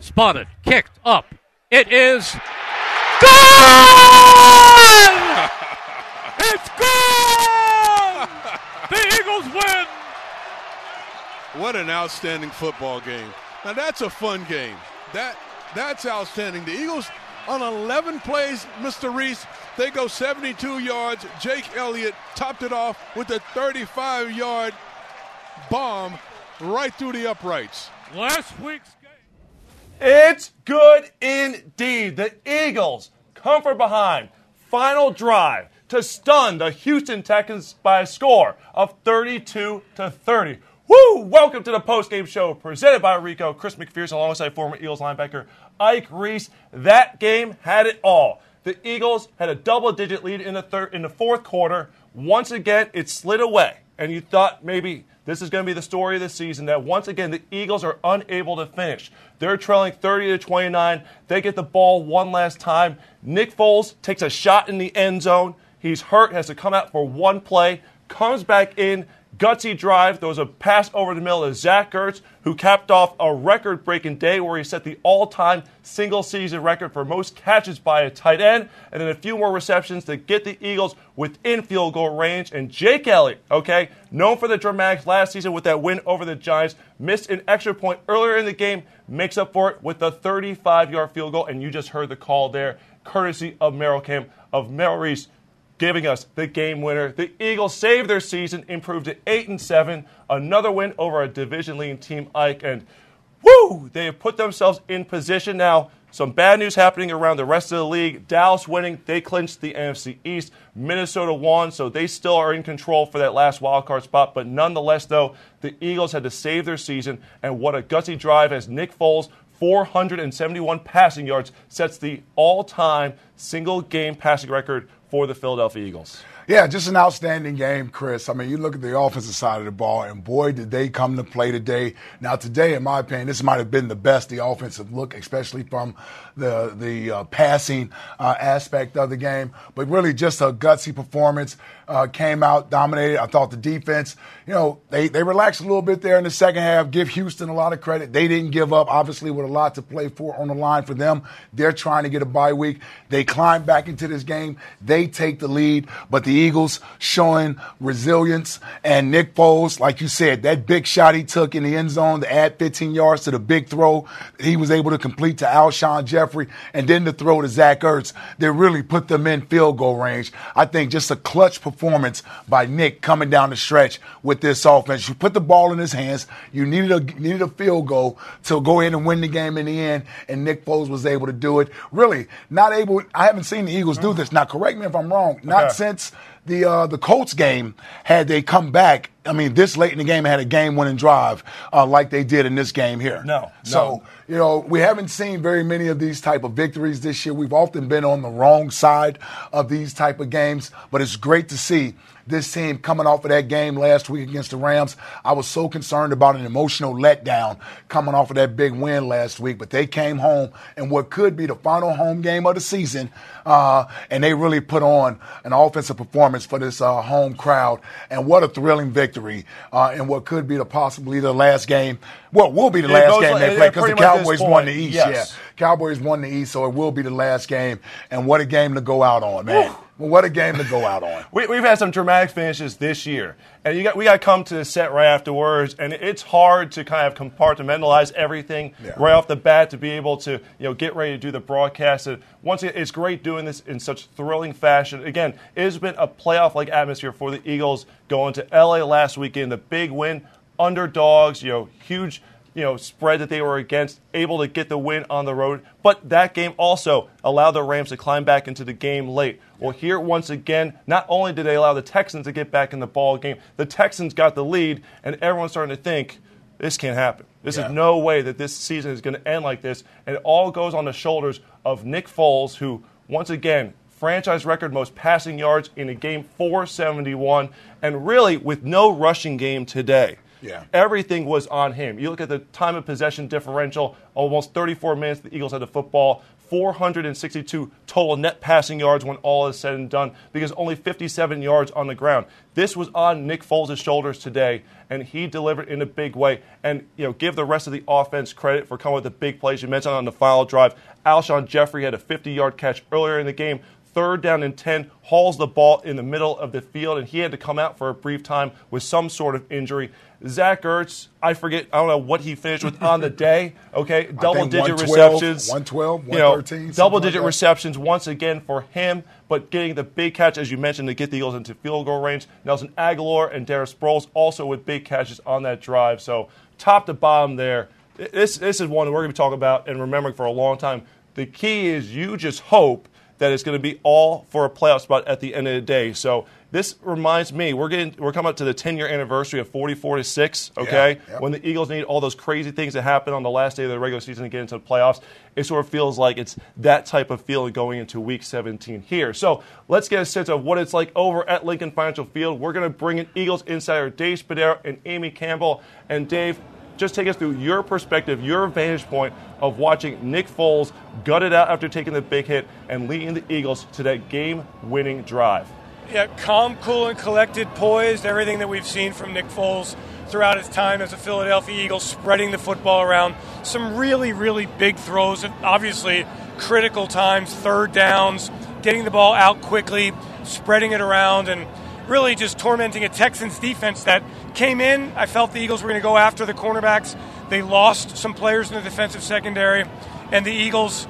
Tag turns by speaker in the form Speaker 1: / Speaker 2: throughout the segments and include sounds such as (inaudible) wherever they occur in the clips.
Speaker 1: spotted, kicked up. It is gone! (laughs) it's gone! The Eagles win!
Speaker 2: What an outstanding football game. Now that's a fun game. That that's outstanding. The Eagles on 11 plays, Mr. Reese, they go 72 yards. Jake Elliott topped it off with a 35-yard bomb right through the uprights.
Speaker 1: Last week's.
Speaker 3: It's good indeed. The Eagles come from behind. Final drive to stun the Houston Texans by a score of 32 to 30. Woo! Welcome to the postgame show presented by Rico, Chris McPherson, alongside former Eagles linebacker Ike Reese. That game had it all. The Eagles had a double-digit lead in the third, in the fourth quarter. Once again, it slid away, and you thought maybe this is going to be the story of the season. That once again, the Eagles are unable to finish. They're trailing 30 to 29. They get the ball one last time. Nick Foles takes a shot in the end zone. He's hurt, has to come out for one play, comes back in, gutsy drive. There was a pass over the middle of Zach Ertz, who capped off a record breaking day where he set the all time single season record for most catches by a tight end, and then a few more receptions to get the Eagles within field goal range. And Jake Elliott, okay, known for the dramatics last season with that win over the Giants, missed an extra point earlier in the game, makes up for it with a 35 yard field goal. And you just heard the call there, courtesy of Merrill Camp of Merrill Reese giving us the game winner. The Eagles saved their season, improved to 8 and 7, another win over a division leading team Ike and woo, they have put themselves in position now. Some bad news happening around the rest of the league. Dallas winning, they clinched the NFC East. Minnesota won, so they still are in control for that last wild card spot. But nonetheless, though, the Eagles had to save their season, and what a gutsy drive as Nick Foles 471 passing yards sets the all time single game passing record for the Philadelphia Eagles.
Speaker 4: Yeah, just an outstanding game, Chris. I mean, you look at the offensive side of the ball, and boy, did they come to play today. Now, today, in my opinion, this might have been the best the offensive look, especially from the the uh, passing uh, aspect of the game. But really, just a gutsy performance. Uh, came out, dominated. I thought the defense, you know, they, they relaxed a little bit there in the second half. Give Houston a lot of credit. They didn't give up, obviously, with a lot to play for on the line for them. They're trying to get a bye week. They climb back into this game. They take the lead, but the Eagles showing resilience. And Nick Foles, like you said, that big shot he took in the end zone to add 15 yards to the big throw he was able to complete to Alshon Jeffery, and then the throw to Zach Ertz that really put them in field goal range. I think just a clutch performance by Nick coming down the stretch with this offense. You put the ball in his hands. You needed a needed a field goal to go in and win the game in the end, and Nick Foles was able to do it. Really, not able. I haven't seen the Eagles do this. Now, correct me if I'm wrong. Not
Speaker 3: Okay.
Speaker 4: since the uh, the Colts game had they come back. I mean, this late in the game had a game-winning drive uh, like they did in this game here.
Speaker 3: No,
Speaker 4: So you know, we haven't seen very many of these type of victories this year. We've often been on the wrong side of these type of games, but it's great to see this team coming off of that game last week against the Rams. I was so concerned about an emotional letdown coming off of that big win last week, but they came home in what could be the final home game of the season, uh, and they really put on an offensive performance for this uh, home crowd. And what a thrilling victory uh, in what could be the possibly the last game. Well, will be the last
Speaker 3: goes
Speaker 4: game they play because the Cowboys won the East.
Speaker 3: yes.
Speaker 4: Yeah, Cowboys won the East, so it will be the last game. And what a game to go out on, man! Well, what a game to go out on. (laughs)
Speaker 3: We, we've had some dramatic finishes this year, and you got we got to come to the set right afterwards, and it's hard to kind of compartmentalize everything
Speaker 4: Yeah.
Speaker 3: right off the bat to be able to you know get ready to do the broadcast. And once again, it's great doing this in such thrilling fashion. Again, it has been a playoff like atmosphere for the Eagles going to LA last weekend, the big win, underdogs, you know, huge you know, spread that they were against, able to get the win on the road. But that game also allowed the Rams to climb back into the game late. Well, here once again, not only did they allow the Texans to get back in the ball game, the Texans got the lead, and everyone's starting to think this can't happen. This
Speaker 4: Yeah.
Speaker 3: is no way that this season is going to end like this. And it all goes on the shoulders of Nick Foles, who once again franchise record most passing yards in a game 471, and really with no rushing game today.
Speaker 4: Yeah.
Speaker 3: Everything was on him. You look at the time of possession differential, almost 34 minutes the Eagles had the football, 462 total net passing yards when all is said and done because only 57 yards on the ground. This was on Nick Foles' shoulders today, and he delivered in a big way. And you know, give the rest of the offense credit for coming with the big plays. You mentioned on the final drive, Alshon Jeffery had a 50-yard catch earlier in the game. Third down and 10, hauls the ball in the middle of the field, and he had to come out for a brief time with some sort of injury. Zach Ertz, I forget, I don't know what he finished with on the (laughs) day. Okay, double digit
Speaker 4: 112,
Speaker 3: receptions,
Speaker 4: 112,
Speaker 3: you know, double
Speaker 4: something like
Speaker 3: digit receptions once again for him. But getting the big catch, as you mentioned, to get the Eagles into field goal range. Nelson Agholor and Darren Sproles also with big catches on that drive. So top to bottom there, this this is one we're going to be talking about and remembering for a long time. The key is you just hope that it's going to be all for a playoff spot at the end of the day. So this reminds me, we're getting we're coming up to the 10 year anniversary of 44 to six. Okay,
Speaker 4: Yeah, yep.
Speaker 3: when the Eagles need all those crazy things that happen on the last day of the regular season to get into the playoffs, it sort of feels like it's that type of feeling going into Week 17 here. So let's get a sense of what it's like over at Lincoln Financial Field. We're going to bring in Eagles insider Dave Spadaro and Amy Campbell. And Dave, just take us through your perspective, your vantage point of watching Nick Foles gut it out after taking the big hit and leading the Eagles to that game-winning drive.
Speaker 5: Yeah, calm, cool, and collected, poised. Everything that we've seen from Nick Foles throughout his time as a Philadelphia Eagle, spreading the football around. Some really, really big throws. Obviously, critical times, third downs, getting the ball out quickly, spreading it around, and really just tormenting a Texans defense that came in. I felt the Eagles were going to go after the cornerbacks. They lost some players in the defensive secondary, and the Eagles,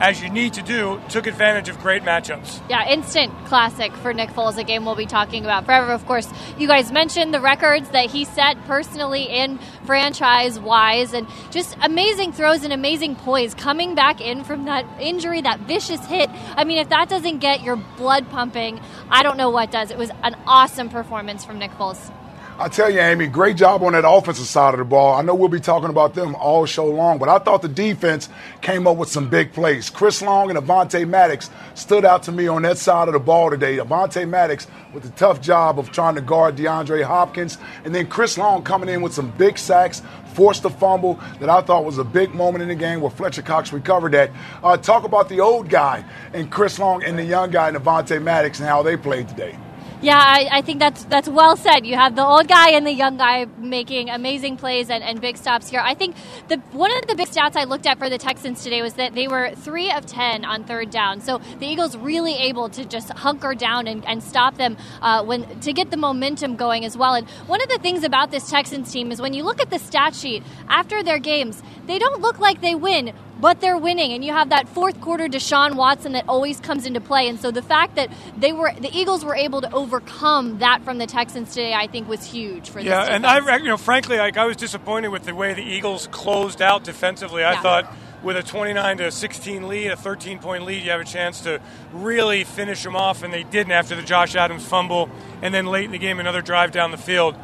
Speaker 5: as you need to do, took advantage of great matchups.
Speaker 6: Yeah, instant classic for Nick Foles, a game we'll be talking about forever. Of course, you guys mentioned the records that he set personally and franchise wise, and just amazing throws and amazing poise coming back in from that injury, that vicious hit. I mean, if that doesn't get your blood pumping, I don't know what does. It was an awesome performance from Nick Foles.
Speaker 4: I tell you, Amy, great job on that offensive side of the ball. I know we'll be talking about them all show long, but I thought the defense came up with some big plays. Chris Long and Avonte Maddox stood out to me on that side of the ball today. Avonte Maddox with the tough job of trying to guard DeAndre Hopkins, and then Chris Long coming in with some big sacks, forced a fumble that I thought was a big moment in the game where Fletcher Cox recovered that. Uh, talk about the old guy and Chris Long and the young guy Avonte Maddox and how they played today.
Speaker 6: Yeah, I, I think that's that's well said. You have the old guy and the young guy making amazing plays and, and big stops here. I think the one of the big stats I looked at for the Texans today was that they were three of ten on third down. So the Eagles really able to just hunker down and, and stop them uh, when to get the momentum going as well. And one of the things about this Texans team is when you look at the stat sheet after their games, they don't look like they win but they're winning and you have that fourth quarter Deshaun Watson that always comes into play and so the fact that they were the Eagles were able to overcome that from the Texans today I think was huge for this
Speaker 5: Yeah,
Speaker 6: and.
Speaker 5: I, you know, frankly, like I was disappointed with the way the Eagles closed out defensively. I
Speaker 6: Yeah.
Speaker 5: thought with a 29 to 16 lead, a 13 point lead, you have a chance to really finish them off, and they didn't after the Josh Adams fumble, and then late in the game, another drive down the field.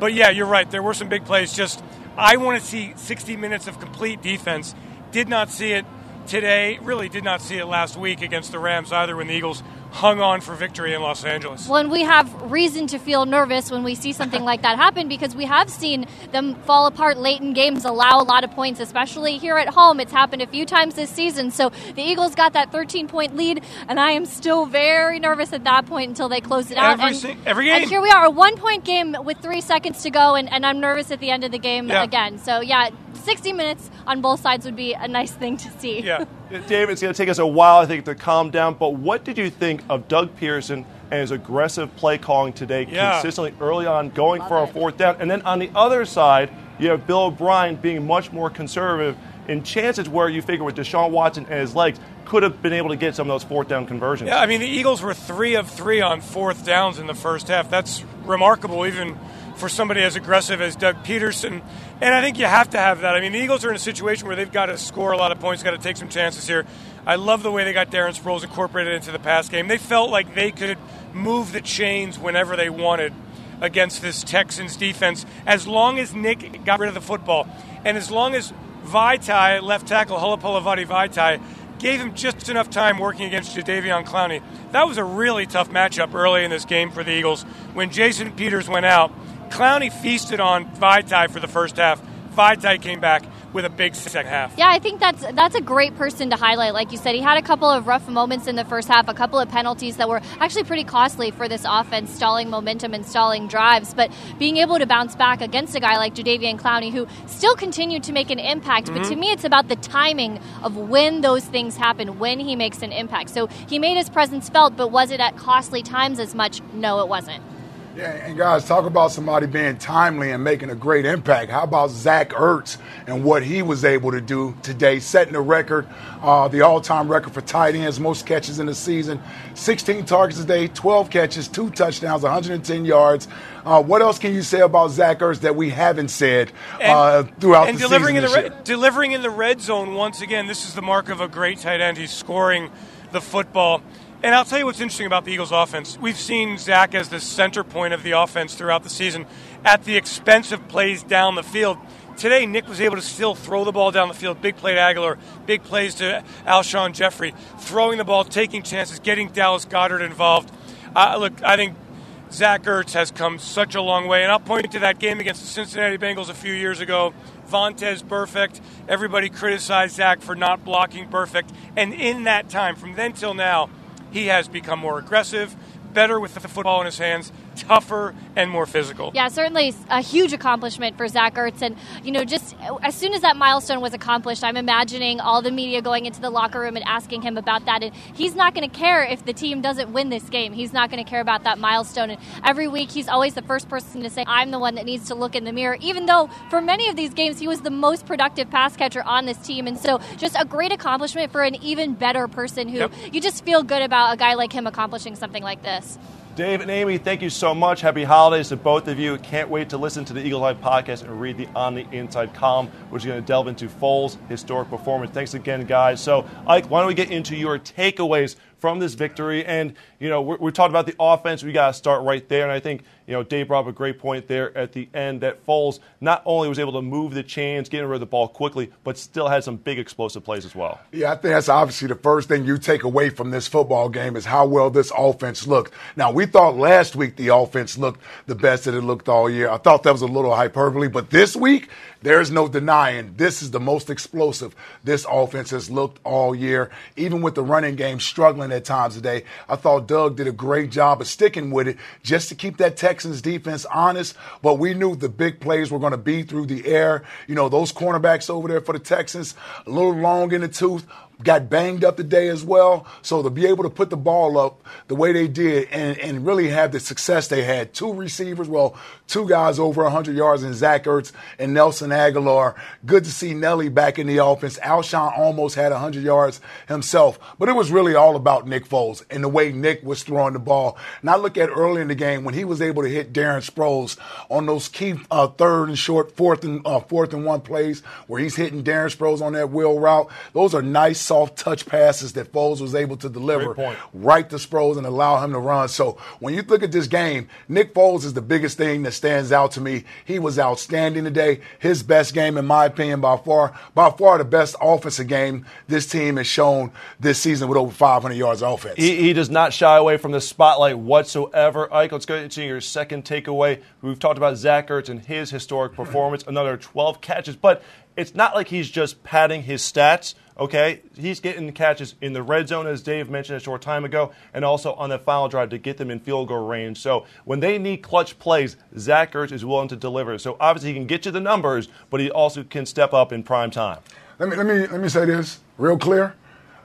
Speaker 5: But yeah, you're right. There were some big plays. Just I want to see 60 minutes of complete defense. Did not see it today. Really did not see it last week against the Rams either when the Eagles hung on for victory in Los Angeles.
Speaker 6: when we have reason to feel nervous when we see something like that happen because we have seen them fall apart late in games, allow a lot of points, especially here at home. It's happened a few times this season. So the Eagles got that 13 point lead, and I am still very nervous at that point until they close it out.
Speaker 5: Every
Speaker 6: and,
Speaker 5: si- every
Speaker 6: and
Speaker 5: game.
Speaker 6: here we are, a one point game with three seconds to go, and, and I'm nervous at the end of the game
Speaker 5: Yeah.
Speaker 6: again. So yeah, 60 minutes on both sides would be a nice thing to see.
Speaker 5: Yeah. (laughs)
Speaker 3: David, it's going to take us a while, I think, to calm down. But what did you think of Doug Pederson and his aggressive play calling today,
Speaker 5: Yeah.
Speaker 3: consistently early on, going
Speaker 6: Love
Speaker 3: for a fourth down? And then on the other side, you have Bill O'Brien being much more conservative in chances where you figure with Deshaun Watson and his legs could have been able to get some of those fourth down conversions.
Speaker 5: Yeah, I mean, the Eagles were three of three on fourth downs in the first half. That's remarkable, even for somebody as aggressive as Doug Pederson. And I think you have to have that. I mean, the Eagles are in a situation where they've got to score a lot of points, got to take some chances here. I love the way they got Darren Sproles incorporated into the pass game. They felt like they could move the chains whenever they wanted against this Texans defense, as long as Nick got rid of the football. And as long as Vaitai, left tackle, Halapoulivaati Vaitai, gave him just enough time working against Jadeveon Clowney. That was a really tough matchup early in this game for the Eagles. When Jason Peters went out, Clowney feasted on Vaitai for the first half. Vaitai came back with a big second half.
Speaker 6: Yeah, I think that's that's a great person to highlight. Like you said, he had a couple of rough moments in the first half, a couple of penalties that were actually pretty costly for this offense, stalling momentum and stalling drives. But being able to bounce back against a guy like Jadeveon Clowney, who still continued to make an impact. Mm-hmm. But to mm-hmm. me, it's about the timing of when those things happen, when he makes an impact. So he made his presence felt, but was it at costly times as much? No, it wasn't.
Speaker 4: Yeah, and guys, talk about somebody being timely and making a great impact. How about Zach Ertz and what he was able to do today, setting the record, uh, the all-time record for tight ends, most catches in the season, 16 targets a day, 12 catches, two touchdowns, 110 yards. Uh, what else can you say about Zach Ertz that we haven't said uh,
Speaker 5: and,
Speaker 4: throughout
Speaker 5: and
Speaker 4: the
Speaker 5: delivering
Speaker 4: season?
Speaker 5: In the delivering in the red zone once again. This is the mark of a great tight end. He's scoring the football. And I'll tell you what's interesting about the Eagles' offense. We've seen Zach as the center point of the offense throughout the season at the expense of plays down the field. Today, Nick was able to still throw the ball down the field. Big play to Agholor, big plays to Alshon Jeffery, throwing the ball, taking chances, getting Dallas Goedert involved. Uh, look, I think Zach Ertz has come such a long way. And I'll point to that game against the Cincinnati Bengals a few years ago. Vontaze Burfict. Everybody criticized Zach for not blocking Burfict. And in that time, from then till now, he has become more aggressive, better with the football in his hands, tougher and more physical.
Speaker 6: Yeah, certainly a huge accomplishment for Zach Ertz. And, you know, just uh, as soon as that milestone was accomplished, I'm imagining all the media going into the locker room and asking him about that. And he's not going to care if the team doesn't win this game. He's not going to care about that milestone. And every week, he's always the first person to say, I'm the one that needs to look in the mirror, even though for many of these games, he was the most productive pass catcher on this team. And so just a great accomplishment for an even better person who yep. you just feel good about a guy like him accomplishing something like this.
Speaker 3: Dave and Amy, thank you so much. Happy holidays to both of you. Can't wait to listen to the Eagle Live podcast and read the On the Inside column, which is going to delve into Foles' historic performance. Thanks again, guys. So, Ike, why don't we get into your takeaways from this victory? And, you know, we're, we're talking about the offense. We got to start right there. And I think you know, Dave brought up a great point there at the end that Foles not only was able to move the chains, getting rid of the ball quickly, but still had some big explosive plays as well.
Speaker 4: Yeah, I think that's obviously the first thing you take away from this football game is how well this offense looked. Now, we thought last week the offense looked the best that it looked all year. I thought that was a little hyperbole, but this week, there's no denying this is the most explosive this offense has looked all year. Even with the running game struggling at times today, I thought Doug did a great job of sticking with it just to keep that Texans defense honest. But we knew the big plays were going to be through the air. You know, those cornerbacks over there for the Texans, a little long in the tooth got banged up today as well. So to be able to put the ball up the way they did and, and really have the success they had, two receivers, well, two guys over 100 yards in Zach Ertz and Nelson Agholor. Good to see Nelly back in the offense. Alshon almost had 100 yards himself, but it was really all about Nick Foles and the way Nick was throwing the ball. And I look at early in the game when he was able to hit Darren Sproles on those key uh, third and short, fourth and uh, fourth and one plays where he's hitting Darren Sproles on that wheel route. Those are nice soft touch passes that Foles was able to deliver right to Sproles and allow him to run. So when you look at this game, Nick Foles is the biggest thing that stands out to me. He was outstanding today. His best game, in my opinion, by far, by far the best offensive game this team has shown this season with over 500 yards of offense.
Speaker 3: He, he does not shy away from the spotlight whatsoever. Ike, let's go into your second takeaway. We've talked about Zach Ertz and his historic performance, another 12 catches, but it's not like he's just padding his stats. Okay, he's getting catches in the red zone, as Dave mentioned a short time ago, and also on the final drive to get them in field goal range. So when they need clutch plays, Zach Ertz is willing to deliver. So obviously he can get you the numbers, but he also can step up in prime time.
Speaker 4: Let me let me let me say this real clear.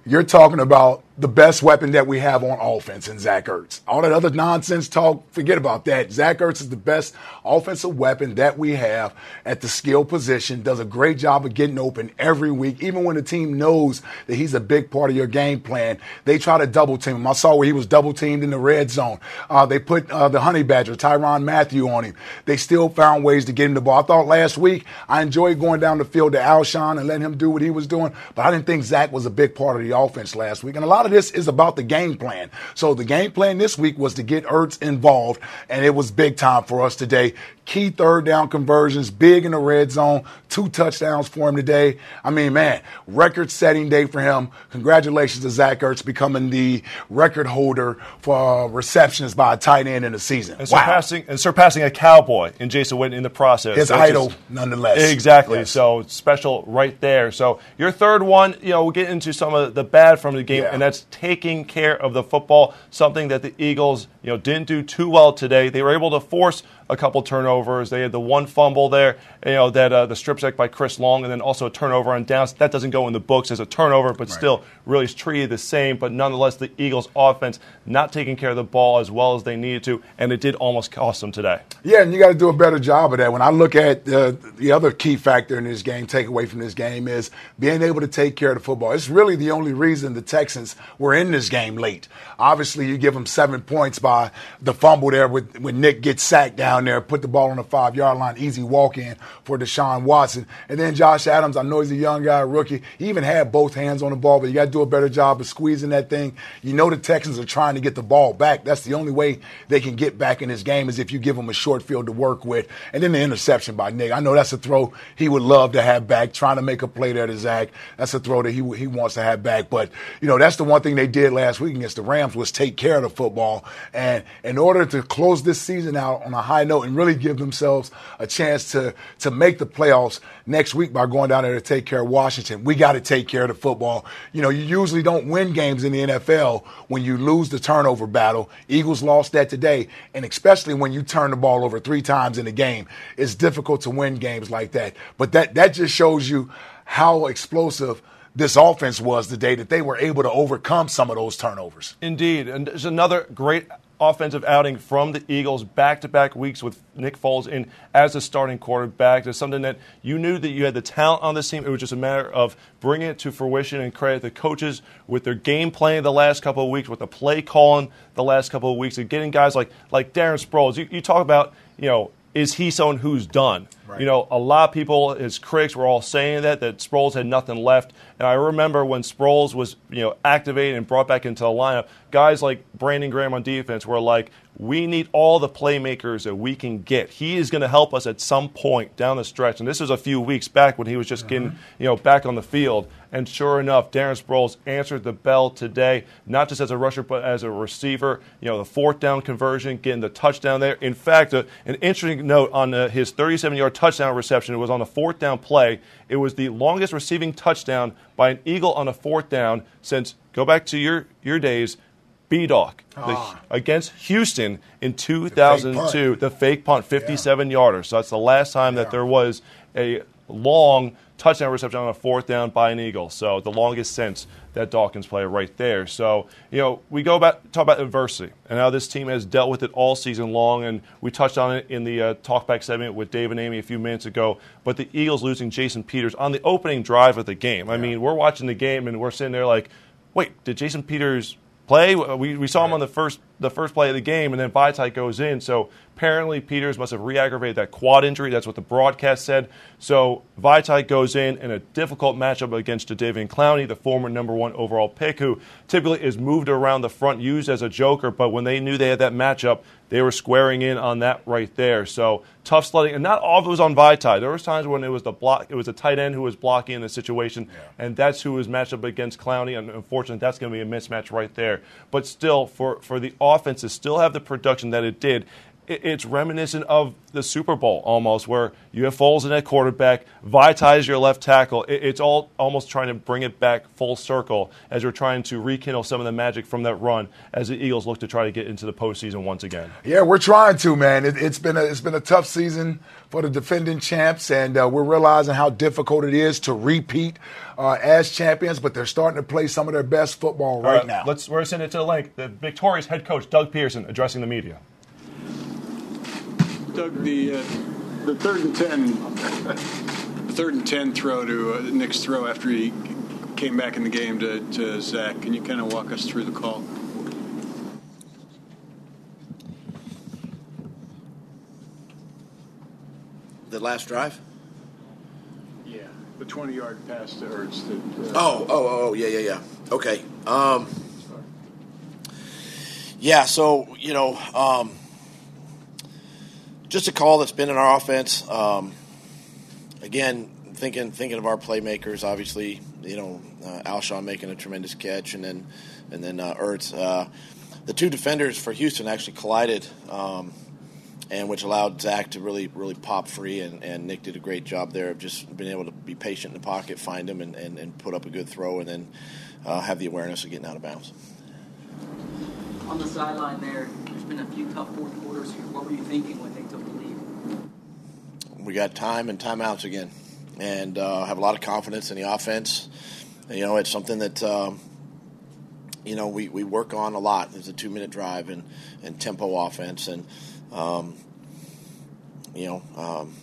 Speaker 4: You're talking about the best weapon that we have on offense in Zach Ertz. All that other nonsense talk, forget about that. Zach Ertz is the best offensive weapon that we have at the skill position. Does a great job of getting open every week, even when the team knows that he's a big part of your game plan. They try to double team him. I saw where he was double teamed in the red zone. Uh, they put uh, the Honey Badger, Tyrann Mathieu, on him. They still found ways to get him the ball. I thought last week I enjoyed going down the field to Alshon and letting him do what he was doing, but I didn't think Zach was a big part of the offense last week. And a lot of of this is about the game plan. So the game plan this week was to get Ertz involved, and it was big time for us today key third down conversions, big in the red zone, two touchdowns for him today. I mean, man, record setting day for him. Congratulations to Zach Ertz becoming the record holder for uh, receptions by a tight end in the season.
Speaker 3: And
Speaker 4: wow.
Speaker 3: surpassing, and surpassing a cowboy in Jason Witten in the process.
Speaker 4: His
Speaker 3: That's
Speaker 4: idol,
Speaker 3: just-
Speaker 4: nonetheless.
Speaker 3: Exactly.
Speaker 4: Yes.
Speaker 3: So special right there. So your third one, you know, we'll get into some of the bad from the game,
Speaker 4: Yeah.
Speaker 3: and that's taking care of the football. Something that the Eagles, you know, didn't do too well today. They were able to force a couple turnovers. They had the one fumble there, you know, that uh, the strip sack by Chris Long, and then also a turnover on downs. That doesn't go in the books as a turnover, but still really is treated the same. But nonetheless, the Eagles' offense not taking care of the ball as well as they needed to, and it did almost cost them today.
Speaker 4: Yeah, and you got to do a better job of that. When I look at uh, the other key factor in this game, take away from this game, is being able to take care of the football. It's really the only reason the Texans were in this game late. Obviously, you give them seven points by the fumble there with, when Nick gets sacked down there, put the ball on the five yard line, easy walk in for Deshaun Watson. And then Josh Adams, I know he's a young guy, rookie. He even had both hands on the ball, but you got to do a better job of squeezing that thing. You know the Texans are trying to get the ball back. That's the only way they can get back in this game is if you give them a short field to work with. And then the interception by Nick. I know that's a throw he would love to have back, trying to make a play there to Zach. That's a throw that he, he wants to have back. But, you know, that's the one thing they did last week against the Rams was take care of the football. And in order to close this season out on a high and really give themselves a chance to, to make the playoffs next week by going down there to take care of Washington, we got to take care of the football. You know, you usually don't win games in the NFL when you lose the turnover battle. Eagles lost that today. And especially when you turn the ball over three times in a game, it's difficult to win games like that. But that, that just shows you how explosive this offense was today that they were able to overcome some of those turnovers.
Speaker 3: Indeed. And there's another great offensive outing from the Eagles back to back weeks with Nick Foles in as the starting quarterback. It's something that you knew that you had the talent on this team. It was just a matter of bringing it to fruition and credit the coaches with their game plan the last couple of weeks, with the play calling the last couple of weeks, and getting guys like, like Darren Sproles. You, you talk about, you know, is he someone who's done? You know, a lot of people, his critics, were all saying that that Sproles had nothing left. And I remember when Sproles was, you know, activated and brought back into the lineup, guys like Brandon Graham on defense were like, "We need all the playmakers that we can get. He is going to help us at some point down the stretch." And this was a few weeks back when he was just getting, you know, back on the field. And sure enough, Darren Sproles answered the bell today, not just as a rusher, but as a receiver. You know, the fourth down conversion, getting the touchdown there. In fact, uh, an interesting note on uh, his 37 yard touchdown reception, it was on a fourth down play. It was the longest receiving touchdown by an Eagle on a fourth down since, go back to your, your days, B Dog against Houston in 2002. The fake punt, 57 yarder. So that's the last time that there was a long touchdown reception on a fourth down by an Eagle. So the longest since that Dawkins play right there. So, you know, we go about talk about adversity and how this team has dealt with it all season long. And we touched on it in the uh, talkback segment with Dave and Amy a few minutes ago. But the Eagles losing Jason Peters on the opening drive of the game. I mean, we're watching the game and we're sitting there like, wait, did Jason Peters play? We, we saw him on the first the first play of the game, and then Vaitai goes in. So apparently Peters must have re-aggravated that quad injury. That's what the broadcast said. So Vaitai goes in in a difficult matchup against Jadeveon Clowney, the former number one overall pick, who typically is moved around the front, used as a joker. But when they knew they had that matchup, they were squaring in on that right there. So tough sledding, and not all of it was on Vaitai. There was times when it was the block, it was a tight end who was blocking in the situation, and that's who was matched up against Clowney. And unfortunately, that's going to be a mismatch right there. But still, for for the offense to still have the production that it did, it's reminiscent of the Super Bowl almost, where you have Foles in at quarterback, Vaitai is your left tackle. It's all almost trying to bring it back full circle as you're trying to rekindle some of the magic from that run as the Eagles look to try to get into the postseason once again.
Speaker 4: Yeah, we're trying to, man. It, it's been a it's been a tough season for the defending champs, and uh, we're realizing how difficult it is to repeat uh, as champions. But they're starting to play some of their best football right
Speaker 3: Uh,
Speaker 4: now.
Speaker 3: Let's we're sending it to the link. The victorious head coach Doug Pederson addressing the media.
Speaker 7: Doug, the uh, the third and ten, the third and ten throw to uh, Nick's throw after he came back in the game to, to Zach. Can you kind of walk us through the call?
Speaker 8: The last drive?
Speaker 7: Yeah, the twenty-yard pass to Ertz. That, uh,
Speaker 8: Oh, oh, oh, yeah, yeah, yeah. Okay. Um, yeah, so, you know, um, just a call that's been in our offense. Um, again, thinking thinking of our playmakers, obviously, you know, uh, Alshon making a tremendous catch, and then and then uh, Ertz. Uh, the two defenders for Houston actually collided, um, and which allowed Zach to really really pop free, and, and Nick did a great job there of just being able to be patient in the pocket, find him, and, and, and put up a good throw, and then uh, have the awareness of getting out of bounds.
Speaker 9: On the sideline there, there's been a few tough fourth quarters here. What were you thinking when they took the lead?
Speaker 8: We got time and timeouts again, and uh, have a lot of confidence in the offense. You know, it's something that um, you know we, we work on a lot. It's a two minute drive and, and tempo offense, and um, you know um,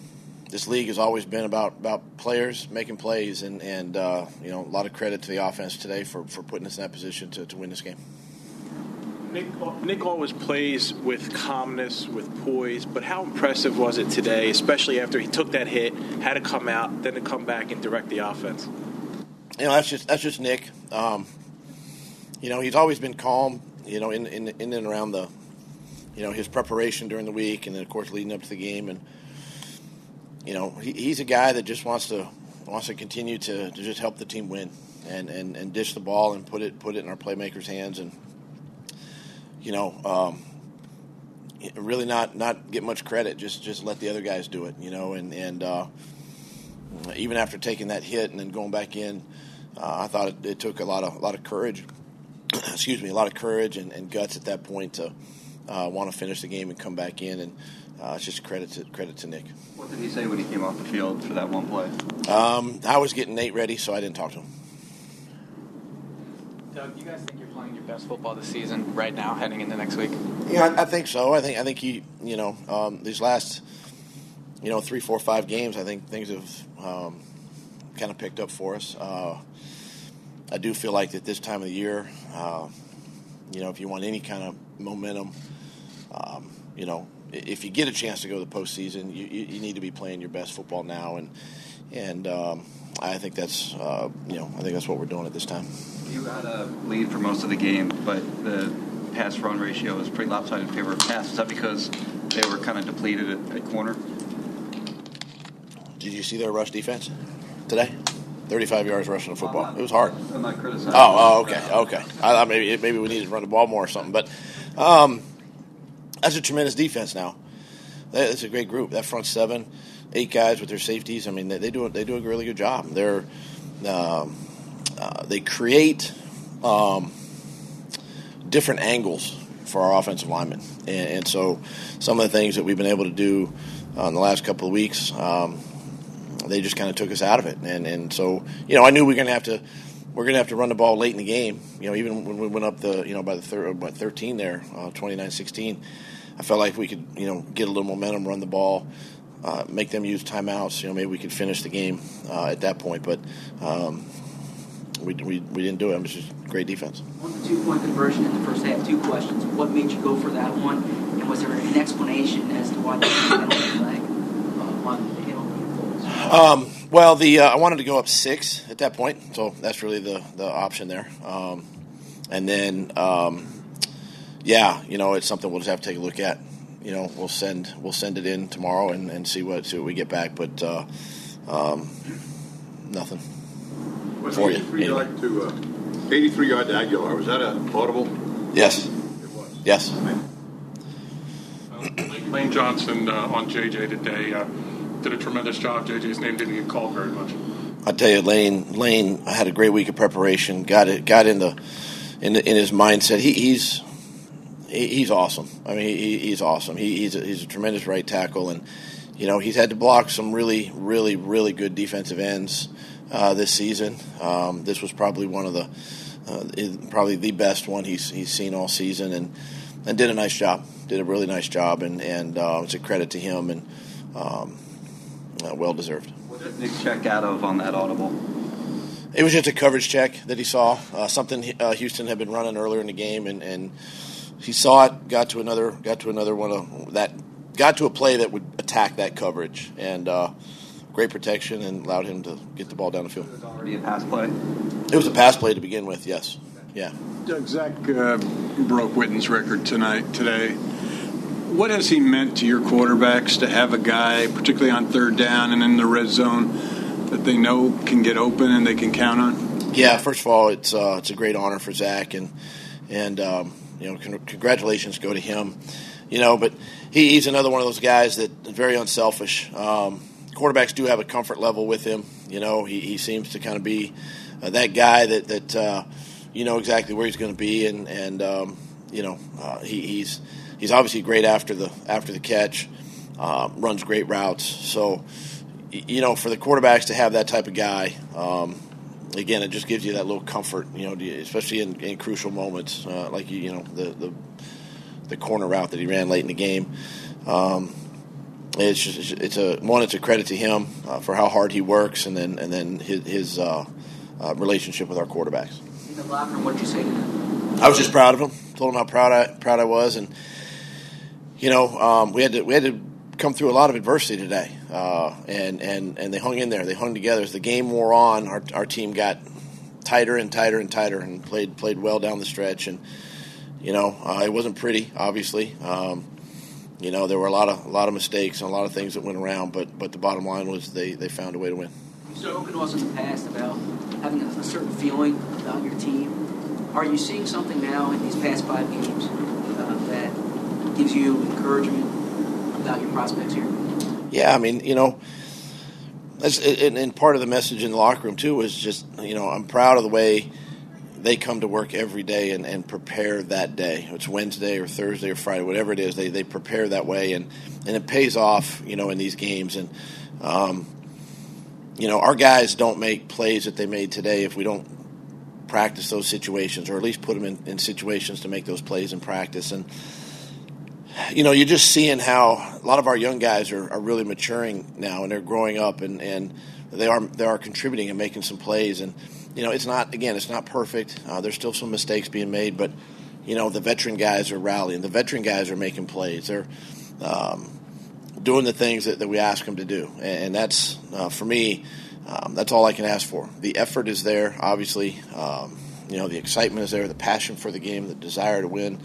Speaker 8: this league has always been about about players making plays, and and uh, you know a lot of credit to the offense today for, for putting us in that position to, to win this game.
Speaker 10: Nick, Nick always plays with calmness, with poise, but how impressive was it today, especially after he took that hit, had to come out, then to come back and direct the offense?
Speaker 8: You know, that's just that's just Nick. Um, you know, he's always been calm. You know, in, in in and around the, you know, his preparation during the week, and then of course leading up to the game, and you know, he, he's a guy that just wants to wants to continue to, to just help the team win and, and, and dish the ball and put it put it in our playmakers' hands and you know, um, really not not get much credit. Just just let the other guys do it. You know, and and uh, even after taking that hit and then going back in, uh, I thought it, it, took a lot of a lot of courage. (clears throat) excuse me, a lot of courage and, and guts at that point to uh, want to finish the game and come back in. And uh, it's just credit to credit to Nick.
Speaker 11: What did he say when he came off the field for that one play?
Speaker 8: Um, I was getting Nate ready, so I didn't talk to him.
Speaker 12: Doug, you guys think you're playing your best football this season right now, heading into next week?
Speaker 8: Yeah, I, I think so. I think I think he, you know, um, these last, you know, three, four, five games, I think things have um, kind of picked up for us. Uh, I do feel like at this time of the year, uh, you know, if you want any kind of momentum, um, you know, if you get a chance to go to the postseason, you, you, need to be playing your best football now, and and um, I think that's uh, you know I think that's what we're doing at this time.
Speaker 11: You had a lead for most of the game, but the pass run ratio was pretty lopsided in favor of pass. Is that because they were kind of depleted at, at corner?
Speaker 8: Did you see their rush defense today? 35 yards rushing the football. It was hard.
Speaker 11: I'm not criticizing.
Speaker 8: Oh, oh okay, okay. I thought maybe maybe we needed to run the ball more or something, but um, that's a tremendous defense now. It's a great group. That front seven, eight guys with their safeties. I mean, they, they do they do a really good job. They're um, uh, they create um, different angles for our offensive linemen, and, and, so some of the things that we've been able to do uh, in the last couple of weeks, um, they just kind of took us out of it, and and so you know I knew we were going to have to. We're going to have to run the ball late in the game. You know, even when we went up the, you know, by the thir- what, 13 there, uh, 29-16, I felt like we could, you know, get a little momentum, run the ball, uh, make them use timeouts. You know, maybe we could finish the game uh, at that point. But um, we, we, we didn't do it. It was just great defense.
Speaker 9: On the two point conversion in the first half, two questions. What made you go for that one? And was there an explanation as to why the penalty flag uh, on the hit on
Speaker 8: um, well, the uh, I wanted to go up six at that point, so that's really the, the option there. Um, and then, um, yeah, you know, it's something we'll just have to take a look at. You know, we'll send we'll send it in tomorrow and, and see what see what we get back. But uh, um, nothing for you.
Speaker 13: 83
Speaker 8: anyway.
Speaker 13: yard to uh, 83 yard to Agholor. Was that a audible?
Speaker 8: Yes. It was. Yes.
Speaker 14: Lane Johnson uh, on JJ today uh, did a tremendous job. JJ's name didn't get called very much.
Speaker 8: I tell you, Lane. Lane had a great week of preparation. Got it. Got in the in, the, in his mindset. He, he's he, he's awesome. I mean, he, he's awesome. He, he's a, he's a tremendous right tackle, and you know he's had to block some really, really, really good defensive ends uh, this season. Um, this was probably one of the uh, probably the best one he's he's seen all season, and and did a nice job. Did a really nice job, and and uh, it's a credit to him and um, uh, well deserved.
Speaker 11: What did Nick check out of on that audible?
Speaker 8: It was just a coverage check that he saw, uh, something uh, Houston had been running earlier in the game, and, and he saw it, got to another, got to another one of that, got to a play that would attack that coverage, and uh, great protection, and allowed him to get the ball down the field.
Speaker 11: It was already a pass play.
Speaker 8: It was a pass play to begin with, yes, yeah.
Speaker 7: Doug Zach uh, broke Witten's record tonight today. what has he meant to your quarterbacks to have a guy, particularly on third down and in the red zone, that they know can get open and they can count on?
Speaker 8: Yeah, first of all, it's uh, it's a great honor for Zach, and and um, you know, con- congratulations go to him. You know, but he, he's another one of those guys that is very unselfish. Um, quarterbacks do have a comfort level with him. You know, he, he seems to kind of be uh, that guy that that uh, you know exactly where he's going to be, and and um, you know uh, he, he's he's obviously great after the after the catch, uh, runs great routes. So you know, for the quarterbacks to have that type of guy. Um, again, it just gives you that little comfort, you know, especially in, in crucial moments, uh, like you, you know the, the the corner route that he ran late in the game. Um, it's just, it's a one. It's a credit to him uh, for how hard he works, and then and then his, his uh, uh, relationship with our quarterbacks.
Speaker 9: In the locker room, what did you say to him?
Speaker 8: I was just proud of him. Told him how proud I proud I was, and you know um, we had to we had to come through a lot of adversity today, uh, and and and they hung in there. They hung together. As the game wore on, our our team got tighter and tighter and tighter, and played played well down the stretch. And you know, uh, it wasn't pretty, obviously. Um, you know, there were a lot of a lot of mistakes and a lot of things that went around, but but the bottom line was they, they found a way to win.
Speaker 9: You've spoken to us in the past about having a, a certain feeling about your team. Are you seeing something now in these past five games uh, that gives you encouragement about your prospects here?
Speaker 8: Yeah, I mean, you know, that's, and, and part of the message in the locker room too was just, you know, I'm proud of the way they come to work every day and, and prepare that day. It's Wednesday or Thursday or Friday, whatever it is. They they prepare that way, and and it pays off, you know, in these games. And um, you know, our guys don't make plays that they made today if we don't practice those situations, or at least put them in, in situations to make those plays in practice. And you know, you're just seeing how a lot of our young guys are, are really maturing now, and they're growing up, and, and they are they are contributing and making some plays. And you know, it's not again, it's not perfect. Uh, there's still some mistakes being made, but you know, the veteran guys are rallying. The veteran guys are making plays. They're um, doing the things that, that we ask them to do, and, that's uh, for me. Um, that's all I can ask for. The effort is there, obviously. Um, you know, the excitement is there, the passion for the game, the desire to win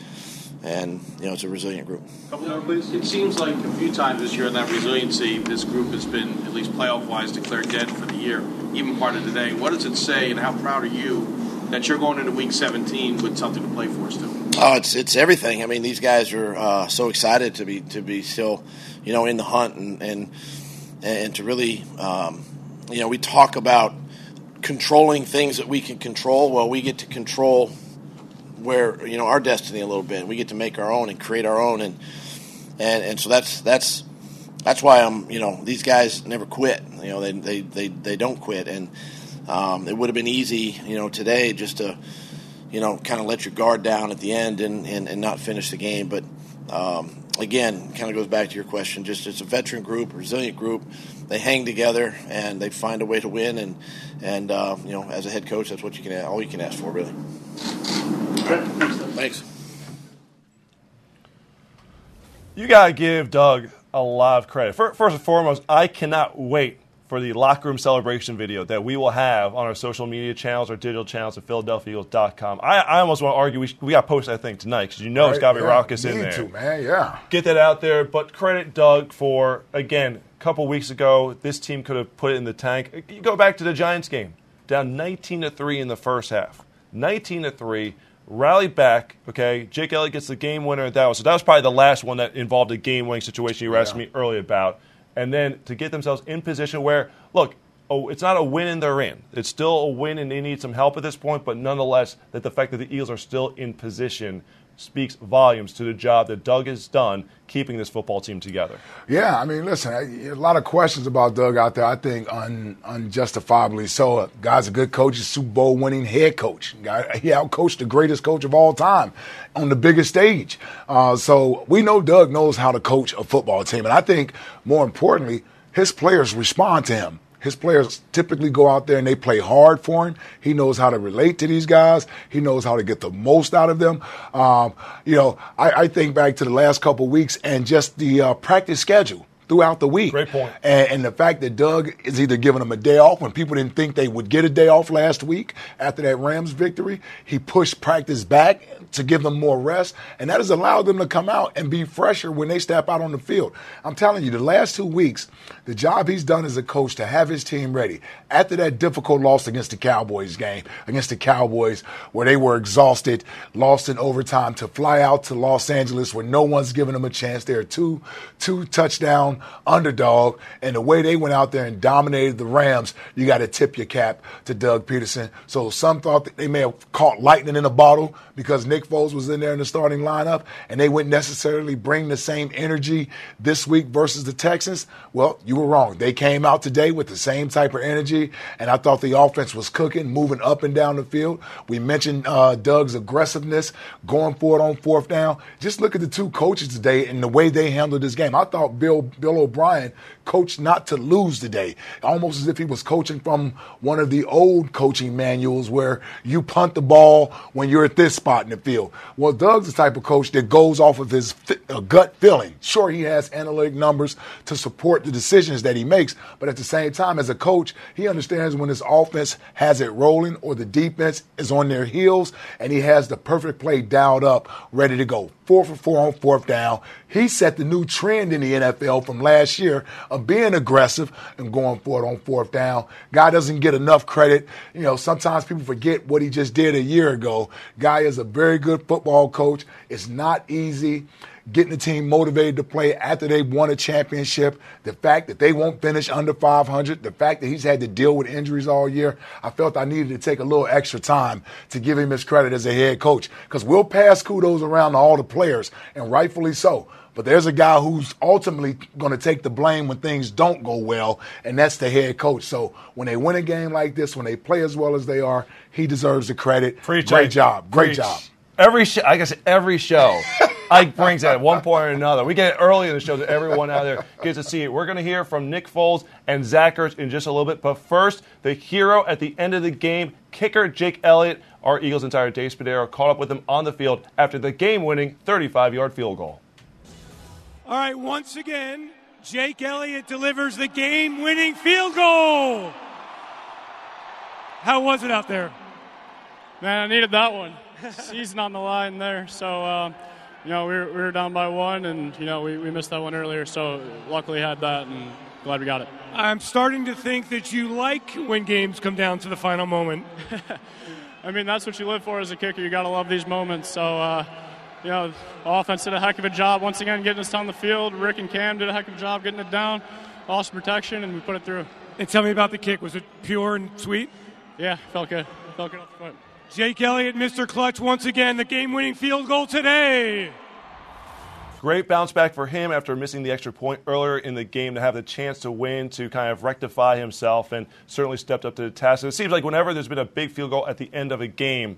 Speaker 8: and you know it's a resilient group.
Speaker 15: It seems like a few times this year in that resiliency, this group has been at least playoff-wise declared dead for the year, even part of today. What does it say, and how proud are you that you're going into Week 17 with something to play for still?
Speaker 8: Oh, it's it's everything. I mean, these guys are uh, so excited to be to be still, you know, in the hunt and and and to really, um, you know, we talk about controlling things that we can control. Well, we get to control where you know our destiny a little bit. We get to make our own and create our own, and and and so that's that's that's why I'm you know these guys never quit. You know they they they, they don't quit, and um, it would have been easy you know today just to you know kind of let your guard down at the end and and, and not finish the game, but. Um, again, kind of goes back to your question. Just it's a veteran group, resilient group. They hang together and they find a way to win. And and uh, you know, as a head coach, that's what you can all you can ask for, really. Thanks.
Speaker 3: You got to give Doug a lot of credit. First and foremost, I cannot wait for the locker room celebration video that we will have on our social media channels, our digital channels at PhiladelphiaEagles.com. I, I almost want to argue we, we got to post that thing tonight because you know right, it's got to be
Speaker 4: yeah,
Speaker 3: raucous in there.
Speaker 4: To, man, yeah.
Speaker 3: Get that out there. But credit Doug for, again, a couple weeks ago, this team could have put it in the tank. Uh, you go back to the Giants game, down 19 to 3 in the first half. 19 to 3 rally back. Okay, Jake Elliott gets the game winner at that one. So that was probably the last one that involved a game winning situation you were asking me earlier about. And then to get themselves in position where, look, oh, it's not a win and they're in. It's still a win and they need some help at this point, but nonetheless, that the fact that the Eagles are still in position speaks volumes to the job that Doug has done keeping this football team together.
Speaker 4: Yeah, I mean, listen, a lot of questions about Doug out there. I think un, unjustifiably so. Guy's a good coach, a Super Bowl winning head coach. Guy, he outcoached the greatest coach of all time on the biggest stage. Uh, so we know Doug knows how to coach a football team, and I think more importantly, his players respond to him. His players typically go out there and they play hard for him. He knows how to relate to these guys. He knows how to get the most out of them. Um, you know, I, I, think back to the last couple weeks and just the uh, practice schedule throughout the week.
Speaker 3: Great point.
Speaker 4: And, and the fact that Doug is either giving them a day off when people didn't think they would get a day off last week after that Rams victory, he pushed practice back to give them more rest, and that has allowed them to come out and be fresher when they step out on the field. I'm telling you, the last two weeks, the job he's done as a coach to have his team ready after that difficult loss against the Cowboys game, against the Cowboys, where they were exhausted, lost in overtime, to fly out to Los Angeles where no one's giving them a chance. They're two two touchdown underdog, and the way they went out there and dominated the Rams, you got to tip your cap to Doug Pederson. So some thought that they may have caught lightning in a bottle because Nick Foles was in there in the starting lineup, and they wouldn't necessarily bring the same energy this week versus the Texans. Well, you were wrong. They came out today with the same type of energy, and I thought the offense was cooking, moving up and down the field. We mentioned uh, Doug's aggressiveness, going for it on fourth down. Just look at the two coaches today and the way they handled this game. I thought Bill Bill O'Brien coached not to lose today, almost as if he was coaching from one of the old coaching manuals where you punt the ball when you're at this spot in the field. Well, Doug's the type of coach that goes off of his uh, gut feeling. Sure, he has analytic numbers to support the decisions that he makes, but at the same time, as a coach, he understands when his offense has it rolling or the defense is on their heels and he has the perfect play dialed up, ready to go. Four for four on fourth down. He set the new trend in the NFL from last year of being aggressive and going for it on fourth down. Guy doesn't get enough credit. You know, sometimes people forget what he just did a year ago. Guy is a very good football coach. It's not easy getting the team motivated to play after they've won a championship, the fact that they won't finish under 500, the fact that he's had to deal with injuries all year, I felt I needed to take a little extra time to give him his credit as a head coach because we'll pass kudos around to all the players, and rightfully so. But there's a guy who's ultimately going to take the blame when things don't go well, and that's the head coach. So when they win a game like this, when they play as well as they are, he deserves the credit.
Speaker 3: Preach,
Speaker 4: Great job. Great
Speaker 3: Preach.
Speaker 4: job.
Speaker 3: Every show, I guess every show, Ike brings that at one point or another. We get it early in the show that everyone out there gets to see it. We're going to hear from Nick Foles and Zach Ertz in just a little bit. But first, the hero at the end of the game, kicker Jake Elliott. Our Eagles entire Dave Spadaro caught up with him on the field after the game-winning 35-yard field goal.
Speaker 5: All right, once again, Jake Elliott delivers the game winning field goal. How was it out there?
Speaker 16: Man, I needed that one. Season on the line there. So, um, you know, we were, we were down by one, and, you know, we, we missed that one earlier. So, luckily had that, and glad we got it.
Speaker 5: I'm starting to think that you like when games come down to the final moment. (laughs)
Speaker 16: I mean, that's what you live for as a kicker. You got to love these moments. So, uh, you know, offense did a heck of a job once again getting us down the field. Rick and Cam did a heck of a job getting it down. Awesome protection, and we put it through.
Speaker 5: And tell me about the kick. Was it pure and sweet?
Speaker 16: Yeah, felt good. Felt good off the foot.
Speaker 5: Jake Elliott, Mr. Clutch, once again, the game winning field goal today.
Speaker 3: Great bounce back for him after missing the extra point earlier in the game to have the chance to win, to kind of rectify himself, and certainly stepped up to the task. It seems like whenever there's been a big field goal at the end of a game,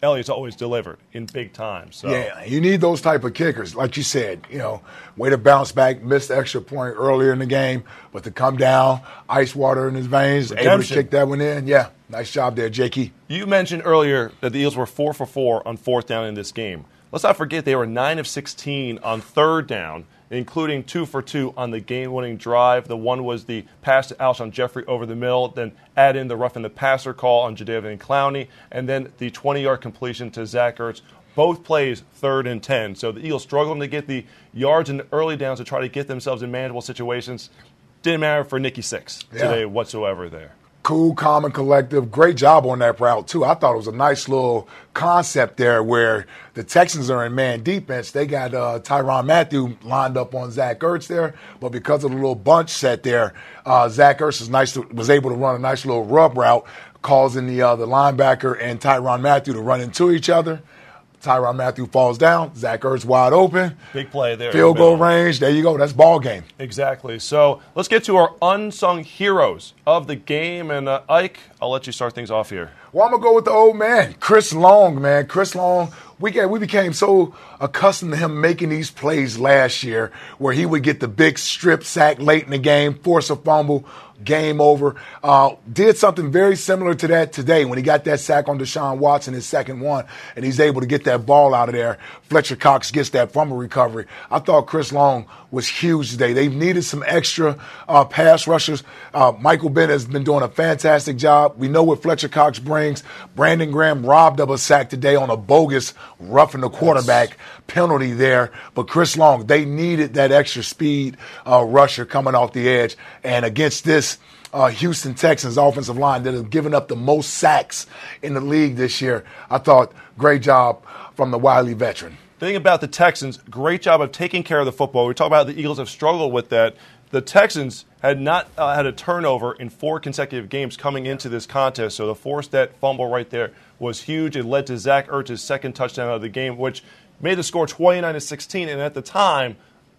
Speaker 3: Elliott's always delivered in big time. So
Speaker 4: Yeah, you need those type of kickers, like you said. You know, way to bounce back, missed the extra point earlier in the game, but to come down, ice water in his veins, able to
Speaker 3: Redemption.
Speaker 4: kick that one in. Yeah, nice job there, Jakey.
Speaker 3: You mentioned earlier that the Eagles were four for four on fourth down in this game. Let's not forget they were nine of sixteen on third down, including two for two on the game-winning drive. The one was the pass to Alshon Jeffery over the middle, then add in the roughing the passer call on Jadeveon Clowney, and then the 20-yard completion to Zach Ertz. Both plays third and ten. So the Eagles struggling to get the yards in the early downs to try to get themselves in manageable situations. Didn't matter for Nicky Six
Speaker 4: Yeah.
Speaker 3: today whatsoever there.
Speaker 4: Cool, calm, and collective. Great job on that route, too. I thought it was a nice little concept there where the Texans are in man defense. They got uh, Tyrann Mathieu lined up on Zach Ertz there, but because of the little bunch set there, uh, Zach Ertz is nice to, was able to run a nice little rub route, causing the, uh, the linebacker and Tyrann Mathieu to run into each other. Tyrann Mathieu falls down. Zach Ertz wide open.
Speaker 3: Big play there.
Speaker 4: Field goal range. There you go. That's ball game.
Speaker 3: Exactly. So let's get to our unsung heroes of the game. And uh, Ike, I'll let you start things off here.
Speaker 4: Well, I'm gonna go with the old man, Chris Long. Man, Chris Long. We get we became so accustomed to him making these plays last year, where he would get the big strip sack late in the game, force a fumble. Game over. Uh, did something very similar to that today when he got that sack on Deshaun Watson, his second one, and he's able to get that ball out of there. Fletcher Cox gets that a recovery. I thought Chris Long was huge today. They've needed some extra uh, pass rushers. Uh, Michael Bennett has been doing a fantastic job. We know what Fletcher Cox brings. Brandon Graham robbed of a sack today on a bogus roughing the quarterback yes. penalty there. But Chris Long, they needed that extra speed uh, rusher coming off the edge. And against this uh, Houston Texans offensive line that has given up the most sacks in the league this year, I thought great job from the Wiley veteran
Speaker 3: thing about the Texans, great job of taking care of the football. We talk about the Eagles have struggled with that. The Texans had not uh, had a turnover in four consecutive games coming into this contest, so the forced that fumble right there was huge. It led to Zach Ertz's second touchdown of the game, which made the score 29 to 16. And at the time,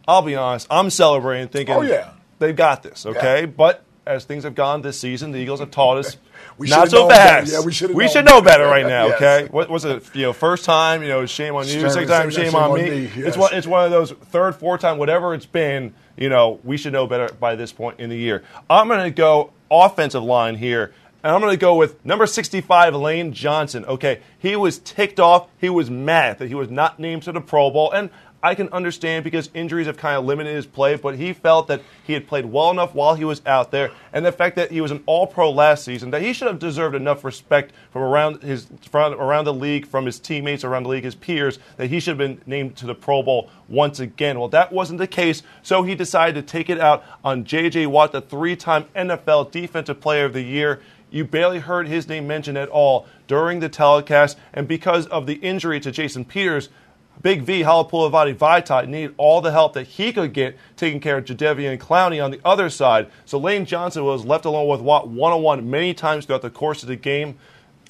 Speaker 3: I'll be honest, I'm celebrating, thinking,
Speaker 4: "Oh yeah,
Speaker 3: they've got this." Okay, yeah. but as things have gone this season, the Eagles have taught us we not so fast.
Speaker 4: Yeah, we should.
Speaker 3: We should know better right now. yes. Okay, what was it? You know, first time, you know, shame on you. Second time, shame, shame on, on, me. me. Yes. It's one. It's one of those third, fourth time, whatever it's been. You know, we should know better by this point in the year. I'm going to go offensive line here. And I'm going to go with number 65, Lane Johnson. Okay, he was ticked off. He was mad that he was not named to the Pro Bowl. And I can understand because injuries have kind of limited his play, but he felt that he had played well enough while he was out there, and the fact that he was an All Pro last season, that he should have deserved enough respect from around his from around the league, from his teammates around the league, his peers, that he should have been named to the Pro Bowl once again. Well, that wasn't the case, so he decided to take it out on J.J. Watt, the three-time NFL Defensive Player of the Year. You barely heard his name mentioned at all during the telecast, and because of the injury to Jason Peters Big V, Halapoulivaati Vaitai, needed all the help that he could get taking care of Jadeveon Clowney on the other side. So Lane Johnson was left alone with Watt one on one many times throughout the course of the game.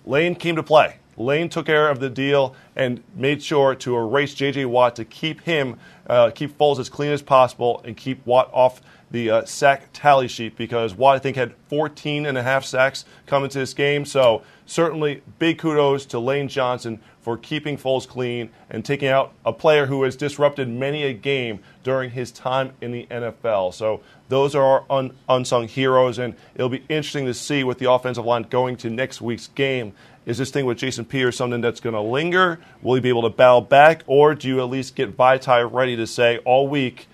Speaker 3: Lane came to play. Lane took care of the deal and made sure to erase J.J. Watt to keep him, uh, keep Foles as clean as possible and keep Watt off the uh, sack tally sheet because Watt, I think, had 14 and a half sacks coming to this game. So certainly big kudos to Lane Johnson for keeping Foles clean and taking out a player who has disrupted many a game during his time in the NFL. So those are our un- unsung heroes, and it'll be interesting to see with the offensive line going to next week's game. Is this thing with Jason Peters something that's going to linger? Will he be able to battle back, or do you at least get Vaitai ready to say all week,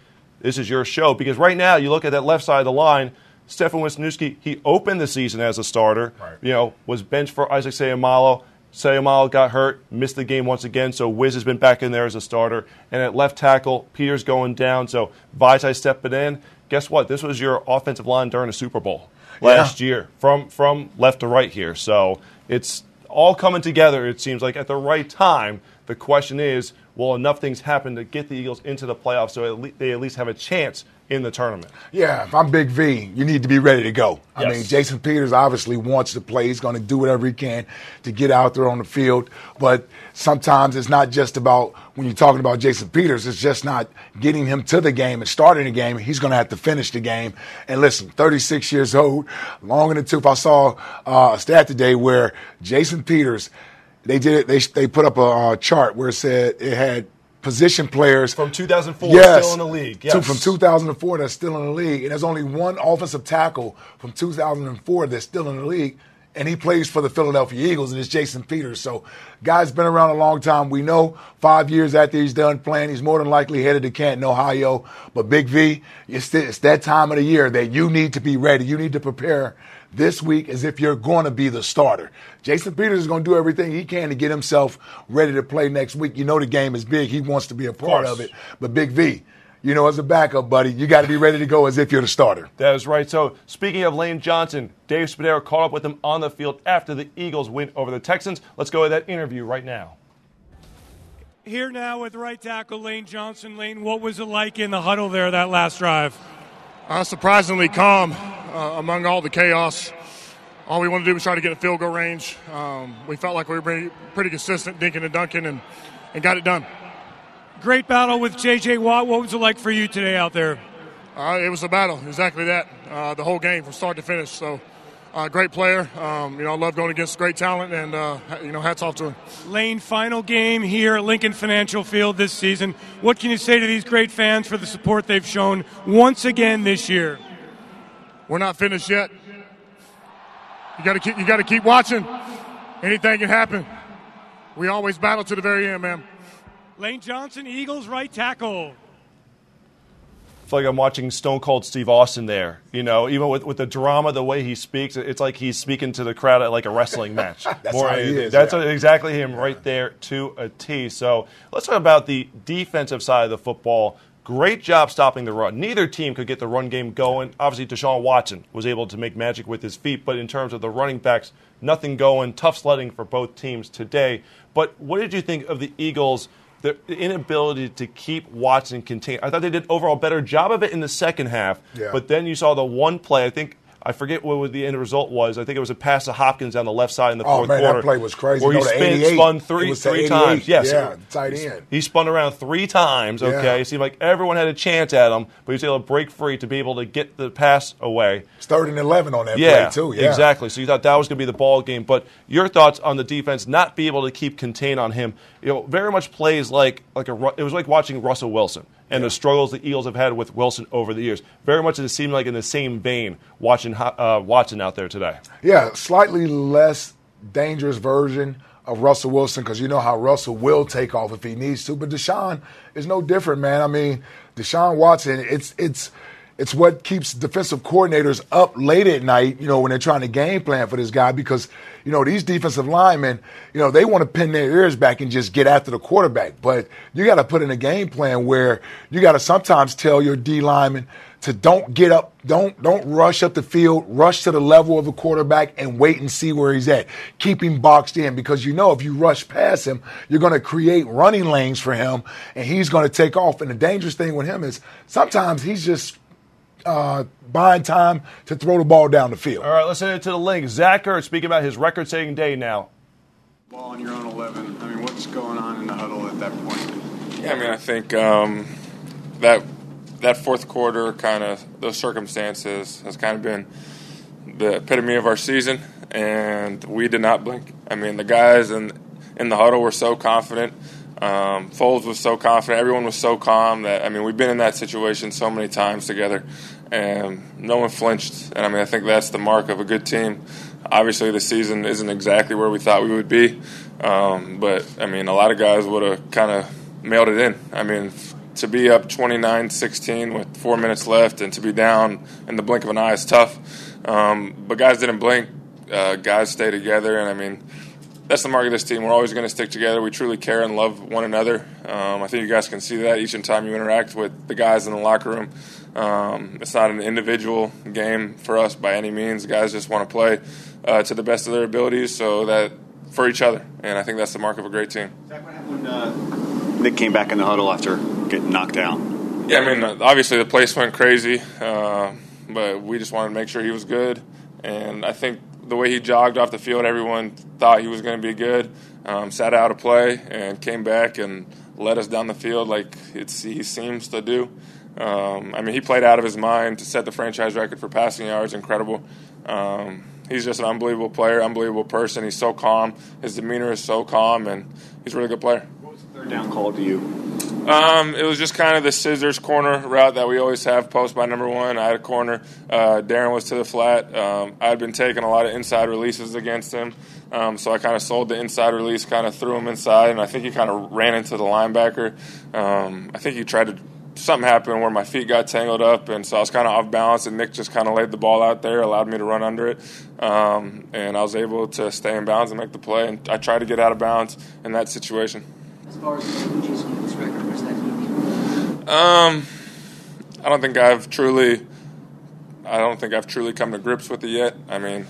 Speaker 3: this is your show? Because right now, you look at that left side of the line, Stefan Wisniewski, he opened the season as a starter. Right. You know, was benched for Isaac Seumalo. Seumalo got hurt, missed the game once again, so Wiz has been back in there as a starter. And at left tackle, Peters going down, so Vaitai stepping in. Guess what? This was your offensive line during the Super Bowl last yeah. year, from from left to right here. So it's all coming together. It seems like at the right time. The question is, will enough things happen to get the Eagles into the playoffs so they at least have a chance in the tournament.
Speaker 4: Yeah, if I'm Big V, you need to be ready to go. Yes. I mean, Jason Peters obviously wants to play. He's going to do whatever he can to get out there on the field. But sometimes it's not just about when you're talking about Jason Peters, it's just not getting him to the game and starting the game. He's going to have to finish the game. And listen, 36 years old, long in the tooth. I saw uh, a stat today where Jason Peters, they did it, they, they put up a, a chart where it said it had position players
Speaker 3: from 2004 yes, still in the league. Yes.
Speaker 4: from 2004 that's still in the league, and there's only one offensive tackle from 2004 that's still in the league, and he plays for the Philadelphia Eagles, and it's Jason Peters. So, guy's been around a long time. We know five years after he's done playing, he's more than likely headed to Canton, Ohio. But Big V, it's, it's that time of the year that you need to be ready. You need to prepare this week as if you're going to be the starter. Jason Peters is going to do everything he can to get himself ready to play next week. You know the game is big. He wants to be a part of, of it. But Big V, you know, as a backup, buddy, you got to be ready to go as if you're the starter.
Speaker 3: That is right. So, speaking of Lane Johnson, Dave Spadaro caught up with him on the field after the Eagles win over the Texans. Let's go to that interview right now.
Speaker 5: Here now with right tackle Lane Johnson. Lane, what was it like in the huddle there that last drive?
Speaker 17: Uh, surprisingly calm uh, among all the chaos. All we wanted to do was try to get a field goal range. Um, we felt like we were pretty, pretty consistent, dinking and dunking, and, and got it done.
Speaker 5: Great battle with J.J. Watt. What was it like for you today out there?
Speaker 17: Uh, it was a battle, exactly that. Uh, the whole game from start to finish. So uh, great player. Um, you know, I love going against great talent, and uh, you know, hats off to him.
Speaker 5: Lane, final game here at Lincoln Financial Field this season. What can you say to these great fans for the support they've shown once again this year?
Speaker 17: We're not finished yet. You got to keep you got to keep watching. Anything can happen. We always battle to the very end, man.
Speaker 5: Lane Johnson, Eagles right tackle.
Speaker 3: I feel like I'm watching Stone Cold Steve Austin there. You know, even with, with the drama, the way he speaks, it's like he's speaking to the crowd at like a wrestling (laughs) match.
Speaker 4: That's how he is,
Speaker 3: That's
Speaker 4: yeah.
Speaker 3: exactly him right there to a T. So let's talk about the defensive side of the football. Great job stopping the run. Neither team could get the run game going. Obviously, Deshaun Watson was able to make magic with his feet, but in terms of the running backs, nothing going. Tough sledding for both teams today. But what did you think of the Eagles? The inability to keep Watson contained. I thought they did overall better job of it in the second half.
Speaker 4: Yeah.
Speaker 3: But then you saw the one play. I think I forget what the end result was. I think it was a pass to Hopkins down the left side in the
Speaker 4: Oh,
Speaker 3: fourth
Speaker 4: man, that
Speaker 3: quarter.
Speaker 4: play was crazy.
Speaker 3: Where he spin, spun three three
Speaker 4: 88,
Speaker 3: times. Yes,
Speaker 4: yeah, tight end.
Speaker 3: He spun around three times. Okay,
Speaker 4: Yeah.
Speaker 3: it seemed like everyone had a chance at him, but he was able to break free to be able to get the pass away.
Speaker 4: It's third and 11 on that
Speaker 3: Yeah,
Speaker 4: play, too. Yeah.
Speaker 3: exactly. So you thought that was going to be the ball game, but your thoughts on the defense not be able to keep contain on him? You know, very much plays like like a it was like watching Russell Wilson and the struggles the Eagles have had with Wilson over the years. Very much it seemed like in the same vein watching uh, Watson out there today.
Speaker 4: Yeah, slightly less dangerous version of Russell Wilson because you know how Russell will take off if he needs to. But Deshaun is no different, man. I mean, Deshaun Watson, it's it's it's what keeps defensive coordinators up late at night, you know, when they're trying to game plan for this guy because, you know, these defensive linemen, you know, they want to pin their ears back and just get after the quarterback. But you got to put in a game plan where you got to sometimes tell your D lineman to don't get up, don't don't rush up the field, rush to the level of the quarterback and wait and see where he's at. Keep him boxed in because you know if you rush past him, you're going to create running lanes for him and he's going to take off. And the dangerous thing with him is sometimes he's just uh, buying time to throw the ball down the field.
Speaker 3: All right, let's head it to the link. Zach Ertz speaking about his record-setting day now.
Speaker 7: Ball on your own 11. I mean, what's going on in the huddle at that point?
Speaker 18: Yeah, I mean, I think um, that that fourth quarter, kind of those circumstances, has kind of been the epitome of our season, and we did not blink. I mean, the guys in in the huddle were so confident. Um, Foles was so confident. Everyone was so calm that I mean, we've been in that situation so many times together, and no one flinched. And I mean, I think that's the mark of a good team. Obviously, the season isn't exactly where we thought we would be, um, but I mean, a lot of guys would have kind of mailed it in. I mean, to be up 29-16 with four minutes left and to be down in the blink of an eye is tough. Um, but guys didn't blink. Uh, guys stay together, and I mean, that's the mark of this team. We're always going to stick together. We truly care and love one another. Um, I think you guys can see that each and time you interact with the guys in the locker room. Um, it's not an individual game for us by any means. Guys just want to play uh, to the best of their abilities, so that for each other, and I think that's the mark of a great team.
Speaker 7: When uh, Nick came back in the huddle after getting knocked down.
Speaker 18: Yeah, I mean, obviously the place went crazy, uh, but we just wanted to make sure he was good. And I think the way he jogged off the field, everyone thought he was going to be good. Um, sat out a play and came back and led us down the field like he seems to do. Um, I mean, he played out of his mind to set the franchise record for passing yards. Incredible. Um, he's just an unbelievable player, unbelievable person. He's so calm. His demeanor is so calm, and he's a really good player.
Speaker 7: What was the Third down call to you.
Speaker 18: Um, it was just kind of the scissors corner route that we always have post by number one. I had a corner. Uh, Darren was to the flat. Um, I had been taking a lot of inside releases against him, um, so I kind of sold the inside release, kind of threw him inside, and I think he kind of ran into the linebacker. Um, I think he tried to. Something happened where my feet got tangled up, and so I was kind of off balance. And Nick just kind of laid the ball out there, allowed me to run under it, um, and I was able to stay in bounds and make the play. And I tried to get out of bounds in that situation.
Speaker 9: As far as this record, that?
Speaker 18: Um, I don't think I've truly, I don't think I've truly come to grips with it yet. I mean,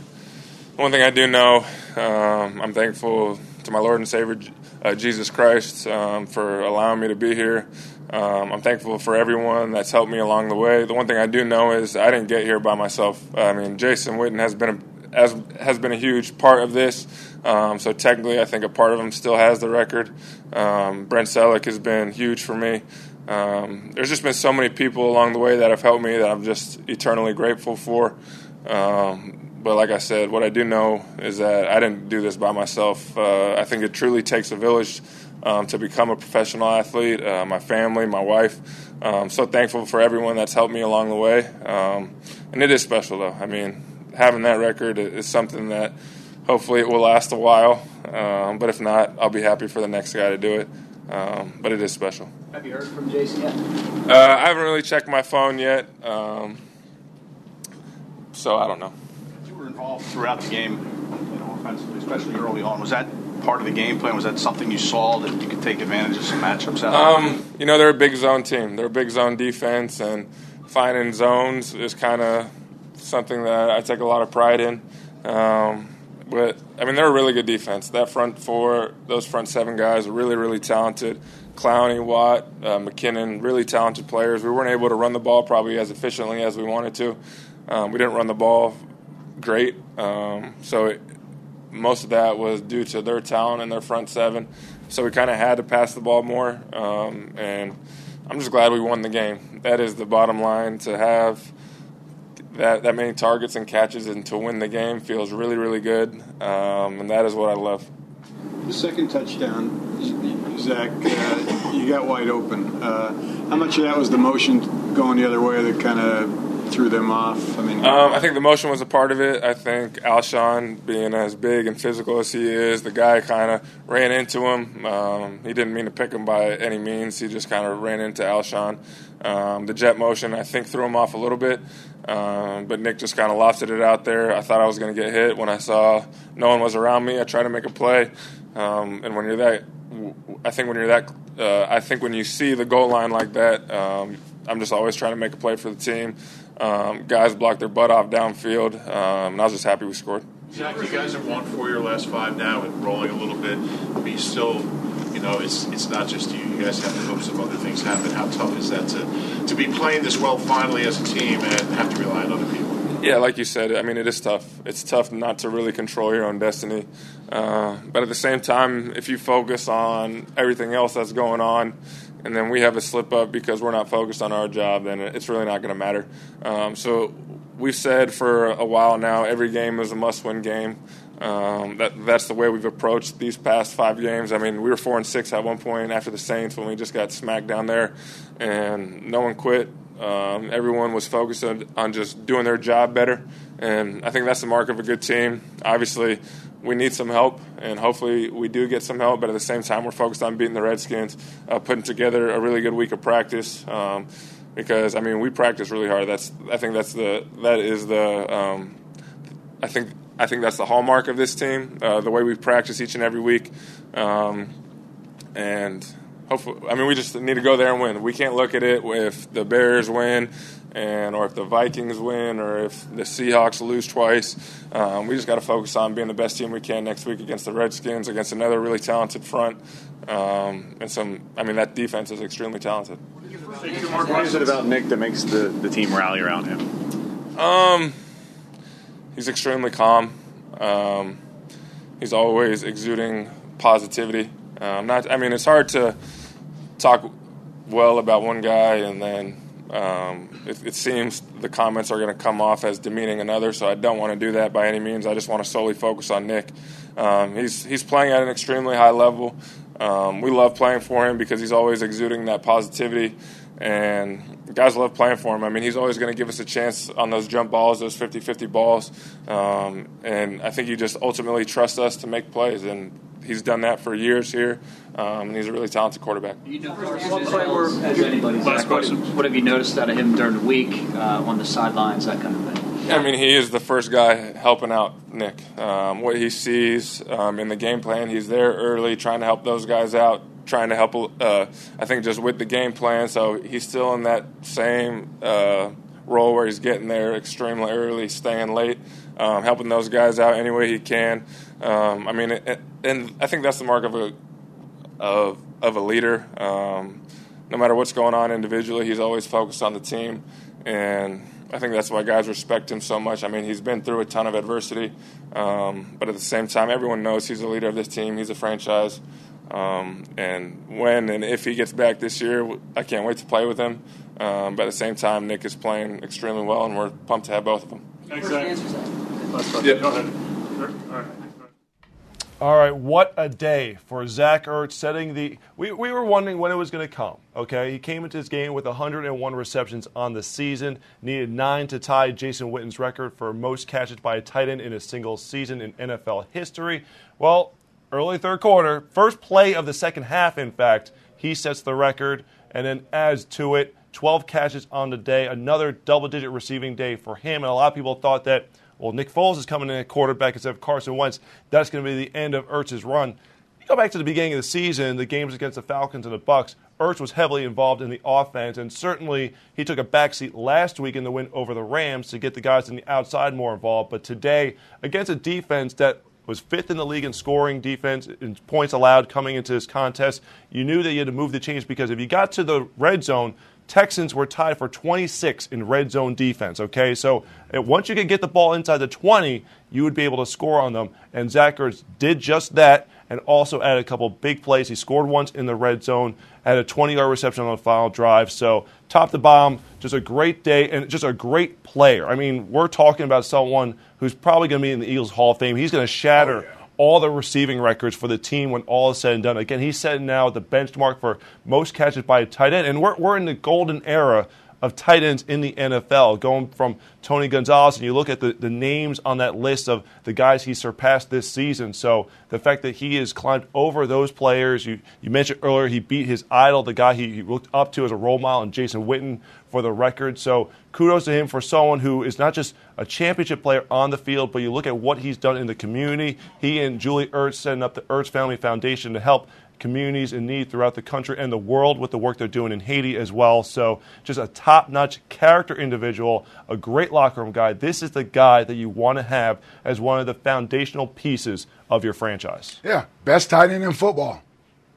Speaker 18: one thing I do know, um, I'm thankful to my Lord and Savior uh, Jesus Christ um, for allowing me to be here. Um, I'm thankful for everyone that's helped me along the way. The one thing I do know is I didn't get here by myself. I mean, Jason Witten has been a, has, has been a huge part of this. Um, so technically, I think a part of him still has the record. Um, Brent Celek has been huge for me. Um, there's just been so many people along the way that have helped me that I'm just eternally grateful for. Um, but like I said, what I do know is that I didn't do this by myself. Uh, I think it truly takes a village um, to become a professional athlete. Uh, my family, my wife. Um, so thankful for everyone that's helped me along the way. Um, and it is special, though. I mean, having that record is something that hopefully it will last a while. Um, but if not, I'll be happy for the next guy to do it. Um, but it is special.
Speaker 9: Have you heard from Jason yet?
Speaker 18: Uh, I haven't really checked my phone yet, um, so I don't know.
Speaker 15: You were involved throughout the game, you know, offensively, especially early on. Was that part of the game plan? Was that something you saw that you could take advantage of some matchups out?
Speaker 18: Um, you know, they're a big zone team. They're a big zone defense, and finding zones is kind of something that I take a lot of pride in. Um, but I mean, they're a really good defense. That front four, those front seven guys are really, really talented. Clowney, Watt, uh, McKinney, really talented players. We weren't able to run the ball probably as efficiently as we wanted to. Um, we didn't run the ball great, um, so it, most of that was due to their talent and their front seven. So we kind of had to pass the ball more, um, and I'm just glad we won the game. That is the bottom line. To have that that many targets and catches and to win the game feels really, really good, um, and that is what I love.
Speaker 7: The second touchdown, Zach, uh, you got wide open. Uh, how much of that was the motion going the other way that kind of threw them off? I mean,
Speaker 18: Um, I think the motion was a part of it. I think Alshon, being as big and physical as he is, the guy kind of ran into him. Um, he didn't mean to pick him by any means. He just kind of ran into Alshon. Um, the jet motion, I think, threw him off a little bit. Um, but Nick just kind of lofted it out there. I thought I was going to get hit. When I saw no one was around me, I tried to make a play. Um, and when you're that, I think when you're that, uh, I think when you see the goal line like that, um, I'm just always trying to make a play for the team. Um, guys blocked their butt off downfield, um, and I was just happy we scored.
Speaker 13: Zach, you guys have won four of your last five now and rolling a little bit, but you still, you know, it's it's not just you. You guys have to hope some other things happen. How tough is that to to be playing this well finally as a team and have to rely on other people?
Speaker 18: Yeah, like you said, I mean, it is tough. It's tough not to really control your own destiny. Uh, but at the same time, if you focus on everything else that's going on, and then we have a slip up because we're not focused on our job, then it's really not going to matter. Um, so we've said for a while now, every game is a must-win game. Um, that that's the way we've approached these past five games. I mean, we were four and six at one point after the Saints when we just got smacked down there, and no one quit. Um, everyone was focused on, on just doing their job better, and I think that's the mark of a good team. Obviously, we need some help, and hopefully we do get some help. But at the same time, we're focused on beating the Redskins, uh, putting together a really good week of practice. Um, because I mean, we practice really hard. That's I think that's the that is the um, I think I think that's the hallmark of this team. Uh, the way we practice each and every week, um, and hopefully, I mean, we just need to go there and win. We can't look at it if the Bears win, and or if the Vikings win, or if the Seahawks lose twice. Um, we just got to focus on being the best team we can next week against the Redskins, against another really talented front, um, and some. I mean, that defense is extremely talented.
Speaker 13: What is it about Nick that makes the, the team rally around him?
Speaker 18: Um, he's extremely calm. Um, he's always exuding positivity. Um, not, I mean, it's hard to talk well about one guy and then um, it, it seems the comments are going to come off as demeaning another. So I don't want to do that by any means. I just want to solely focus on Nick. Um, he's he's playing at an extremely high level. Um, we love playing for him because he's always exuding that positivity and guys love playing for him. I mean, he's always going to give us a chance on those jump balls, those 50 50 balls. Um, and I think he just ultimately trusts us to make plays. And he's done that for years here. Um, and he's a really talented quarterback.
Speaker 9: You know, what play were, as anybody, what, what have you noticed out of him during the week uh, on the sidelines, that kind of thing?
Speaker 18: I mean, he is the first guy helping out Nick. Um, what he sees um, in the game plan, he's there early, trying to help those guys out, trying to help. Uh, I think just with the game plan, so he's still in that same uh, role where he's getting there extremely early, staying late, um, helping those guys out any way he can. Um, I mean, it, and I think that's the mark of a of of a leader. Um, no matter what's going on individually, he's always focused on the team and I think that's why guys respect him so much. I mean, he's been through a ton of adversity, um, but at the same time, everyone knows he's the leader of this team. He's a franchise, um, and when and if he gets back this year, I can't wait to play with him. Um, but at the same time, Nick is playing extremely well, and we're pumped to have both of them.
Speaker 14: Thanks, Zach.
Speaker 18: Yeah.
Speaker 14: Go ahead. All right.
Speaker 3: All right, what a day for Zach Ertz setting the. We, we were wondering when it was going to come. Okay, he came into this game with 101 receptions on the season, needed nine to tie Jason Witten's record for most catches by a tight end in a single season in NFL history. Well, early third quarter, first play of the second half, in fact, he sets the record and then adds to it 12 catches on the day, another double digit receiving day for him. And a lot of people thought that well, Nick Foles is coming in at quarterback instead of Carson Wentz. That's going to be the end of Ertz's run. You go back to the beginning of the season, the games against the Falcons and the Bucks. Ertz was heavily involved in the offense, and certainly he took a backseat last week in the win over the Rams to get the guys on the outside more involved. But today, against a defense that was fifth in the league in scoring defense in points allowed coming into this contest, you knew that you had to move the chains because if you got to the red zone, Texans were tied for 26 in red zone defense. Okay, so uh, once you could get the ball inside the 20, you would be able to score on them. And Zach Ertz did just that, and also added a couple big plays. He scored once in the red zone, had a 20-yard reception on the final drive. So top to bottom, just a great day and just a great player. I mean, we're talking about someone who's probably going to be in the Eagles Hall of Fame. He's going to shatter. Oh, yeah all the receiving records for the team when all is said and done. Again, he's setting now the benchmark for most catches by a tight end, and we're, we're in the golden era of tight ends in the NFL, going from Tony Gonzalez, and you look at the, the names on that list of the guys he surpassed this season. So the fact that he has climbed over those players, you, you mentioned earlier, he beat his idol, the guy he, he looked up to as a role model, and Jason Witten for the record. So kudos to him for someone who is not just a championship player on the field, but you look at what he's done in the community. He and Julie Ertz setting up the Ertz Family Foundation to help communities in need throughout the country and the world with the work they're doing in Haiti as well. So, just a top notch character individual, a great locker room guy. This is the guy that you want to have as one of the foundational pieces of your franchise.
Speaker 4: Yeah, best tight end in football.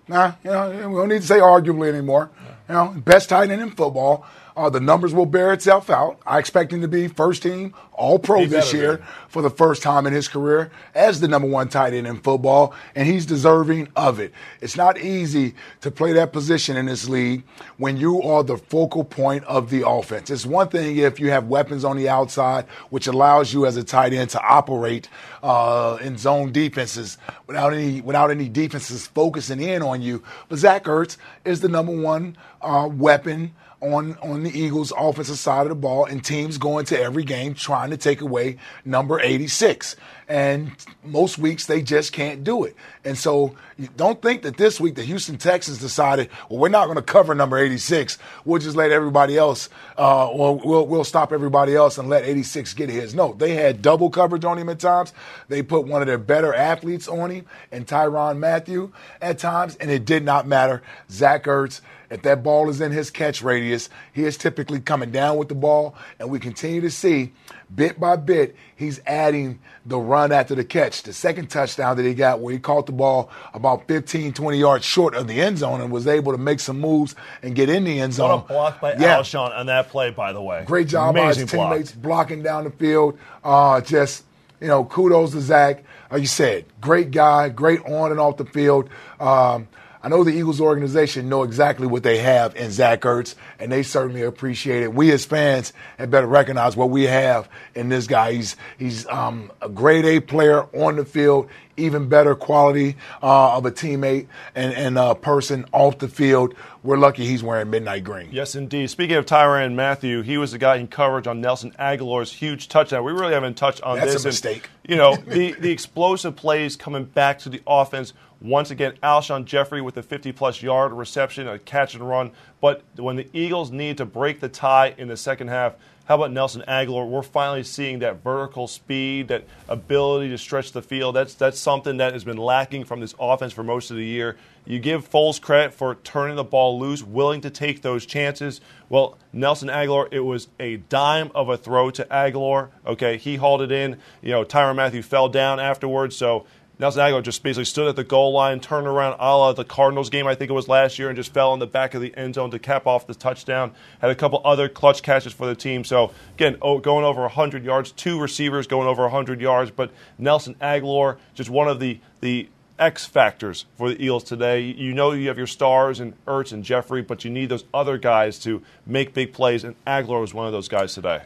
Speaker 4: Nah, you know, we don't need to say arguably anymore. You know, best tight end in football. Uh, the numbers will bear itself out. I expect him to be first team All Pro this year for the first time in his career as the number one tight end in football, and he's deserving of it. It's not easy to play that position in this league when you are the focal point of the offense. It's one thing if you have weapons on the outside, which allows you as a tight end to operate uh, in zone defenses without any without any defenses focusing in on you. But Zach Ertz is the number one uh, weapon on on the Eagles' offensive side of the ball, and teams going to every game trying to take away number 86. And most weeks they just can't do it. And so don't think that this week the Houston Texans decided, well, we're not going to cover number 86. We'll just let everybody else, uh, well, we'll we'll stop everybody else and let 86 get his. No, they had double coverage on him at times. They put one of their better athletes on him, and Tyrann Mathieu at times, and it did not matter. Zach Ertz if that ball is in his catch radius, he is typically coming down with the ball, and we continue to see bit by bit, he's adding the run after the catch. The second touchdown that he got, where he caught the ball about 15, 20 yards short of the end zone and was able to make some moves and get in the end zone.
Speaker 3: What a block by yeah. Alshon on that play, by the way.
Speaker 4: Great job by his teammates blocking down the field. Uh, just, you know, kudos to Zach. Like you said, great guy, great on and off the field. Um, I know the Eagles organization know exactly what they have in Zach Ertz, and they certainly appreciate it. We as fans had better recognize what we have in this guy. He's he's um, a grade A player on the field, even better quality uh, of a teammate and, and a person off the field. We're lucky he's wearing midnight green.
Speaker 3: Yes, indeed. Speaking of Tyrann Mathieu, he was the guy in coverage on Nelson Agholor's huge touchdown. We really haven't touched on
Speaker 4: That's
Speaker 3: this.
Speaker 4: That's a mistake.
Speaker 3: And, you know, (laughs) the, the explosive plays coming back to the offense – once again, Alshon Jeffery with a 50 plus yard reception, a catch and run. But when the Eagles need to break the tie in the second half, how about Nelson Agholor? We're finally seeing that vertical speed, that ability to stretch the field. That's that's something that has been lacking from this offense for most of the year. You give Foles credit for turning the ball loose, willing to take those chances. Well, Nelson Agholor, it was a dime of a throw to Agholor. Okay, he hauled it in. You know, Tyrann Mathieu fell down afterwards, so Nelson Agholor just basically stood at the goal line, turned around a la the Cardinals game, I think it was last year, and just fell in the back of the end zone to cap off the touchdown. Had a couple other clutch catches for the team. So, again, going over 100 yards, two receivers going over 100 yards, but Nelson Agholor, just one of the, the X factors for the Eels today. You know you have your stars and Ertz and Jeffery, but you need those other guys to make big plays, and Agholor was one of those guys today.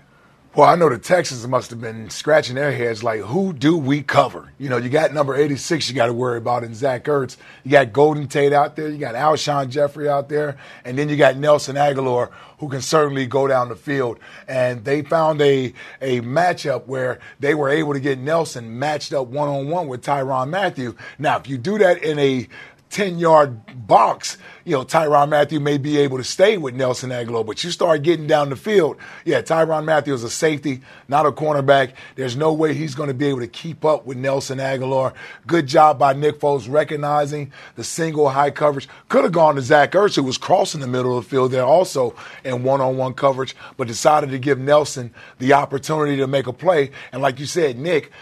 Speaker 4: Well, I know the Texans must have been scratching their heads like, who do we cover? You know, you got number 86 you got to worry about in Zach Ertz. You got Golden Tate out there. You got Alshon Jeffery out there. And then you got Nelson Agholor, who can certainly go down the field. And they found a, a matchup where they were able to get Nelson matched up one on one with Tyrann Mathieu. Now, if you do that in a 10 yard box, you know, Tyrann Mathieu may be able to stay with Nelson Agholor, but you start getting down the field. Yeah, Tyrann Mathieu is a safety, not a cornerback. There's no way he's going to be able to keep up with Nelson Agholor. Good job by Nick Foles recognizing the single high coverage. Could have gone to Zach Ertz, who was crossing the middle of the field there also in one on one coverage, but decided to give Nelson the opportunity to make a play. And like you said, Nick,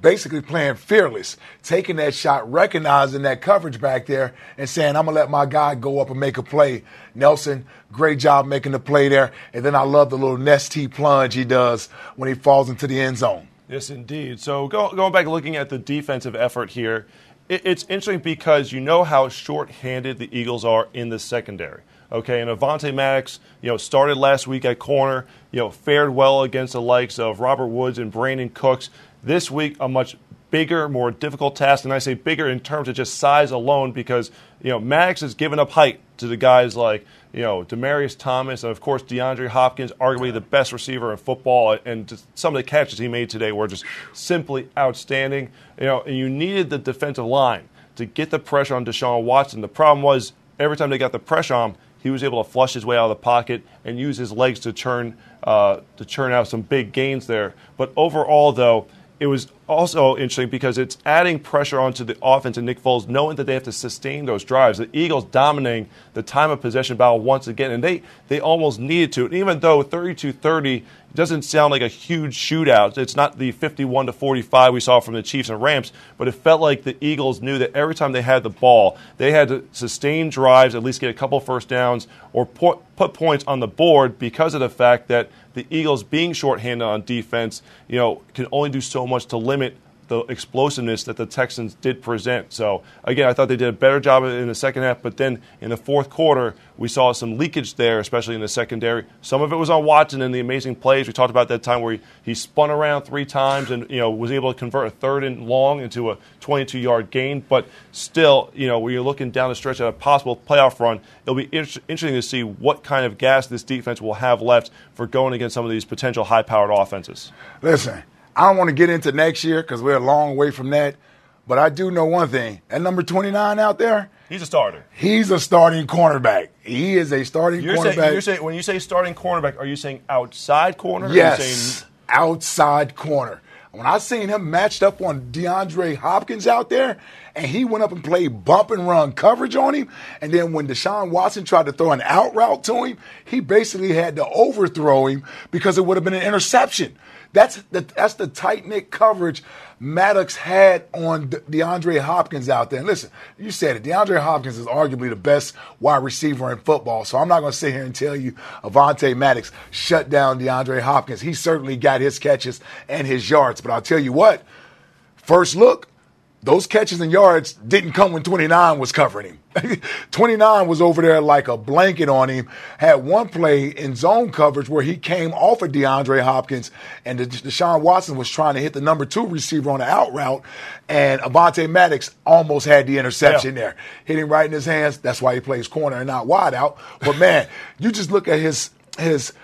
Speaker 4: basically playing fearless, taking that shot, recognizing that coverage back there, and saying, I'm going to let my guy go up and make a play. Nelson, great job making the play there. And then I love the little Nestea plunge he does when he falls into the end zone.
Speaker 3: Yes, indeed. So go, going back looking at the defensive effort here, it, it's interesting because you know how short-handed the Eagles are in the secondary. Okay, and Avonte Maddox, you know, started last week at corner, you know, fared well against the likes of Robert Woods and Brandin Cooks. This week, a much bigger, more difficult task, and I say bigger in terms of just size alone because you know Maddox has given up height to the guys like you know Demaryius Thomas and of course DeAndre Hopkins, arguably the best receiver in football, and some of the catches he made today were just simply outstanding. You know, and you needed the defensive line to get the pressure on Deshaun Watson. The problem was every time they got the pressure on he was able to flush his way out of the pocket and use his legs to churn uh, to churn out some big gains there. But overall, though it was also interesting because it's adding pressure onto the offense and Nick Foles, knowing that they have to sustain those drives. The Eagles dominating the time of possession battle once again, and they, they almost needed to. And even though 32 30 doesn't sound like a huge shootout, it's not the 51 to 45 we saw from the Chiefs and Rams, but it felt like the Eagles knew that every time they had the ball, they had to sustain drives, at least get a couple first downs, or put, put points on the board because of the fact that the Eagles being shorthanded on defense, you know, can only do so much to limit the explosiveness that the Texans did present. So again, I thought they did a better job in the second half, but then in the fourth quarter, we saw some leakage there, especially in the secondary. Some of it was on Watson and the amazing plays. We talked about that time where he, he spun around three times and you know was able to convert a third and long into a 22-yard gain. But still, you know, when you're looking down the stretch at a possible playoff run, it'll be inter- interesting to see what kind of gas this defense will have left for going against some of these potential high-powered offenses.
Speaker 4: Listen, I don't want to get into next year because we're a long way from that. But I do know one thing. At number 29 out there,
Speaker 3: he's a starter.
Speaker 4: He's a starting cornerback. He is a starting
Speaker 3: you're
Speaker 4: cornerback.
Speaker 3: Saying, you're saying, when you say starting cornerback, are you saying outside corner?
Speaker 4: Yes,
Speaker 3: saying...
Speaker 4: outside corner. When I seen him matched up on DeAndre Hopkins out there, and he went up and played bump and run coverage on him, and then when Deshaun Watson tried to throw an out route to him, he basically had to overthrow him because it would have been an interception. That's the that's the tight knit coverage Maddox had on De- DeAndre Hopkins out there. And listen, you said it. DeAndre Hopkins is arguably the best wide receiver in football. So I'm not going to sit here and tell you Avonte Maddox shut down DeAndre Hopkins. He certainly got his catches and his yards. But I'll tell you what, first look, those catches and yards didn't come when 29 was covering him. (laughs) 29 was over there like a blanket on him. Had one play in zone coverage where he came off of DeAndre Hopkins and Deshaun Watson was trying to hit the number two receiver on the out route. And Avonte Maddox almost had the interception yeah. there. Hit him right in his hands. That's why he plays corner and not wide out. But man, (laughs) you just look at his, his,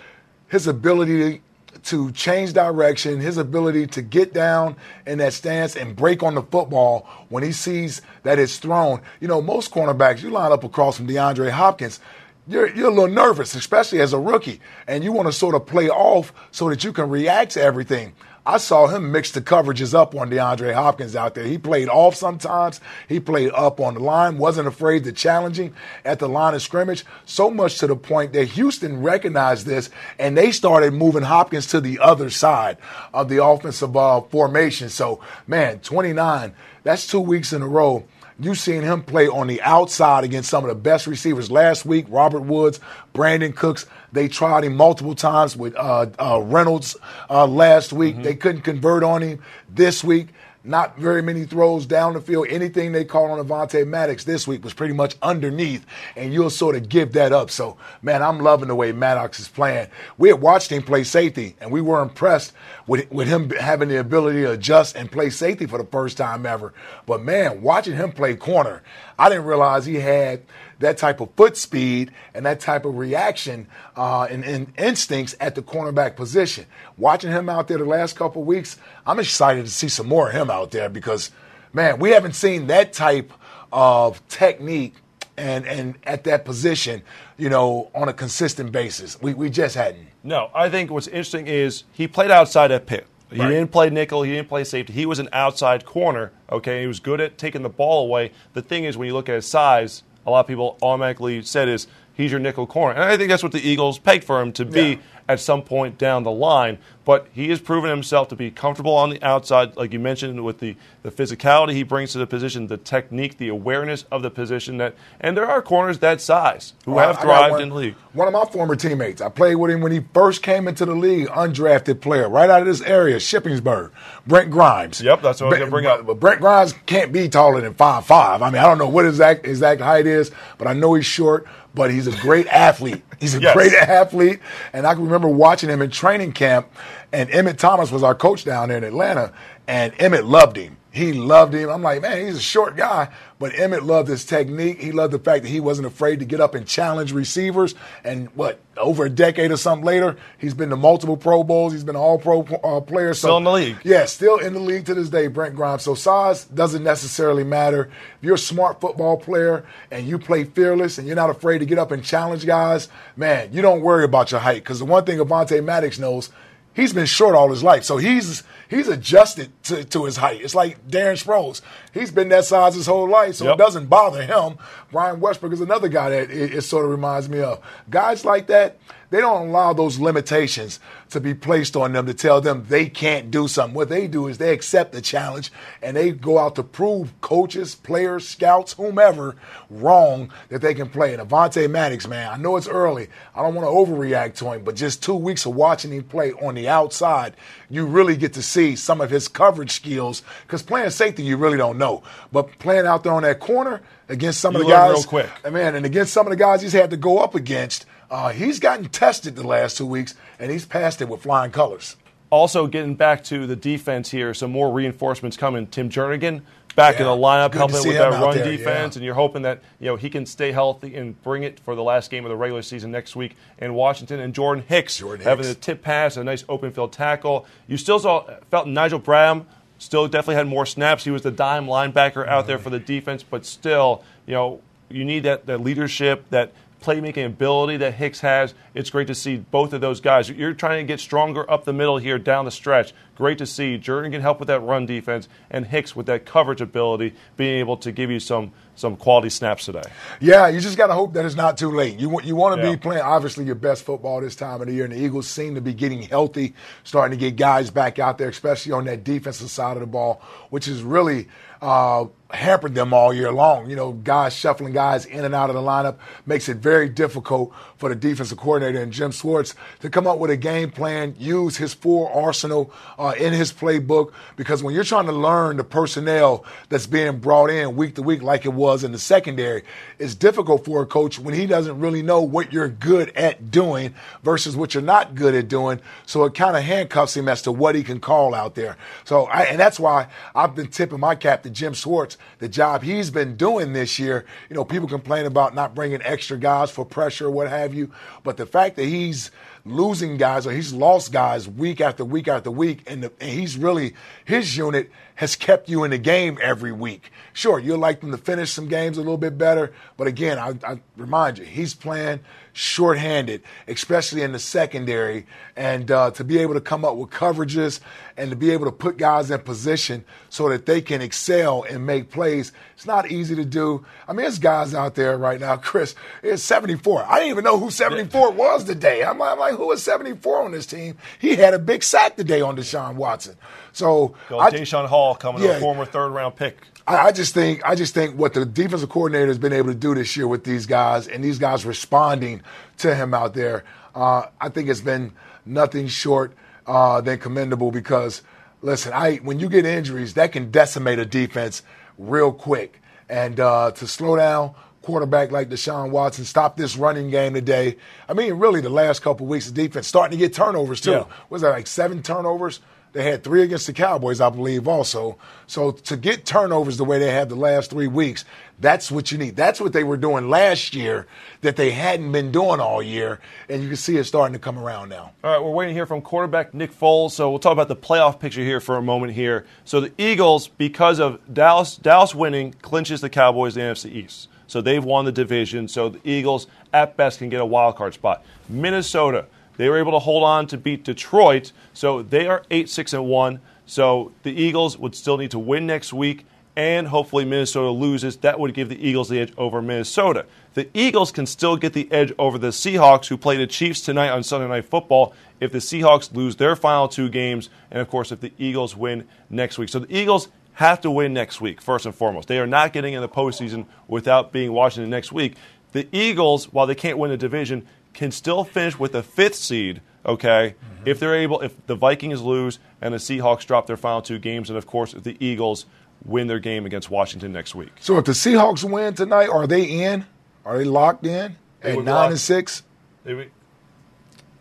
Speaker 4: his ability to change direction, his ability to get down in that stance and break on the football when he sees that it's thrown. You know, most cornerbacks, you line up across from DeAndre Hopkins, you're, you're a little nervous, especially as a rookie, and you want to sort of play off so that you can react to everything. I saw him mix the coverages up on DeAndre Hopkins out there. He played off sometimes. He played up on the line, wasn't afraid to challenge him at the line of scrimmage, so much to the point that Houston recognized this and they started moving Hopkins to the other side of the offensive uh, formation. So, man, 29, that's two weeks in a row You've seen him play on the outside against some of the best receivers last week. Robert Woods, Brandin Cooks. They tried him multiple times with uh, uh, Reynolds uh, last week. Mm-hmm. They couldn't convert on him this week. not very many throws down the field. Anything they called on Avonte Maddox this week was pretty much underneath, and you'll sort of give that up. So, man, I'm loving the way Maddox is playing. We had watched him play safety, and we were impressed with, with him having the ability to adjust and play safety for the first time ever. But, man, watching him play corner, I didn't realize he had that type of foot speed and that type of reaction uh, and, and, instincts at the cornerback position. Watching him out there the last couple of weeks, I'm excited to see some more of him out there because, man, we haven't seen that type of technique and, and at that position, you know, on a consistent basis. We, we just hadn't.
Speaker 3: No, I think what's interesting is he played outside at Pitt. He
Speaker 4: Right.
Speaker 3: didn't play nickel. He didn't play safety. He was an outside corner. Okay, he was good at taking the ball away. The thing is, when you look at his size, a lot of people automatically said is he's your nickel corner, and I think that's what the Eagles pegged for him to be
Speaker 4: Yeah.
Speaker 3: At some point down the line. But he has proven himself to be comfortable on the outside, like you mentioned, with the, the physicality he brings to the position, the technique, the awareness of the position. That and there are corners that size who
Speaker 4: Well,
Speaker 3: have thrived
Speaker 4: one-
Speaker 3: in the league.
Speaker 4: One of my former teammates, I played with him when he first came into the league, undrafted player, right out of this area, Shippensburg, Brent Grimes.
Speaker 3: Yep, that's what I was
Speaker 4: Brent-
Speaker 3: gonna bring up.
Speaker 4: But Brent Grimes can't be taller than five five. I mean, I don't know what his exact, exact height is, but I know he's short. But he's a great athlete. He's a
Speaker 3: Yes.
Speaker 4: great athlete, and I can remember watching him in training camp. And Emmitt Thomas was our coach down there in Atlanta, and Emmitt loved him. He loved him. I'm like, man, he's a short guy, but Emmitt loved his technique. He loved the fact that he wasn't afraid to get up and challenge receivers. And what, over a decade or something later, he's been to multiple Pro Bowls. He's been an All Pro uh, player. So,
Speaker 3: Still in the league.
Speaker 4: Yeah, still in the league to this day, Brent Grimes. So size doesn't necessarily matter. If you're a smart football player and you play fearless and you're not afraid to get up and challenge guys, man, you don't worry about your height. Because the one thing Avonte Maddox knows, he's been short all his life. So he's he's adjusted to, to his height. It's like Darren Sproles. He's been that size his whole life, so
Speaker 3: Yep.
Speaker 4: it doesn't bother him. Brian Westbrook is another guy that it, it sort of reminds me of. Guys like that, they don't allow those limitations to be placed on them to tell them they can't do something. What they do is they accept the challenge and they go out to prove coaches, players, scouts, whomever wrong that they can play. And Avonte Maddox, man, I know it's early. I don't want to overreact to him, but just two weeks of watching him play on the outside, you really get to see some of his coverage skills. Because playing safety, you really don't know. But playing out there on that corner against some
Speaker 3: You
Speaker 4: of the guys,
Speaker 3: real quick.
Speaker 4: man, and against some of the guys he's had to go up against, uh, he's gotten tested the last two weeks, and he's passed it with flying colors.
Speaker 3: Also, getting back to the defense here, some more reinforcements coming. Tim Jernigan back in the lineup, helping with that run
Speaker 4: there,
Speaker 3: defense,
Speaker 4: yeah.
Speaker 3: and you're hoping that you know he can stay healthy and bring it for the last game of the regular season next week in Washington. And Jordan Hicks having
Speaker 4: Hicks.
Speaker 3: a tip pass, a nice open field tackle. You still saw felt Nigel Bradham still definitely had more snaps. He was the dime linebacker out there for the defense, but still, you know, you need that, that leadership, that playmaking ability that Hicks has. It's great to see both of those guys. You're trying to get stronger up the middle here down the stretch. Great to see Jordan can help with that run defense and Hicks with that coverage ability being able to give you some some quality snaps today.
Speaker 4: Yeah, you just got to hope that it's not too late. You want you want to
Speaker 3: Yeah.
Speaker 4: be playing obviously your best football this time of the year, and the Eagles seem to be getting healthy, starting to get guys back out there, especially on that defensive side of the ball, which is really uh, hampered them all year long. You know, guys shuffling guys in and out of the lineup makes it very difficult for the defensive coordinator and Jim Schwartz to come up with a game plan, use his full arsenal uh, in his playbook. Because when you're trying to learn the personnel that's being brought in week to week, like it was in the secondary, it's difficult for a coach when he doesn't really know what you're good at doing versus what you're not good at doing. So it kind of handcuffs him as to what he can call out there. So, I, and that's why I've been tipping my cap to Jim Schwartz, the job he's been doing this year. You know, people complain about not bringing extra guys for pressure or what have you, but the fact that he's losing guys or he's lost guys week after week after week, and, the, and he's really his unit has kept you in the game every week. Sure, you'd like them to finish some games a little bit better, but again, I, I remind you, he's playing shorthanded, especially in the secondary, and uh, to be able to come up with coverages and to be able to put guys in position so that they can excel and make plays. It's not easy to do. I mean, there's guys out there right now, (laughs) Chris. It's 74. I didn't even know who 74 was today. I'm like, I'm like, who is 74 on this team? He had a big sack today on Deshaun Watson. So
Speaker 3: Go
Speaker 4: I-
Speaker 3: Daeshon Hall coming,
Speaker 4: Yeah.
Speaker 3: a former third round pick.
Speaker 4: I, I just think I just think what the defensive coordinator has been able to do this year with these guys and these guys responding to him out there, uh, I think it's been nothing short uh, than commendable because. listen, I when you get injuries, that can decimate a defense real quick. And uh, to slow down quarterback like Deshaun Watson, stop this running game today. I mean, really, the last couple of weeks, the defense starting to get turnovers too.
Speaker 3: Yeah.
Speaker 4: Was that like seven turnovers? They had three against the Cowboys, I believe, also. So to get turnovers the way they have the last three weeks, that's what you need. That's what they were doing last year that they hadn't been doing all year, and you can see it starting to come around now.
Speaker 3: All right, we're waiting here from quarterback Nick Foles. So we'll talk about the playoff picture here for a moment here. So the Eagles, because of Dallas, Dallas winning, clinches the Cowboys the NFC East. So they've won the division. So the Eagles, at best, can get a wild card spot. Minnesota, they were able to hold on to beat Detroit. So they are eight six and one. So the Eagles would still need to win next week and hopefully Minnesota loses, that would give the Eagles the edge over Minnesota. The Eagles can still get the edge over the Seahawks, who play the Chiefs tonight on Sunday Night Football, if the Seahawks lose their final two games, and of course, if the Eagles win next week. So the Eagles have to win next week, first and foremost. They are not getting in the postseason without being Washington next week. The Eagles, while they can't win the division, can still finish with the fifth seed, okay, mm-hmm. if they're able, if the Vikings lose and the Seahawks drop their final two games, and of course, if the Eagles win their game against Washington next week.
Speaker 4: So if the Seahawks win tonight, are they in? Are they locked in
Speaker 3: They
Speaker 4: at nine
Speaker 3: lock-
Speaker 4: and six?
Speaker 3: They would-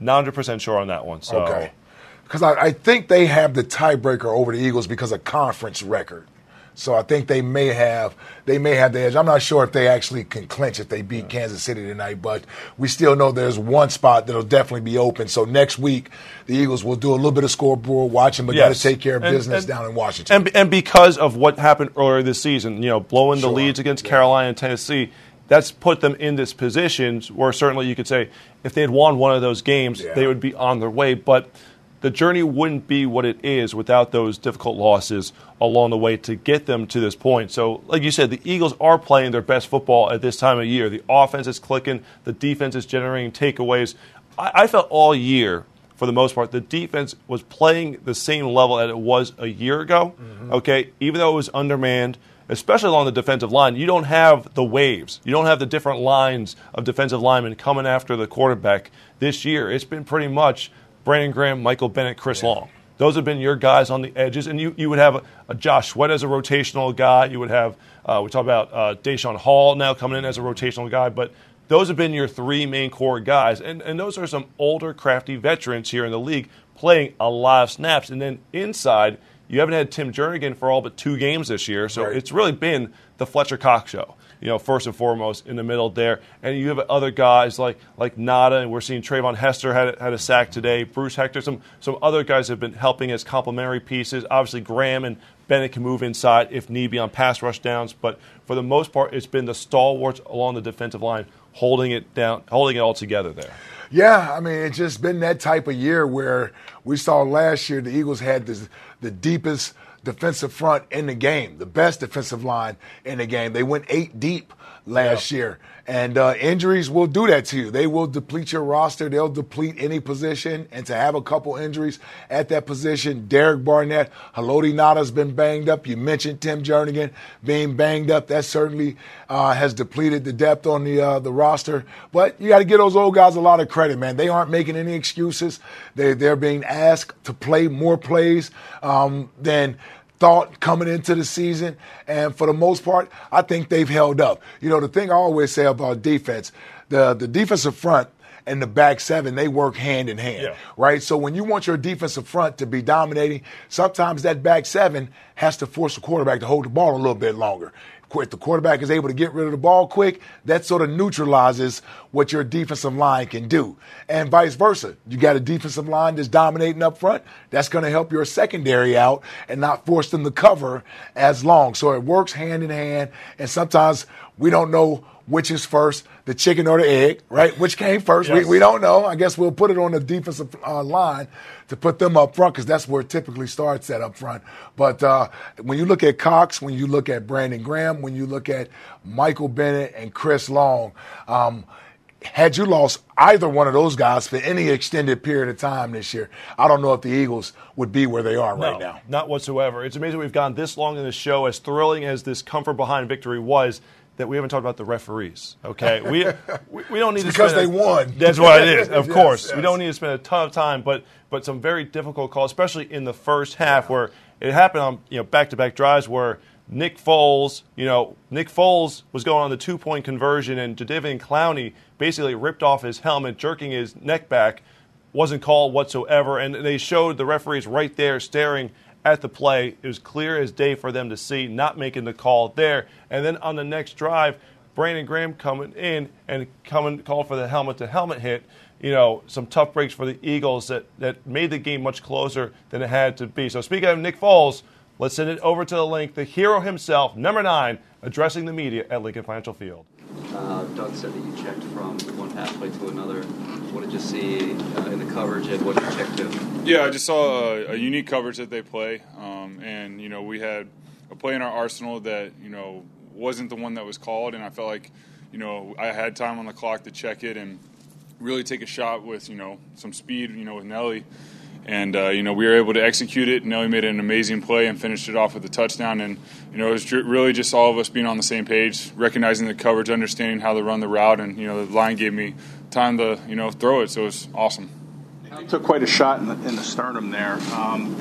Speaker 3: 100% sure on that one. So.
Speaker 4: Okay. Because I, I think they have the tiebreaker over the Eagles because of conference record. So I think they may have they may have the edge. I'm not sure if they actually can clinch if they beat Kansas City tonight, but we still know there's one spot that'll definitely be open. So next week the Eagles will do a little bit of scoreboard watching, but got to take care of
Speaker 3: And-
Speaker 4: business
Speaker 3: and-
Speaker 4: down in Washington.
Speaker 3: And, and because of what happened earlier this season, you know, blowing the leads against Carolina and Tennessee, that's put them in this position where certainly you could say if they had won one of those games, they would be on their way. But the journey wouldn't be what it is without those difficult losses along the way to get them to this point. So, like you said, the Eagles are playing their best football at this time of year. The offense is clicking, the defense is generating takeaways. I, I felt all year for the most part, the defense was playing the same level that it was a year ago. Mm-hmm. Okay, even though it was undermanned, especially along the defensive line, you don't have the waves. You don't have the different lines of defensive linemen coming after the quarterback this year. It's been pretty much Brandon Graham, Michael Bennett, Chris Long. Those have been your guys on the edges, and you, you would have a, a Josh Sweat as a rotational guy. You would have uh, we talk about uh, Daeshon Hall now coming in as a rotational guy, but those have been your three main core guys, and, and those are some older, crafty veterans here in the league playing a lot of snaps. And then inside, you haven't had Tim Jernigan for all but two games this year, so it's really been the Fletcher Cox show. You know, first and foremost in the middle there, and you have other guys like like Ngata, and we're seeing Treyvon Hester had had a sack today. Bruce Hector, some some other guys have been helping as complementary pieces. Obviously, Graham and Bennett can move inside if need be on pass rush downs, but for the most part, it's been the stalwarts along the defensive line holding it down, holding it all together there.
Speaker 4: Yeah, I mean, it's just been that type of year where we saw last year the Eagles had this, the deepest defensive front in the game, the best defensive line in the game. They went eight deep last year. And uh, injuries will do that to you. They will deplete your roster. They'll deplete any position. And to have a couple injuries at that position, Derek Barnett, Haloti Ngata's been banged up. You mentioned Tim Jernigan being banged up. That certainly uh, has depleted the depth on the uh, the roster. But you got to give those old guys a lot of credit, man. They aren't making any excuses. They they're being asked to play more plays um, than thought coming into the season. And for the most part, I think they've held up. You know, the thing I always say about defense, the, the defensive front and the back seven, they work hand in hand, right? So when you want your defensive front to be dominating, sometimes that back seven has to force the quarterback to hold the ball a little bit longer. If the quarterback is able to get rid of the ball quick, that sort of neutralizes what your defensive line can do. And vice versa. You got a defensive line that's dominating up front, that's going to help your secondary out and not force them to cover as long. So it works hand in hand. And sometimes we don't know which is first, the chicken or the egg, right? Which came first?
Speaker 3: Yes.
Speaker 4: We, we don't know. I guess we'll put it on the defensive uh, line to put them up front because that's where it typically starts at up front. But uh, when you look at Cox, when you look at Brandon Graham, when you look at Michael Bennett and Chris Long, um, had you lost either one of those guys for any extended period of time this year, I don't know if the Eagles would be where they are right
Speaker 3: No,
Speaker 4: now.
Speaker 3: Not whatsoever. It's amazing we've gone this long in the show. As thrilling as this comfort behind victory was, that we haven't talked about the referees. Okay, we we, we don't need
Speaker 4: It's
Speaker 3: to
Speaker 4: because
Speaker 3: spend
Speaker 4: they
Speaker 3: a-
Speaker 4: won.
Speaker 3: That's what it is. (laughs) Of
Speaker 4: Yes,
Speaker 3: course, we don't need to spend a ton of time, but but some very difficult calls, especially in the first half, where it happened on you know back to back drives where. Nick Foles, you know, Nick Foles was going on the two point conversion, and Jadeveon Clowney basically ripped off his helmet, jerking his neck back wasn't called whatsoever. And they showed the referees right there staring at the play. It was clear as day for them to see, not making the call there. And then on the next drive, Brandon Graham coming in and coming called for the helmet to helmet hit. You know, some tough breaks for the Eagles that, that made the game much closer than it had to be. So speaking of Nick Foles, let's send it over to the link. The hero himself, number nine, addressing the media at Lincoln Financial Field.
Speaker 19: Uh, Doug said that you checked from one pass play to another. What did you see uh, in the coverage and what did you check to?
Speaker 20: Yeah, I just saw a, a unique coverage that they play, um, and you know we had a play in our arsenal that you know wasn't the one that was called, and I felt like you know I had time on the clock to check it and really take a shot with you know some speed, you know with Nelly, and uh, you know we were able to execute it. Nelly made an amazing play and finished it off with a touchdown, and you know it was really just all of us being on the same page, recognizing the coverage, understanding how to run the route, and you know the line gave me time to you know throw it, so it was awesome.
Speaker 15: You took quite a shot in the, in the sternum there. Um,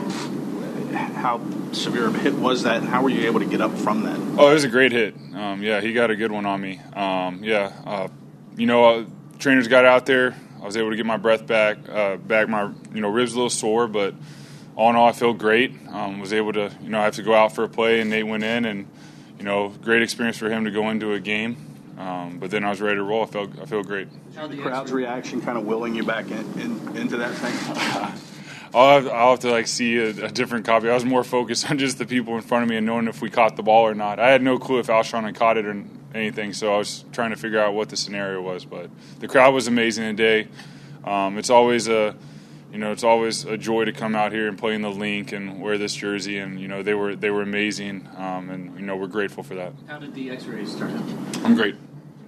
Speaker 15: how severe of a hit was that, and how were you able to get up from that?
Speaker 20: Oh, it was a great hit. Um, yeah, he got a good one on me. Um, yeah, uh, you know, uh, trainers got out there. I was able to get my breath back, uh, back my you know ribs a little sore, but all in all, I feel great. Um, was able to you know I have to go out for a play, and Nate went in, and you know great experience for him to go into a game. Um, but then I was ready to roll. I felt I feel great.
Speaker 15: The crowd's reaction kind of willing you back in, in, into that thing? (laughs)
Speaker 20: I'll have, I'll have to like see a, a different copy. I was more focused (laughs) on just the people in front of me and knowing if we caught the ball or not. I had no clue if Alshon had caught it or anything, so I was trying to figure out what the scenario was. But the crowd was amazing today. Um, it's always a, you know, it's always a joy to come out here and play in the link and wear this jersey. And you know, they were they were amazing, um, and you know, we're grateful for that.
Speaker 12: How did the X-rays turn out?
Speaker 20: I'm great.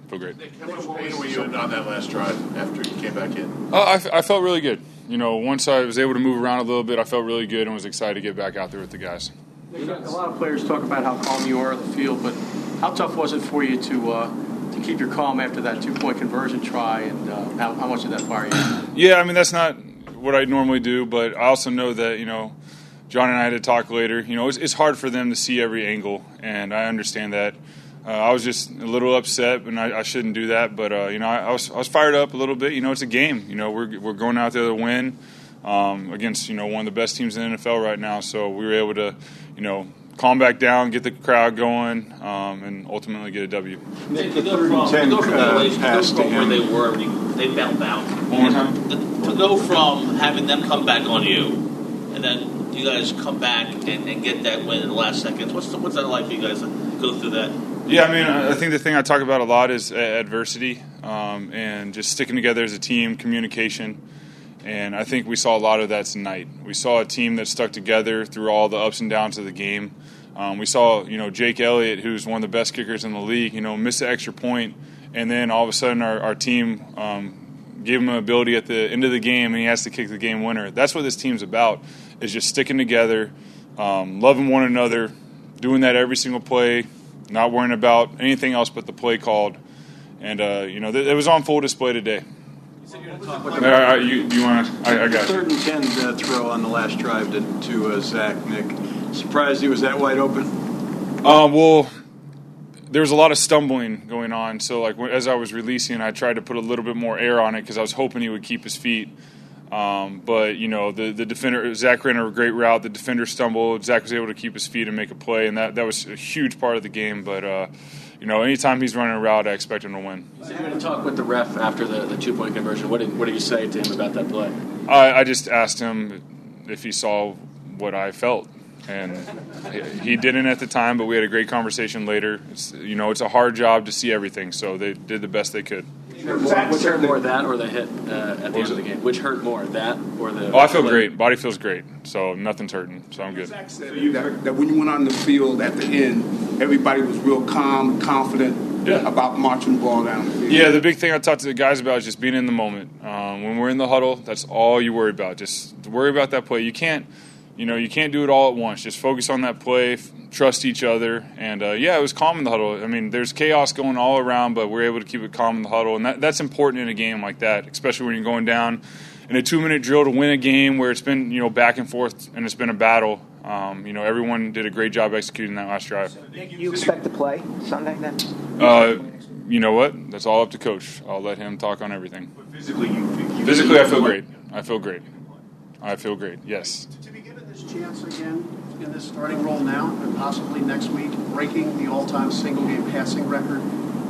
Speaker 20: Feel great.
Speaker 13: How much pain were you in on that last drive after you came back in?
Speaker 20: Uh, I, f- I felt really good. You know, once I was able to move around a little bit, I felt really good and was excited to get back out there with the guys.
Speaker 15: A lot of players talk about how calm you are on the field, but how tough was it for you to uh, to keep your calm after that two point conversion try, and uh, how, how much did that fire you?
Speaker 20: Yeah, I mean that's not what I normally do, but I also know that you know John and I had to talk later. You know, it's, it's hard for them to see every angle, and I understand that. Uh, I was just a little upset, and I, I shouldn't do that. But uh, you know, I, I was I was fired up a little bit. You know, it's a game. You know, we're we're going out there to win um, against you know one of the best teams in the NFL right now. So we were able to, you know, calm back down, get the crowd going, um, and ultimately get a W.
Speaker 12: Nick, to go from, to go from that way, to go from where they were when you, they bailed out.
Speaker 20: One more time.
Speaker 12: To go from having them come back on you, and then you guys come back and, and get that win in the last seconds. What's the, what's that like for you guys to go through that?
Speaker 20: Yeah, I mean, I think the thing I talk about a lot is adversity um, and just sticking together as a team, communication. And I think we saw a lot of that tonight. We saw a team that stuck together through all the ups and downs of the game. Um, we saw, you know, Jake Elliott, who's one of the best kickers in the league, you know, miss the extra point, and then all of a sudden our, our team um, gave him an ability at the end of the game, and he has to kick the game winner. That's what this team's about: is just sticking together, um, loving one another, doing that every single play, not worrying about anything else but the play called. And uh, you know, th- it was on full display today. Uh, uh, you, you want to? I, I got you.
Speaker 7: Third and ten uh, throw on the last drive to, to uh, Zach. Nick, surprised he was that wide open.
Speaker 20: Um, well, there was a lot of stumbling going on. So, like as I was releasing, I tried to put a little bit more air on it because I was hoping he would keep his feet. Um, but you know, the the defender Zach ran a great route. The defender stumbled. Zach was able to keep his feet and make a play, and that that was a huge part of the game. But uh, you know, anytime he's running a route, I expect him to win.
Speaker 21: So you're going to talk with the ref after the, the two point conversion. What did, what did you say to him about that play?
Speaker 20: I, I just asked him if he saw what I felt, and he, he didn't at the time. But we had a great conversation later. It's, you know, it's a hard job to see everything, so they did the best they could.
Speaker 21: Which hurt more, which that or the hit uh, at the end of the game? Which hurt more, that or the?
Speaker 20: Oh, I feel
Speaker 21: play?
Speaker 20: great. Body feels great, so nothing's hurting. So I'm good.
Speaker 22: That, that when you went on the field at the end, everybody was real calm, confident about marching the ball down the.
Speaker 20: Yeah, the big thing I talked to the guys about is just being in the moment. Um, when we're in the huddle, that's all you worry about. Just worry about that play. You can't you know, you can't do it all at once. Just focus on that play, f- trust each other, and uh, yeah, it was calm in the huddle. I mean, there's chaos going all around, but we're able to keep it calm in the huddle, and that, that's important in a game like that, especially when you're going down in a two-minute drill to win a game where it's been you know back and forth and it's been a battle. Um, you know, everyone did a great job executing that last drive.
Speaker 23: You expect to play Sunday then?
Speaker 20: Uh, you know what? That's all up to coach. I'll let him talk on everything.
Speaker 24: Physically, you, you
Speaker 20: Physically, I feel great. I feel great. I feel great. Yes.
Speaker 24: This chance again in this starting role now and possibly next week, breaking the all-time single-game passing record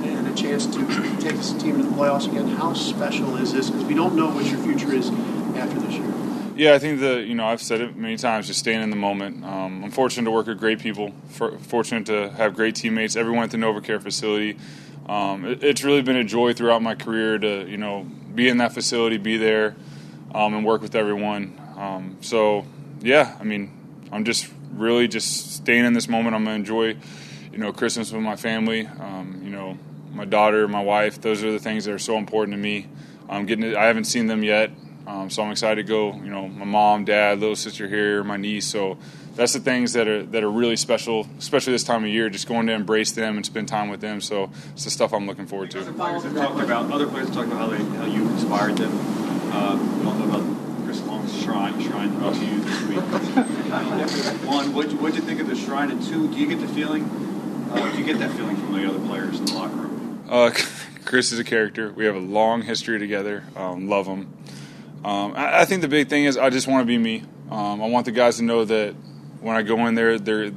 Speaker 24: and a chance to take this team to the playoffs again, how special is this? Because we don't know what your future is after this year.
Speaker 20: Yeah, I think that you know I've said it many times. Just staying in the moment. Um, I'm fortunate to work with great people. For, fortunate to have great teammates. Everyone at the NovaCare facility. Um, it, it's really been a joy throughout my career to you know be in that facility, be there, um, and work with everyone. Um, so yeah, I mean, I'm just really just staying in this moment. I'm gonna enjoy, you know, Christmas with my family. Um, you know, my daughter, my wife. Those are the things that are so important to me. I'm getting. It, I haven't seen them yet. Um, so I'm excited to go. You know, my mom, dad, little sister here, my niece. So that's the things that are that are really special, especially this time of year. Just going to embrace them and spend time with them. So it's the stuff I'm looking forward to.
Speaker 11: Players have talked about other players talked about how they how you inspired them. Uh, about Chris Long's shrine shrine brought to you this week. (laughs) One, what what'd you think of the shrine? And two, do you get the feeling? Uh, do you get that feeling from the other players in the locker room?
Speaker 20: Uh, (laughs) Chris is a character. We have a long history together. Um, love him. Um, I, I, think the big thing is I just want to be me. Um, I want the guys to know that when I go in there, they're,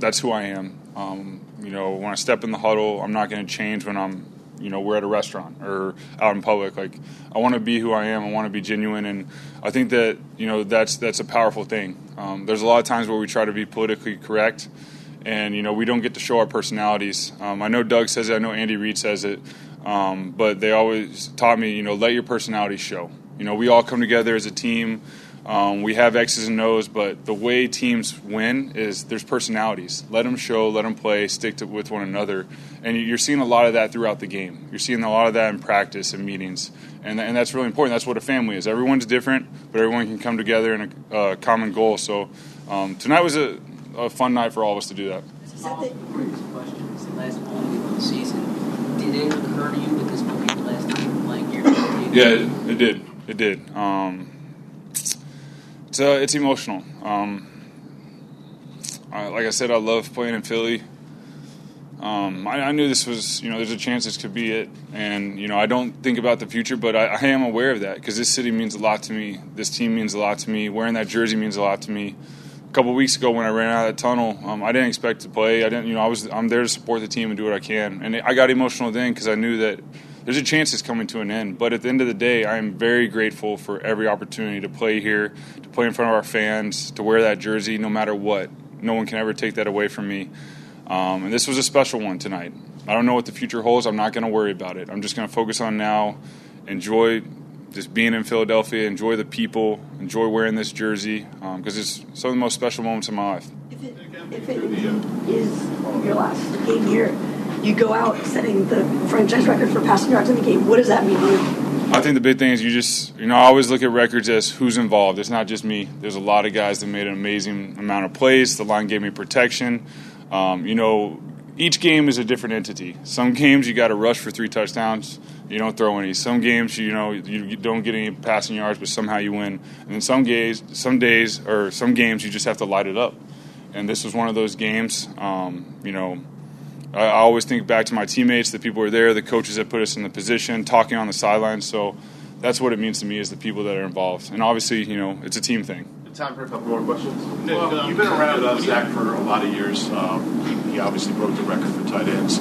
Speaker 20: that's who I am. Um, you know, when I step in the huddle, I'm not going to change when I'm, you know, we're at a restaurant or out in public. Like, I want to be who I am. I want to be genuine, and I think that you know that's that's a powerful thing. Um, there's a lot of times where we try to be politically correct, and you know we don't get to show our personalities. Um, I know Doug says it. I know Andy Reid says it. Um, but they always taught me, you know, let your personality show. You know, we all come together as a team. Um, we have X's and O's, but the way teams win is there's personalities. Let them show, let them play, stick to, with one another, and you're seeing a lot of that throughout the game. You're seeing a lot of that in practice and meetings, and, and that's really important. That's what a family is. Everyone's different, but everyone can come together in a uh, common goal. So um, tonight was a, a, fun night for all of us to do that.
Speaker 9: Is that the question? It's the last one of the season. Did it occur to you that this might be the last time you're playing here?
Speaker 20: Yeah, it, it did. It did. Um, it's uh, it's emotional. Um, I, like I said, I love playing in Philly. Um, I, I, knew this was, you know, there's a chance this could be it, and you know, I don't think about the future, but I, I am aware of that because this city means a lot to me. This team means a lot to me. Wearing that jersey means a lot to me. A couple weeks ago, when I ran out of that tunnel, um, I didn't expect to play. I didn't, you know, I was I'm there to support the team and do what I can, and I got emotional then because I knew that there's a chance it's coming to an end. But at the end of the day, I am very grateful for every opportunity to play here, to play in front of our fans, to wear that jersey, no matter what. No one can ever take that away from me. Um, and this was a special one tonight. I don't know what the future holds. I'm not going to worry about it. I'm just going to focus on now, enjoy just being in Philadelphia, enjoy the people, enjoy wearing this jersey because um, it's some of the most special moments of my life.
Speaker 25: If it, if it is your last game here, you go out setting the franchise record for passing yards in the game. What does that mean to you?
Speaker 20: I think the big thing is you just, you know, I always look at records as who's involved. It's not just me. There's a lot of guys that made an amazing amount of plays. The line gave me protection. Um, you know, each game is a different entity. Some games you got to rush for three touchdowns, you don't throw any. Some games you know you don't get any passing yards, but somehow you win. And then some days, some days or some games you just have to light it up. And this was one of those games. Um, you know, I, I always think back to my teammates, the people who are there, the coaches that put us in the position, talking on the sidelines. So that's what it means to me is the people that are involved. And obviously, you know, it's a team thing.
Speaker 13: Time for a couple more questions. Nick, well, you've been around uh, Zach for a lot of years. Um, he, he, obviously broke the record for tight ends.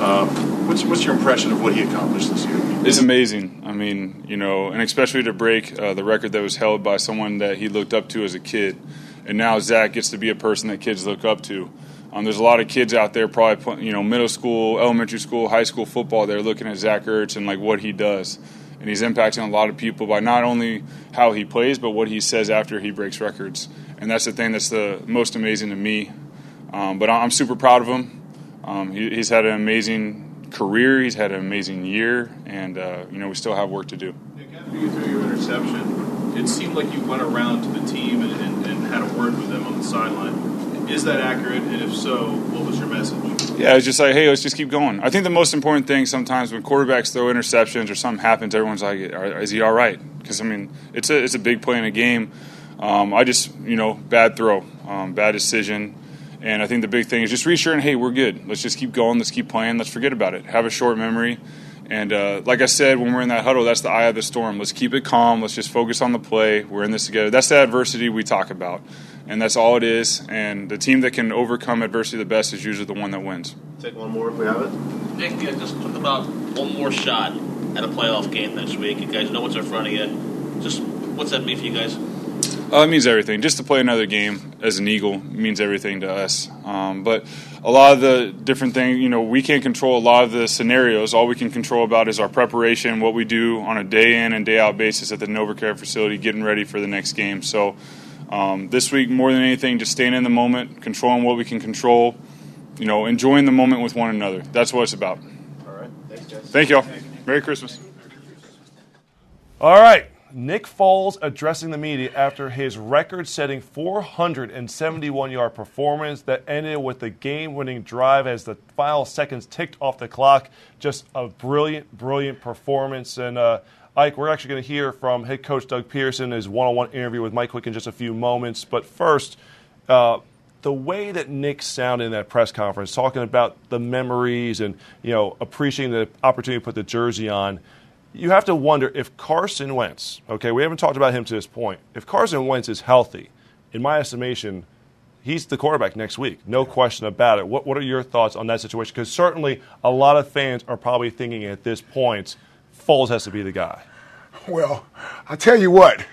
Speaker 13: Uh, what's, what's your impression of what he accomplished this year?
Speaker 20: It's amazing. I mean, you know, and especially to break uh, the record that was held by someone that he looked up to as a kid. And now Zach gets to be a person that kids look up to. Um, there's a lot of kids out there, probably you know, middle school, elementary school, high school football. They're looking at Zach Ertz and like what he does. And he's impacting a lot of people by not only how he plays but what he says after he breaks records. And that's the thing that's the most amazing to me. Um, but i'm super proud of him. Um, he, he's had an amazing career. He's had an amazing year. And uh, you know we still have work to do.
Speaker 13: Nick, after you threw your interception
Speaker 11: it seemed like you went around to the team and, and, and had a word with them on the sideline. Is that accurate? And if so, what was your message?
Speaker 20: Yeah, it's just like, hey, let's just keep going. I think the most important thing sometimes when quarterbacks throw interceptions or something happens, everyone's like, is he all right? Because I mean, it's a it's a big play in a game. Um, I just you know bad throw, um, bad decision, and I think the big thing is just reassuring, hey, we're good. Let's just keep going. Let's keep playing. Let's forget about it. Have a short memory. And uh, like I said, when we're in that huddle, that's the eye of the storm. Let's keep it calm. Let's just focus on the play. We're in this together. That's the adversity we talk about, and that's all it is. And the team that can overcome adversity the best is usually the one that wins.
Speaker 12: Take one more if we have it. Nick, yeah, just talk about one more shot at a playoff game next week. You guys know what's in front of you. Just what's that mean for you guys?
Speaker 20: Uh, it means everything. Just to play another game as an Eagle means everything to us. Um, but a lot of the different things, you know, we can't control a lot of the scenarios. All we can control about is our preparation, what we do on a day in and day out basis at the NovaCare facility, getting ready for the next game. So um, this week, more than anything, just staying in the moment, controlling what we can control, you know, enjoying the moment with one another. That's what it's about.
Speaker 12: All right. Thanks, Jess.
Speaker 20: Thank y'all. Merry Christmas.
Speaker 3: All right. Nick Foles addressing the media after his record setting 471 yard performance that ended with the game winning drive as the final seconds ticked off the clock. Just a brilliant, brilliant performance. And uh, Ike, we're actually going to hear from head coach Doug Pederson, his one on one interview with Mike Quick in just a few moments. But first, uh, the way that Nick sounded in that press conference, talking about the memories and you know appreciating the opportunity to put the jersey on you have to wonder if Carson Wentz, okay, we haven't talked about him to this point. If Carson Wentz is healthy, in my estimation, he's the quarterback next week. No question about it. What, what are your thoughts on that situation? Because certainly a lot of fans are probably thinking at this point, Foles has to be the guy.
Speaker 4: Well, I tell you what,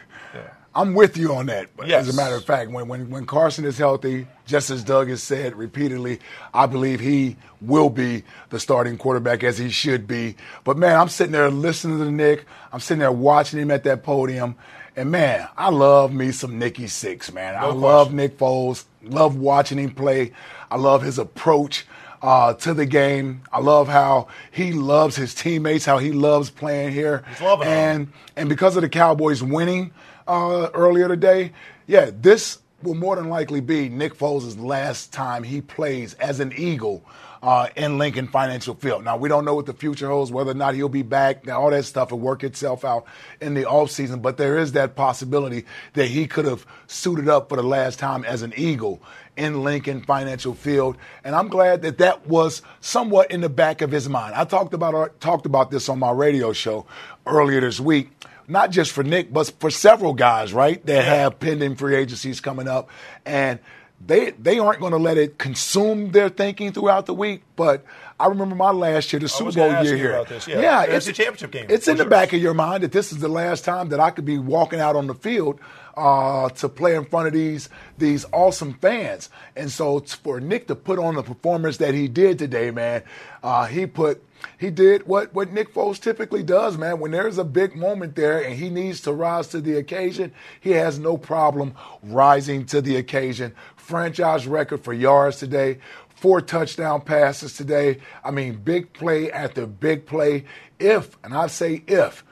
Speaker 4: I'm with you on that.
Speaker 3: Yes.
Speaker 4: as a matter of fact, when, when when Carson is healthy, just as Doug has said repeatedly, I believe he will be the starting quarterback as he should be. But man, I'm sitting there listening to Nick. I'm sitting there watching him at that podium. And man, I love me some Nicky Six, man. I love Nick Foles. Love watching him play. I love his approach uh, to the game. I love how he loves his teammates, how he loves playing here.
Speaker 3: He's loving 'em.
Speaker 4: and and because of the Cowboys winning uh, earlier today, yeah, this will more than likely be Nick Foles' last time he plays as an Eagle uh, in Lincoln Financial Field. Now, we don't know what the future holds, whether or not he'll be back. Now, all that stuff will work itself out in the offseason, but there is that possibility that he could have suited up for the last time as an Eagle in Lincoln Financial Field, and I'm glad that that was somewhat in the back of his mind. I talked about talked about this on my radio show earlier this week not just for Nick, but for several guys, right, that have pending free agencies coming up, and they they aren't going to let it consume their thinking throughout the week. But I remember my last year, the Super Bowl year here.
Speaker 3: this, yeah.
Speaker 4: it's
Speaker 3: AFC championship game,
Speaker 4: It's in the back of your mind that this is the last time that I could be walking out on the field uh, to play in front of these these awesome fans. And so for Nick to put on the performance that he did today, man, uh, he put he did what what Nick Foles typically does, man. When there's a big moment there and he needs to rise to the occasion, he has no problem rising to the occasion. Franchise record for yards today. Four touchdown passes today. I mean, big play after big play. If, and I say if,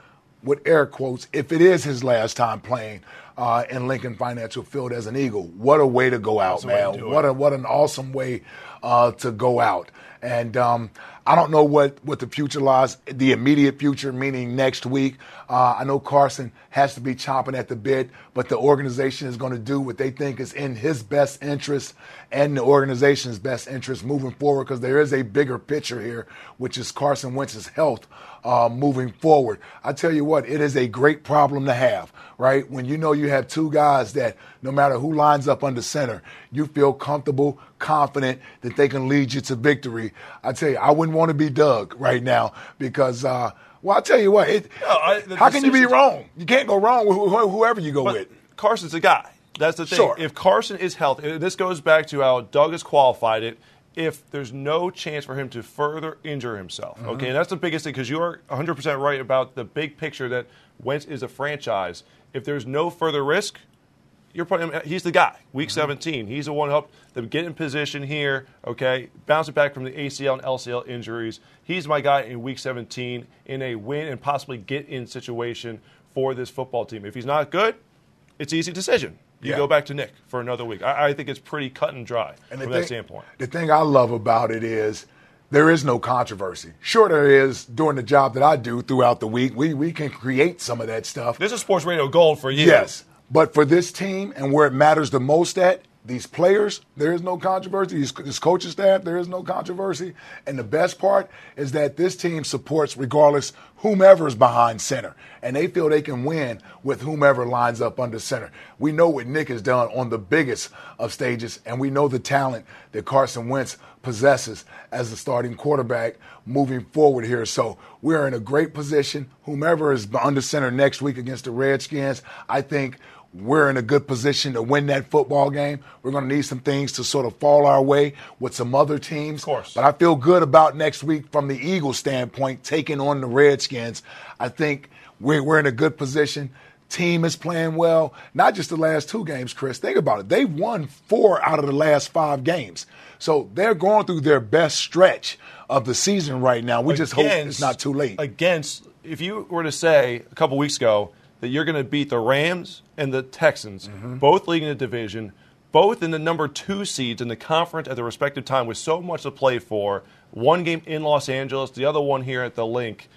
Speaker 4: with air quotes, if it is his last time playing uh, in Lincoln Financial Field as an Eagle, what a way to go out,
Speaker 3: That's the way to
Speaker 4: man! What a what an awesome way uh, to go out. And um, I don't know what, what the future lies, the immediate future, meaning next week. Uh, I know Carson has to be chomping at the bit, but the organization is going to do what they think is in his best interest and the organization's best interest moving forward because there is a bigger picture here, which is Carson Wentz's health uh, moving forward. I tell you what, it is a great problem to have, right? When you know you have two guys that no matter who lines up under center, you feel comfortable, confident that they can lead you to victory. I tell you, I wouldn't want to be Doug right now because, uh, well, I tell you what, it,
Speaker 3: I- the
Speaker 4: how can you be wrong? You can't go wrong with wh- whoever you go with.
Speaker 3: Carson's a guy. That's the thing.
Speaker 4: Sure.
Speaker 3: If Carson is healthy, this goes back to how Doug has qualified it. If there's no chance for him to further injure himself,
Speaker 4: Mm-hmm.
Speaker 3: okay, and that's the biggest thing because you are 100% right about the big picture that Wentz is a franchise. If there's no further risk, you're putting him. He's the guy. Week
Speaker 4: Mm-hmm.
Speaker 3: 17, he's the one who helped them get in position here. Okay, bouncing back from the ACL and LCL injuries. He's my guy in Week 17 in a win and possibly get in situation for this football team. If he's not good, it's easy decision. You
Speaker 4: Yeah.
Speaker 3: go back to Nick for another week. I, I think it's pretty cut and dry
Speaker 4: And
Speaker 3: from
Speaker 4: the
Speaker 3: that standpoint.
Speaker 4: The thing I love about it is there is no controversy. Sure, there is doing the job that I do throughout the week. We we can create some of that stuff.
Speaker 3: This is sports radio gold for you.
Speaker 4: Yes, but for this team and where it matters the most at these players, there is no controversy. These, this coaching staff, there is no controversy. And the best part is that this team supports regardless whomever is behind center, and they feel they can win with whomever lines up under center. We know what Nick has done on the biggest of stages, and we know the talent that Carson Wentz possesses as the starting quarterback moving forward here. So we're in a great position. Whomever is under center next week against the Redskins, I think we're in a good position to win that football game. We're going to need some things to sort of fall our way with some other teams. Of course. But I feel good about next week from the Eagles standpoint, taking on the Redskins. I think we're, we're in a good position. Team is playing well. Not just the last two games, Chris. Think about it. They've won four out of the last five games. So they're going through their best stretch of the season right now. We just hope it's not too late.
Speaker 3: Against, if you were to say a couple weeks ago that you're going to beat the Rams and the Texans,
Speaker 4: Mm-hmm.
Speaker 3: both leading the division, both in the number two seeds in the conference at the respective time with so much to play for, one game in Los Angeles, the other one here at the link.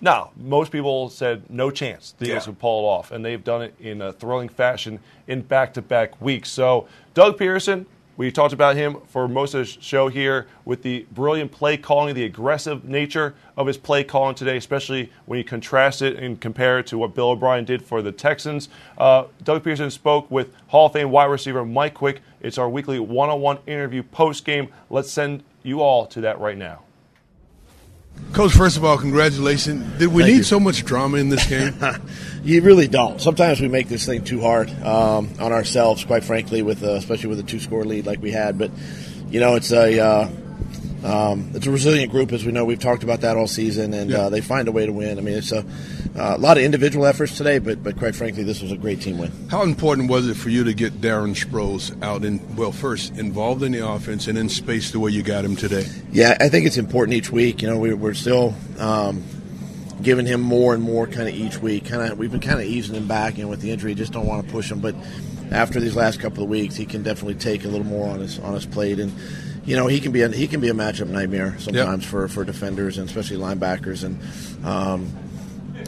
Speaker 3: Now, most people said no chance the Eagles
Speaker 4: Yeah.
Speaker 3: would pull it off, and they've done it in a thrilling fashion in back-to-back weeks. So, Doug Pederson, we talked about him for most of the show here with the brilliant play calling, the aggressive nature of his play calling today, especially when you contrast it and compare it to what Bill O'Brien did for the Texans. Uh, Doug Pederson spoke with Hall of Fame wide receiver Mike Quick. It's our weekly one-on-one interview post-game. Let's send you all to that right now.
Speaker 26: Coach, first of all, congratulations. Did we
Speaker 8: Thank
Speaker 26: need
Speaker 8: you.
Speaker 26: so much drama in this (laughs) game?
Speaker 8: You really don't. Sometimes we make this thing too hard um, on ourselves, quite frankly, with uh, especially with a two-score lead like we had. But you know, it's a uh, um, it's a resilient group, as we know. We've talked about that all season, and uh, they find a way to win. I mean, it's a, a lot of individual efforts today, but but quite frankly, this was a great team win.
Speaker 26: How important was it for you to get Darren Sproles out in, well, first, involved in the offense and in space the way you got him today?
Speaker 8: Yeah, I think it's important each week. You know, we, we're still um, giving him more and more kind of each week. Kind of, we've been kind of easing him back, and with the injury, just don't want to push him. But after these last couple of weeks, he can definitely take a little more on his on his plate, and you know, he can be a, he can be a matchup nightmare sometimes for for defenders and especially linebackers, and. Um,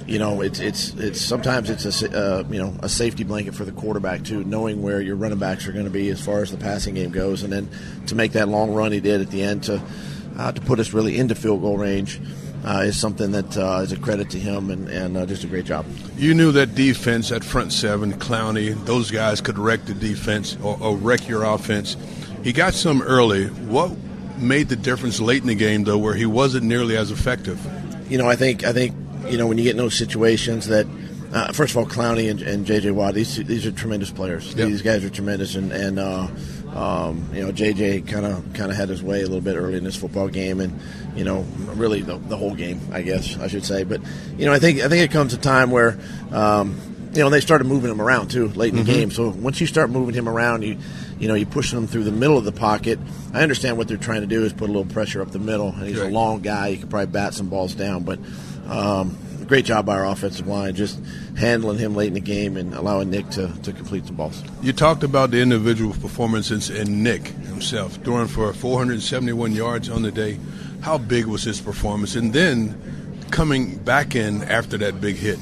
Speaker 8: you know, it's it's it's sometimes it's a uh, you know a safety blanket for the quarterback too, knowing where your running backs are going to be as far as the passing game goes, and then to make that long run he did at the end to uh, to put us really into field goal range uh, is something that uh, is a credit to him and and uh, just a great job.
Speaker 26: You knew that defense, that front seven, Clowney, those guys could wreck the defense or, or wreck your offense. He got some early. What made the difference late in the game, though, where he wasn't nearly as effective?
Speaker 8: you know, I think I think you know when you get in those situations that. Uh, first of all, Clowney and, and J.J. Watt, these these are tremendous players.
Speaker 26: Yep.
Speaker 8: These guys are tremendous, and and uh, um, you know J.J. kind of kind of had his way a little bit early in this football game, and you know really the, the whole game, I guess I should say. But you know I think I think it comes a time where um, you know they started moving him around too late in the
Speaker 26: Mhm.
Speaker 8: game. So once you start moving him around, you you know you push him through the middle of the pocket. I understand what they're trying to do is put a little pressure up the middle, and he's a long guy. You could probably bat some balls down, but. Um, Great job by our offensive line, just handling him late in the game and allowing Nick to, to complete some balls.
Speaker 26: You talked about the individual performances in Nick himself, throwing for 471 yards on the day. How big was his performance? And then coming back in after that big hit.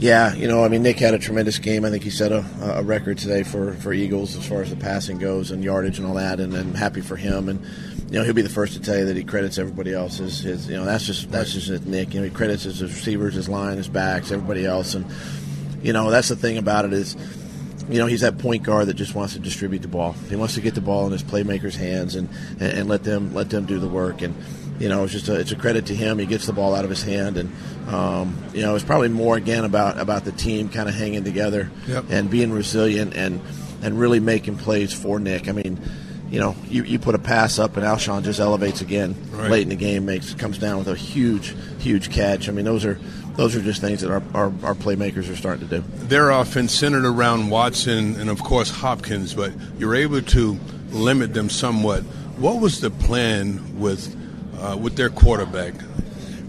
Speaker 8: Yeah, you know, I mean, Nick had a tremendous game. I think he set a, a record today for, for Eagles as far as the passing goes and yardage and all that, and I'm happy for him. And you know, he'll be the first to tell you that he credits everybody else. His, his you know, that's just that's just Nick. You know, he credits his receivers, his line, his backs, everybody else, and you know, that's the thing about it is. You know, he's that point guard that just wants to distribute the ball. He wants to get the ball in his playmakers' hands and, and, and let them let them do the work. And you know, it's just a, it's a credit to him. He gets the ball out of his hand, and um, you know, it's probably more again about about the team kind of hanging together
Speaker 26: Yep.
Speaker 8: and being resilient and and really making plays for Nick. I mean, you know, you, you put a pass up and Alshon just elevates again
Speaker 26: Right.
Speaker 8: late in the game, makes comes down with a huge huge catch. I mean, those are those are just things that our, our, our playmakers are starting to do.
Speaker 26: Their offense centered around Watson and, of course, Hopkins, but you're able to limit them somewhat. What was the plan with uh, with their quarterback?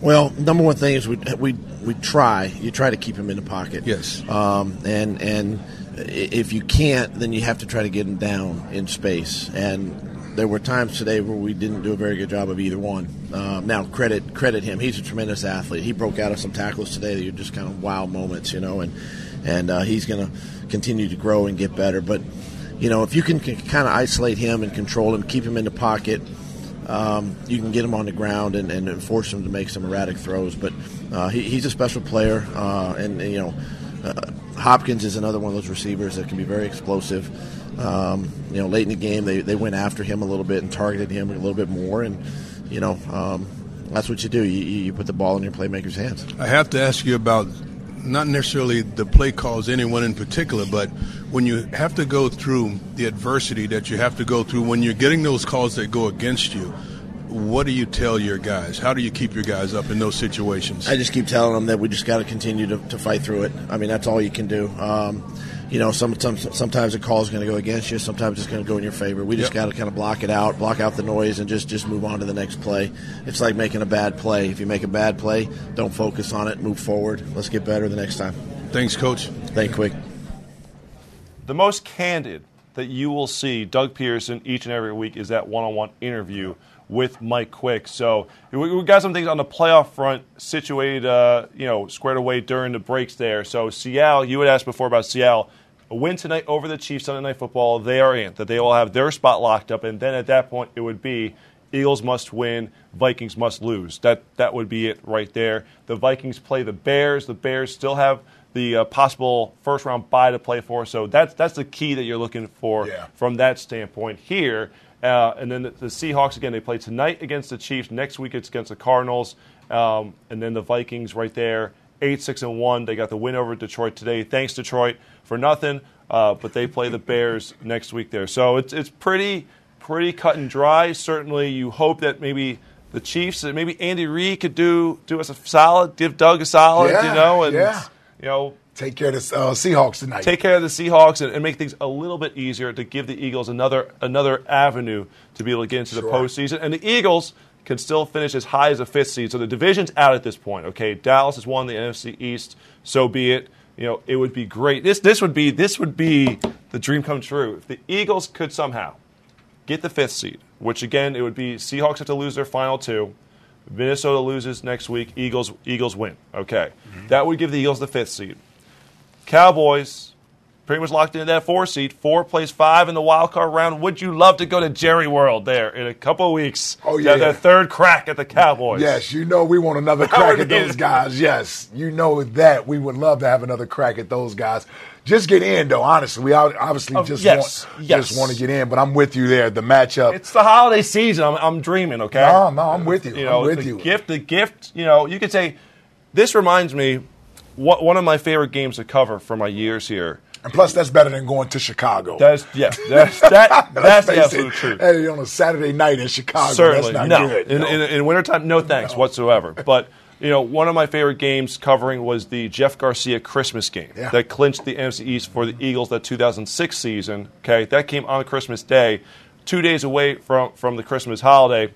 Speaker 8: Well, number one thing is we we we try. You try to keep him in the pocket.
Speaker 26: Yes.
Speaker 8: Um, and and if you can't, then you have to try to get him down in space. And there were times today where we didn't do a very good job of either one. Um, now credit credit him. He's a tremendous athlete. He broke out of some tackles today that are just kind of wow moments, you know. And and uh, he's going to continue to grow and get better. But you know, if you can, can kind of isolate him and control him, keep him in the pocket um, you can get him on the ground and, and force him to make some erratic throws. But uh, he, he's a special player, uh, and, and, you know uh, Hopkins is another one of those receivers that can be very explosive. Um, you know, late in the game, they, they went after him a little bit and targeted him a little bit more, and you know um, that's what you do. You, you put the ball in your playmaker's hands.
Speaker 26: I have to ask you about not necessarily the play calls, anyone in particular, but when you have to go through the adversity that you have to go through, when you're getting those calls that go against you, what do you tell your guys? How do you keep your guys up in those situations?
Speaker 8: I just keep telling them that we just got to continue to, fight through it. I mean, that's all you can do. Um, you know, some, some, sometimes a call is going to go against you. Sometimes it's going to go in your favor. We just
Speaker 26: Yep.
Speaker 8: got to kind of block it out, block out the noise, and just just move on to the next play. It's like making a bad play. If you make a bad play, don't focus on it. Move forward. Let's get better the next time.
Speaker 26: Thanks, Coach.
Speaker 8: Thank quick.
Speaker 3: The most candid that you will see Doug Pederson each and every week is that one-on-one interview with Mike Quick. So we, we got some things on the playoff front situated, uh, you know, squared away during the breaks there. So Seattle, you had asked before about Seattle. A win tonight over the Chiefs Sunday Night Football, they are in. That they will have their spot locked up, and then at that point it would be Eagles must win, Vikings must lose. That that would be it right there. The Vikings play the Bears. The Bears still have the uh, possible first round bye to play for. So that's that's the key that you're looking for from that standpoint here. Uh, and then the, the Seahawks again. They play tonight against the Chiefs. Next week it's against the Cardinals. Um, and then the Vikings right there, eight six and one. They got the win over Detroit today. Thanks Detroit for nothing. Uh, but they play the Bears (laughs) next week there. So it's it's pretty pretty cut and dry. Certainly, you hope that maybe the Chiefs, that maybe Andy Reid could do do us a solid, give Doug a solid,
Speaker 4: Yeah,
Speaker 3: you know, and
Speaker 4: yeah.
Speaker 3: you know,
Speaker 4: take care of the uh, Seahawks tonight.
Speaker 3: take care of the Seahawks and, and make things a little bit easier to give the Eagles another another avenue to be able to get into the postseason. And the Eagles can still finish as high as a fifth seed. So the division's out at this point. Okay, Dallas has won the NFC East. So be it. You know, it would be great. This this would be this would be the dream come true if the Eagles could somehow get the fifth seed. Which again, it would be Seahawks have to lose their final two. Minnesota loses next week. Eagles Eagles win. Okay, mm-hmm. that would give the Eagles the fifth seed. Cowboys pretty much locked into that four seed. Four plays five in the wild card round. Would you love to go to Jerry World there in a couple of weeks?
Speaker 4: Oh, yeah.
Speaker 3: that third crack at the Cowboys.
Speaker 4: Yes, you know we want another (laughs) crack at those guys. Yes, you know that we would love to have another crack at those guys. Just get in, though. Honestly, we ob- obviously
Speaker 3: Oh,
Speaker 4: just
Speaker 3: yes,
Speaker 4: want
Speaker 3: yes.
Speaker 4: just want to get in. But I'm with you there. The matchup.
Speaker 3: It's the holiday season. I'm, I'm dreaming. Okay.
Speaker 4: No, no, I'm with you.
Speaker 3: You
Speaker 4: I'm
Speaker 3: know,
Speaker 4: with
Speaker 3: the
Speaker 4: you.
Speaker 3: gift. The gift. You know, you could say this reminds me. What, one of my favorite games to cover for my years here.
Speaker 4: And plus, that's better than going to Chicago.
Speaker 3: That's yeah. That's that. (laughs) that's the absolute truth.
Speaker 4: Hey, on a Saturday night in Chicago,
Speaker 3: Certainly,
Speaker 4: that's
Speaker 3: no.
Speaker 4: not good.
Speaker 3: In,
Speaker 4: no.
Speaker 3: in, in wintertime, no thanks whatsoever. (laughs) But you know, one of my favorite games covering was the Jeff Garcia Christmas game
Speaker 4: Yeah.
Speaker 3: that clinched the NFC East for the Eagles that 2006 season. Okay, that came on Christmas Day, two days away from from the Christmas holiday.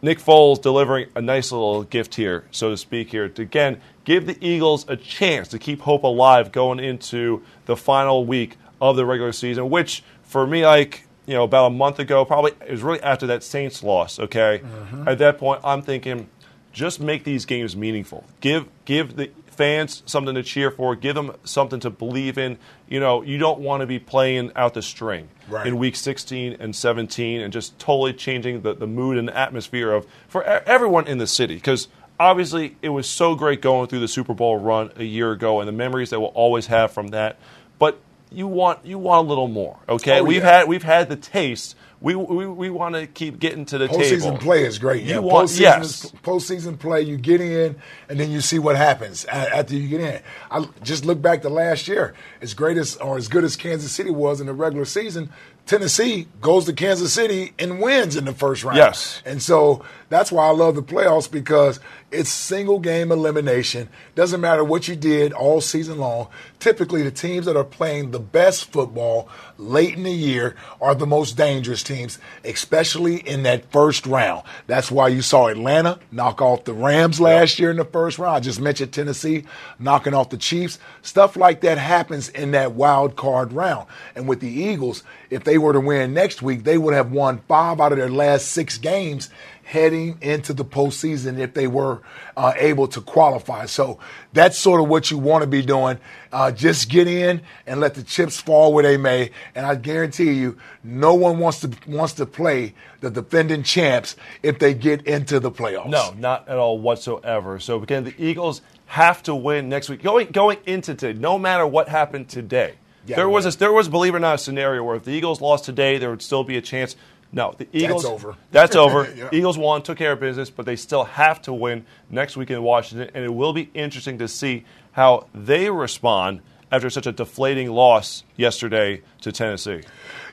Speaker 3: Nick Foles delivering a nice little gift here, so to speak, here to again give the Eagles a chance to keep hope alive going into the final week of the regular season, which for me, like you know, about a month ago, probably it was really after that Saints loss. Okay, mm-hmm. at that point, I'm thinking just make these games meaningful. Give give the fans something to cheer for. Give them something to believe in. You know, you don't want to be playing out the string
Speaker 4: Right.
Speaker 3: in week 16 and 17 and just totally changing the, the mood and atmosphere of for everyone in the city because obviously it was so great going through the Super Bowl run a year ago and the memories that we'll always have from that. But you want you want a little more. Okay,
Speaker 4: Oh,
Speaker 3: we've
Speaker 4: yeah.
Speaker 3: had we've had the taste. We we, we want to keep getting to the
Speaker 4: Postseason
Speaker 3: table.
Speaker 4: play is great.
Speaker 3: You
Speaker 4: Yeah,
Speaker 3: want
Speaker 4: postseason,
Speaker 3: yes.
Speaker 4: is, postseason play, you get in, and then you see what happens after you get in. I just look back to last year. As great as or as good as Kansas City was in the regular season, Tennessee goes to Kansas City and wins in the first round.
Speaker 3: Yes.
Speaker 4: and so that's why I love the playoffs because It's single game elimination. Doesn't matter what you did all season long. Typically, the teams that are playing the best football late in the year are the most dangerous teams, especially in that first round. That's why you saw Atlanta knock off the Rams last year in the first round. I just mentioned Tennessee knocking off the Chiefs. Stuff like that happens in that wild card round. And with the Eagles, if they were to win next week, they would have won five out of their last six games heading into the postseason if they were uh, able to qualify. So that's sort of what you want to be doing. Uh, just get in and let the chips fall where they may. And I guarantee you, no one wants to wants to play the defending champs if they get into the playoffs.
Speaker 3: No, not at all whatsoever. So again, the Eagles have to win next week. Going going into today, no matter what happened today.
Speaker 4: Yeah,
Speaker 3: there was a, there was believe it or not a scenario where if the Eagles lost today, there would still be a chance. No, the Eagles.
Speaker 4: over. (laughs)
Speaker 3: That's over.
Speaker 4: Yeah.
Speaker 3: Eagles won, took care of business, but they still have to win next week in Washington, and it will be interesting to see how they respond after such a deflating loss yesterday to Tennessee.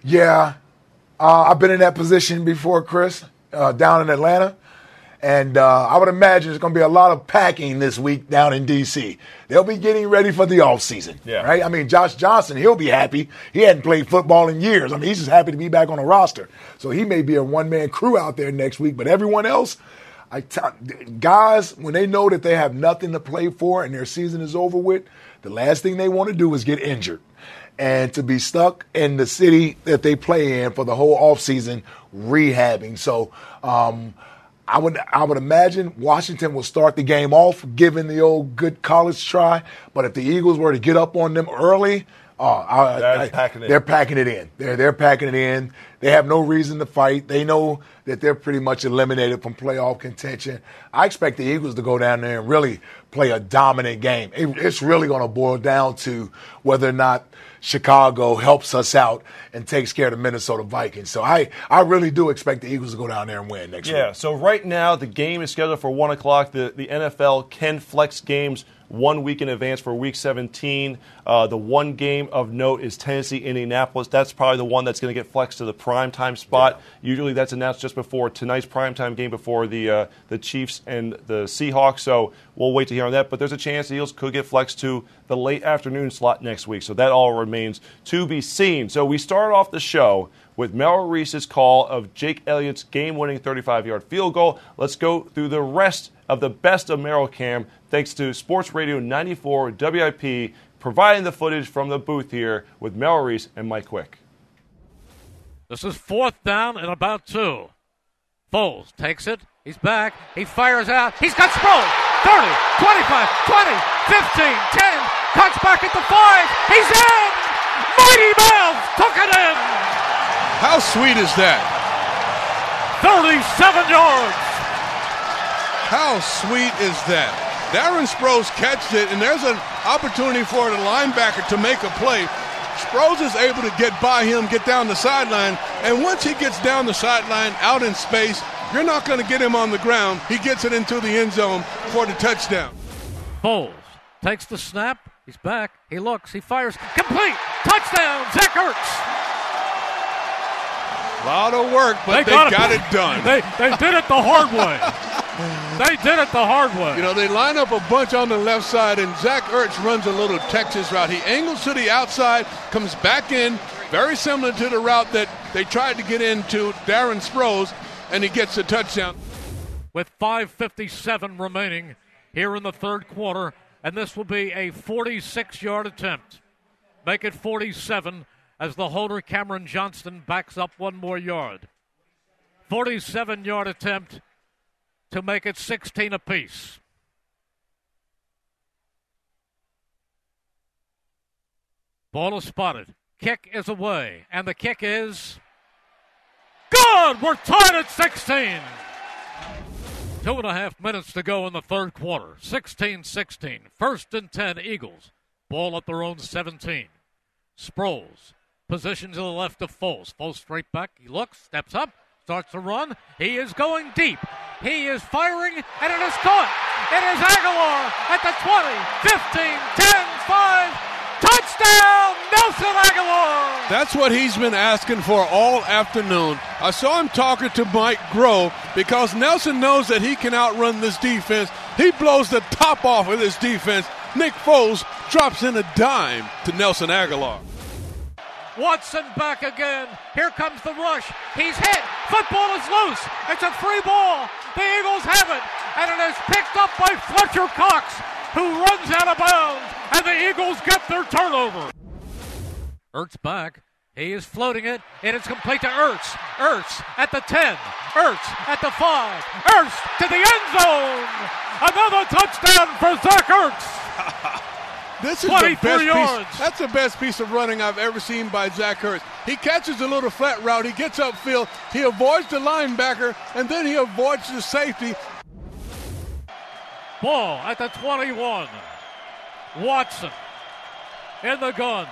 Speaker 4: Yeah, uh, I've been in that position before, Chris, uh, down in Atlanta. And uh, I would imagine there's going to be a lot of packing this week down in D.C. They'll be getting ready for the offseason,
Speaker 3: Yeah.
Speaker 4: right? I mean, Josh Johnson, he'll be happy. He hadn't played football in years. I mean, he's just happy to be back on a roster. So he may be a one-man crew out there next week. But everyone else, I t- guys, when they know that they have nothing to play for and their season is over with, the last thing they want to do is get injured and to be stuck in the city that they play in for the whole offseason rehabbing. So um, I would I would imagine Washington will start the game off, giving the old good college try. But if the Eagles were to get up on them early, uh, I,
Speaker 3: They're
Speaker 4: I-
Speaker 3: packing it
Speaker 4: they're
Speaker 3: in.
Speaker 4: packing it in. They're they're packing it in. They have no reason to fight. They know that they're pretty much eliminated from playoff contention. I expect the Eagles to go down there and really play a dominant game. It- it's really going to boil down to whether or not Chicago helps us out and takes care of the Minnesota Vikings. So I, I really do expect the Eagles to go down there and win next
Speaker 3: Yeah,
Speaker 4: week.
Speaker 3: Yeah, so right now the game is scheduled for 1 o'clock. The, the NFL can flex games one week in advance for week 17. Uh, the one game of note is Tennessee Indianapolis. That's probably the one that's going to get flexed to the prime time spot. Usually that's announced just before tonight's prime time game before the, uh, the Chiefs and the Seahawks. So we'll wait to hear on that. But there's a chance the Eagles could get flexed to the late afternoon slot next week. So that all remains to be seen. So we start off the show with Merrill Reese's call of Jake Elliott's game winning 35 yard field goal. Let's go through the rest of the best of Merrill Cam, thanks to Sports Radio 94 WIP, providing the footage from the booth here with Merrill Reese and Mike Quick.
Speaker 27: This is fourth down and about two. Foles takes it. He's back. He fires out. He's got Sproles. 30, 25, 20, 15, 10. Cuts back at the 5. He's in! Mighty Miles took it in!
Speaker 26: How sweet is that?
Speaker 27: 37 yards.
Speaker 26: How sweet is that? Darren Sproles catches it, and there's an opportunity for the linebacker to make a play. Sproles is able to get by him, get down the sideline, and once he gets down the sideline out in space, you're not going to get him on the ground. He gets it into the end zone for the touchdown.
Speaker 27: Foles takes the snap. He's back. He looks. He fires. Complete. Touchdown. Zach Ertz.
Speaker 26: A lot of work, but they,
Speaker 27: got,
Speaker 26: got, it done.
Speaker 27: They, they did it the hard way. (laughs) they did it the hard way.
Speaker 26: You know, they line up a bunch on the left side, and Zach Ertz runs a little Texas route. He angles to the outside, comes back in, very similar to the route that they tried to get into Darren Sproles, and he gets a touchdown.
Speaker 27: With 5.57 remaining here in the third quarter, and this will be a 46 yard attempt. Make it 47 as the holder Cameron Johnston backs up one more yard. 47 yard attempt to make it 16 apiece. Ball is spotted. Kick is away, and the kick is good. We're tied at 16. Two and a half minutes to go in the third quarter. 16 16. First and 10 Eagles. Ball at their own 17. Sproles. Position to the left of Foles. Foles straight back. He looks, steps up, starts to run. He is going deep. He is firing, and it is caught. It is Agholor at the 20, 15, 10, 5. Touchdown, Nelson Agholor!
Speaker 26: That's what he's been asking for all afternoon. I saw him talking to Mike Groh because Nelson knows that he can outrun this defense. He blows the top off of this defense. Nick Foles drops in a dime to Nelson Agholor.
Speaker 27: Watson back again. Here comes the rush. He's hit. Football is loose. It's a free ball. The Eagles have it. And it is picked up by Fletcher Cox, who runs out of bounds. And the Eagles get their turnover. Ertz back. He is floating it. It is complete to Ertz. Ertz at the 10. Ertz at the 5. Ertz to the end zone. Another touchdown for Zach Ertz. (laughs)
Speaker 26: This is the
Speaker 27: 24
Speaker 26: best
Speaker 27: yards.
Speaker 26: piece. That's the best piece of running I've ever seen by Zach Ertz. He catches a little flat route. He gets upfield. He avoids the linebacker, and then he avoids the safety.
Speaker 27: Ball at the 21. Watson in the gun.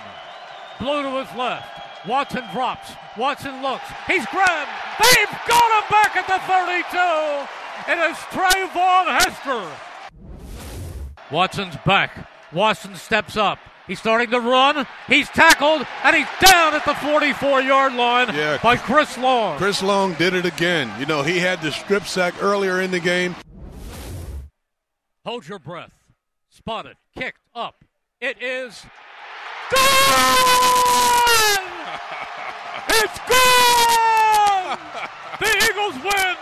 Speaker 27: Blue to his left. Watson drops. Watson looks. He's grabbed. They've got him back at the 32. It is Treyvon Hester. Watson's back. Watson steps up. He's starting to run. He's tackled, and he's down at the 44 yard line
Speaker 26: Yeah.
Speaker 27: by Chris Long.
Speaker 26: Chris Long did it again. You know, he had the strip sack earlier in the game.
Speaker 27: Hold your breath. Spotted. Kicked up. It is gone! it's gone! The Eagles win!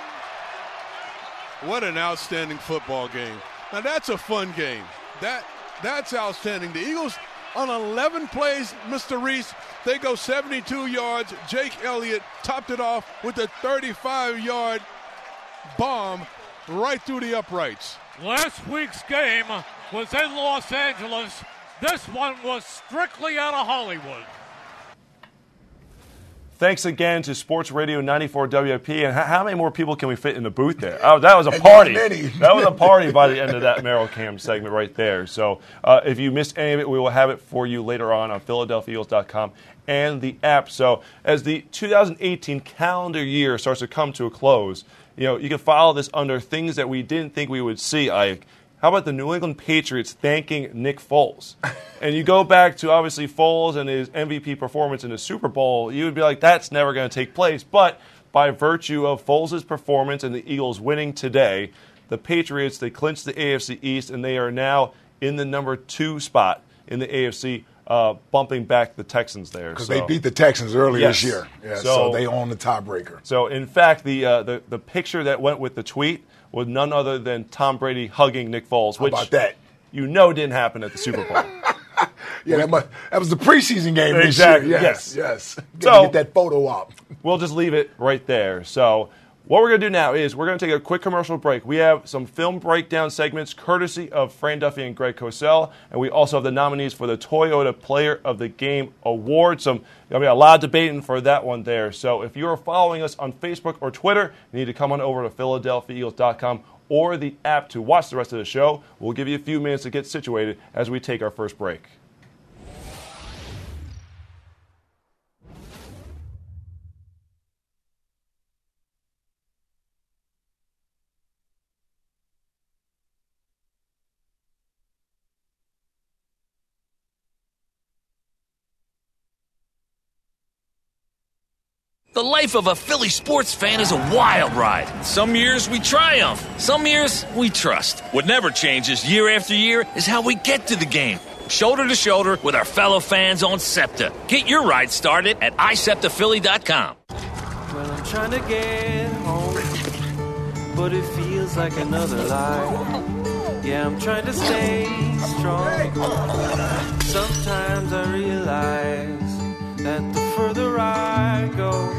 Speaker 26: What an outstanding football game. Now that's a fun game. That that's outstanding. The Eagles on 11 plays, Mr. Reese, they go 72 yards. Jake Elliott topped it off with a 35-yard bomb right through the uprights.
Speaker 27: Last week's game was in Los Angeles. This one was strictly out of Hollywood.
Speaker 3: Thanks again to Sports Radio 94 WP. And h- how many more people can we fit in the booth there? Oh, that was a party. That was a party by the end of that (laughs) Merrill Cam segment right there. So uh, if you missed any of it, we will have it for you later on on PhiladelphiaEagles.com and the app. So as the 2018 calendar year starts to come to a close, you know, you can follow this under things that we didn't think we would see, Ike. How about the New England Patriots thanking Nick Foles? (laughs) and you go back to obviously Foles and his MVP performance in the Super Bowl, you would be like, that's never going to take place. But by virtue of Foles' performance and the Eagles winning today, the Patriots, they clinched the AFC East and they are now in the number two spot in the AFC, uh, bumping back the Texans there.
Speaker 4: Because
Speaker 3: So-
Speaker 4: they beat the Texans earlier
Speaker 3: Yes.
Speaker 4: this year. Yeah, so,
Speaker 3: So-
Speaker 4: they own the tiebreaker.
Speaker 3: so, in fact, the, uh, the the picture that went with the tweet was none other than Tom Brady hugging Nick Foles,
Speaker 4: How
Speaker 3: which
Speaker 4: about that?
Speaker 3: you know didn't happen at the Super Bowl. (laughs)
Speaker 4: Yeah, that, must, that was the preseason game this
Speaker 3: Exactly,
Speaker 4: year.
Speaker 3: yes.
Speaker 4: Yes, yes.
Speaker 3: So-
Speaker 4: get that photo up.
Speaker 3: we'll just leave it right there. So, what we're going to do now is we're going to take a quick commercial break. We have some film breakdown segments courtesy of Fran Duffy and Greg Cosell, and we also have the nominees for the Toyota Player of the Game Award. Some there'll be a lot of debating for that one there. So, if you are following us on Facebook or Twitter, you need to come on over to PhiladelphiaEagles.com or the app to watch the rest of the show. We'll give you a few minutes to get situated as we take our first break.
Speaker 28: The life of a Philly sports fan is a wild ride. Some years we triumph, some years we trust. What never changes year after year is how we get to the game. Shoulder to shoulder with our fellow fans on SEPTA. Get your ride started at iSEPTAPhilly.com.
Speaker 29: Well, I'm trying to get home, but it feels like another life. Yeah, I'm trying to stay strong. Sometimes I realize that the further I go,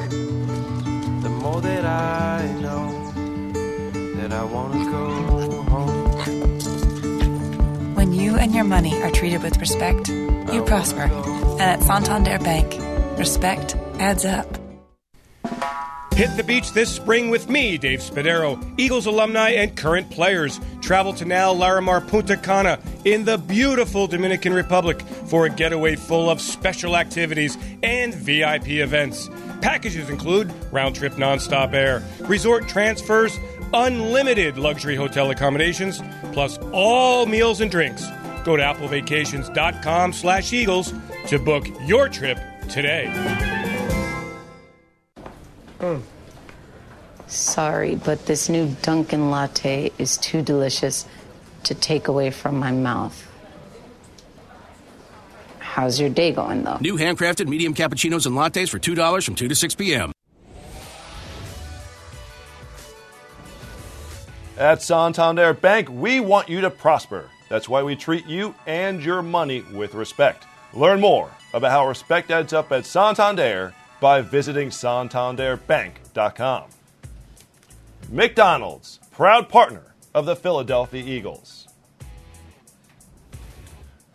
Speaker 29: the that I know that I want to go home.
Speaker 30: When you and your money are treated with respect, you prosper. And at Santander Bank, respect adds up.
Speaker 31: Hit the beach this spring with me, Dave Spadaro, Eagles alumni and current players. Travel to now Larimar Punta Cana in the beautiful Dominican Republic for a getaway full of special activities and VIP events. Packages include round trip nonstop air, resort transfers, unlimited luxury hotel accommodations, plus all meals and drinks. Go to applevacations.com slash Eagles to book your trip today.
Speaker 32: Sorry, but this new Dunkin' latte is too delicious.
Speaker 33: to take away from my mouth. How's your day going, though?
Speaker 34: New handcrafted medium cappuccinos and lattes for $2 from 2 to 6 p.m.
Speaker 3: At Santander Bank, we want you to prosper. That's why we treat you and your money with respect. Learn more about how respect adds up at Santander by visiting santanderbank.com. McDonald's, proud partner of the Philadelphia Eagles.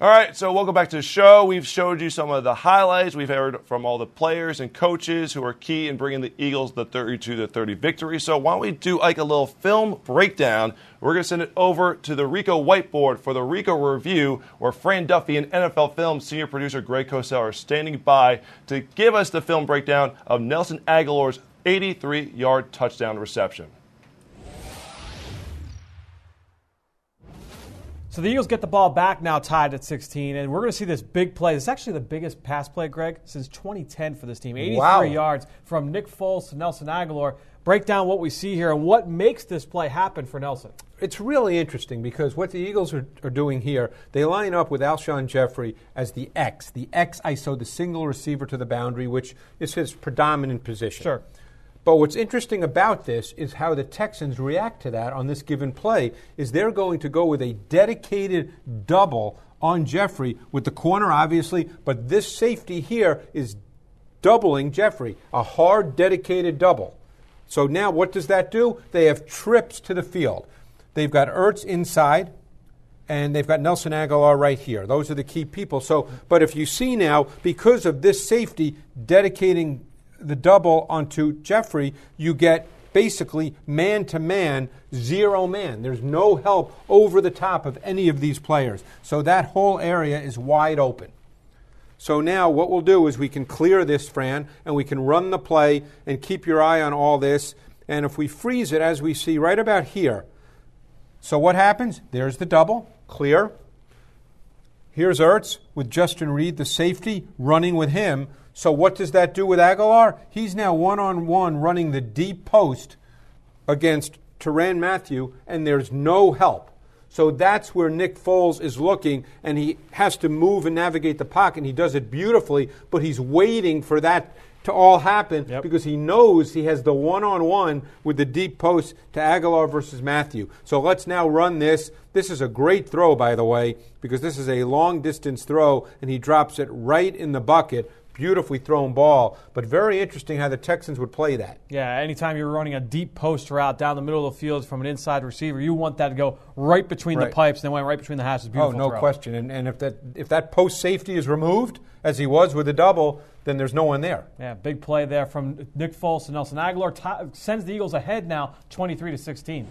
Speaker 3: All right, so welcome back to the show. We've showed you some of the highlights. We've heard from all the players and coaches who are key in bringing the Eagles the 32 to 30 victory. So why don't we do like a little film breakdown? We're going to send it over to the Ricoh whiteboard for the Ricoh review, where Fran Duffy and NFL Film senior producer Greg Cosell are standing by to give us the film breakdown of Nelson Agholor's 83-yard touchdown reception.
Speaker 35: So the Eagles get the ball back now, tied at 16, and we're going to see this big play. It's actually the biggest pass play, Greg, since 2010 for this team. 83
Speaker 36: Wow.
Speaker 35: yards from Nick Foles to Nelson Agholor. Break down what we see here and what makes this play happen for Nelson.
Speaker 36: It's really interesting because what the Eagles are, are doing here, they line up with Alshon Jeffery as the X, the X ISO, the single receiver to the boundary, which is his predominant position. Sure. But what's interesting about this is how the Texans react to that on this given play. Is they're going to go with a dedicated double on Jeffery with the corner, obviously, but this safety here is doubling Jeffery, a hard, dedicated double. So now what does that do? They have trips to the field. They've got Ertz inside, and they've got Nelson Agholor right here. Those are the key people. So, but if you see now, because of this safety dedicating the double onto Jeffery, you get basically man to man, zero man. There's no help over the top of any of these players. So that whole area is wide open. So now what we'll do is we can clear this, Fran, and we can run the play and keep your eye on all this. And if we freeze it, as we see right about here, so what happens? There's the double, clear. Here's Ertz with Justin Reid, the safety, running with him. So what does that do with Agholor? He's now one on one running the deep post against Tyrann Mathieu, and there's no help. So that's where Nick Foles is looking, and he has to move and navigate the pocket, and he does it beautifully, but he's waiting for that to all happen because he knows he has the one on one with the deep post to Agholor versus Mathieu. So let's now run this. This is a great throw, by the way, because this is a long distance throw, and he drops it right in the bucket. Beautifully thrown ball, but very interesting how the Texans would play that.
Speaker 35: Yeah, anytime you're running a deep post route down the middle of the field from an inside receiver, you want that to go right between the pipes and then went right between the hashes.
Speaker 36: Oh, no
Speaker 35: throw.
Speaker 36: question. And, and if that if that post safety is removed, as he was with the double, then there's no one there.
Speaker 35: Yeah, big play there from Nick Foles to Nelson Agholor. Ti- sends the Eagles ahead now, 23 to 16.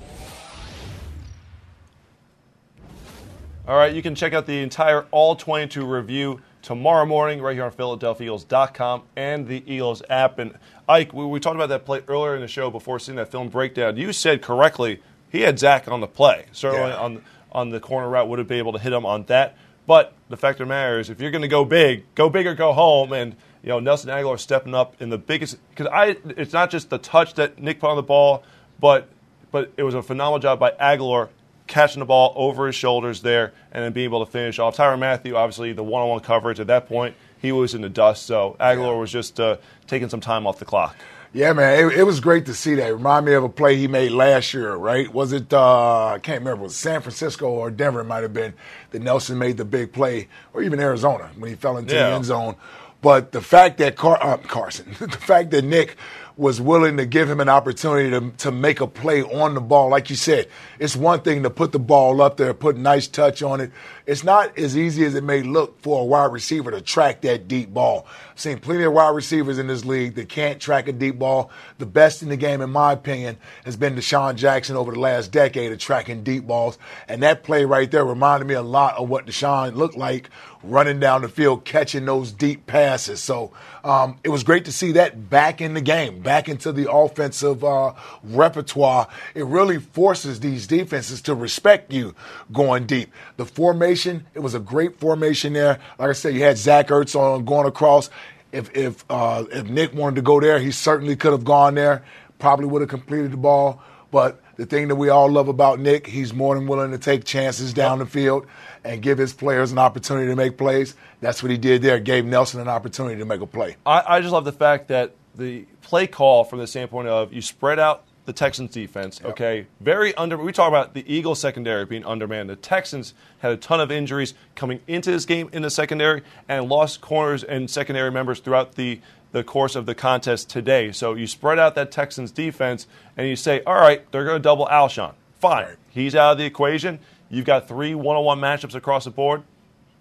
Speaker 3: All right, you can check out the entire All 22 review tomorrow morning right here on PhiladelphiaEagles.com and the Eagles app. And Ike, we, we talked about that play earlier in the show before seeing that film breakdown. You said correctly he had Zach on the play. Certainly
Speaker 4: Yeah.
Speaker 3: on on the corner route would have been able to hit him on that. But the fact of the matter is, if you're going to go big, go big or go home. And you know Nelson Agholor stepping up in the biggest because I it's not just the touch that Nick put on the ball, but but it was a phenomenal job by Agholor catching the ball over his shoulders there and then being able to finish off. Tyrann Mathieu, obviously, the one on one coverage at that point, he was in the dust. So Agholor was just uh, taking some time off the clock.
Speaker 4: Yeah, man, it, it was great to see that. Remind me of a play he made last year, right? Was it, uh, I can't remember, it was San Francisco or Denver, it might have been, that Nelson made the big play, or even Arizona when he fell into
Speaker 3: Yeah.
Speaker 4: the end zone. But the fact that Car- uh, Carson, (laughs) the fact that Nick was willing to give him an opportunity to, to make a play on the ball, like you said, it's one thing to put the ball up there, put nice touch on it. It's not as easy as it may look for a wide receiver to track that deep ball. I've seen plenty of wide receivers in this league that can't track a deep ball. The best in the game, in my opinion, has been DeSean Jackson over the last decade of tracking deep balls. And that play right there reminded me a lot of what DeSean looked like running down the field, catching those deep passes. So um, it was great to see that back in the game, back into the offensive uh, repertoire. It really forces these defenses to respect you going deep. The formation, it was a great formation there. Like I said, you had Zach Ertz on going across. If if uh, if Nick wanted to go there, he certainly could have gone there. Probably would have completed the ball. But the thing that we all love about Nick, he's more than willing to take chances down the field and give his players an opportunity to make plays. That's what he did there. Gave Nelson an opportunity to make a play.
Speaker 3: I, I just love the fact that the play call from the standpoint of you spread out the Texans defense, okay? Very under we talk about the Eagles secondary being undermanned. The Texans had a ton of injuries coming into this game in the secondary and lost corners and secondary members throughout the the course of the contest today. So you spread out that Texans defense and you say, all right, they're going to double Alshon. Fine. He's out of the equation. You've got three one on one matchups across the board.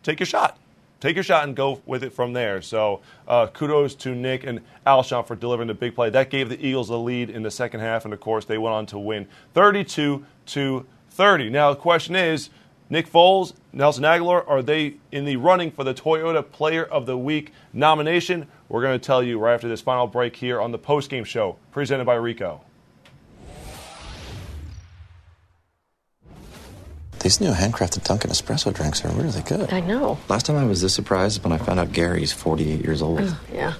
Speaker 3: Take your shot. Take your shot and go with it from there. So uh, kudos to Nick and Alshon for delivering the big play. That gave the Eagles the lead in the second half, and of course, they went on to win 32 to 30. Now, the question is Nick Foles, Nelson Agholor, are they in the running for the Toyota Player of the Week nomination? We're going to tell you right after this final break here on the postgame show presented by Ricoh.
Speaker 37: These new handcrafted Dunkin' espresso drinks are really good.
Speaker 38: I know.
Speaker 37: Last time I was this surprised when I found out Gary's 48 years old.
Speaker 38: Oh, yeah.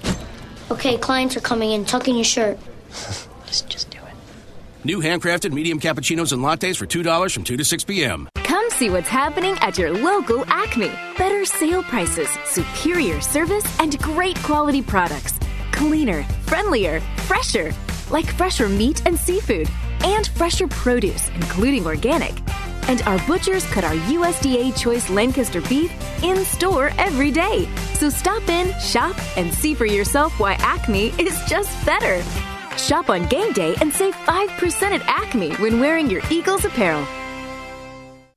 Speaker 39: Okay, clients are coming in. Tuck in your shirt. (laughs)
Speaker 38: Just, just do it.
Speaker 34: New handcrafted medium cappuccinos and lattes for $2 from 2 to 6 p.m.
Speaker 40: Come see what's happening at your local Acme. Better sale prices, superior service, and great quality products. Cleaner, friendlier, fresher. Like fresher meat and seafood, and fresher produce, including organic. And our butchers cut our USDA choice Lancaster beef in store every day. So stop in, shop, and see for yourself why Acme is just better. Shop on game day and save 5% at Acme when wearing your Eagles apparel.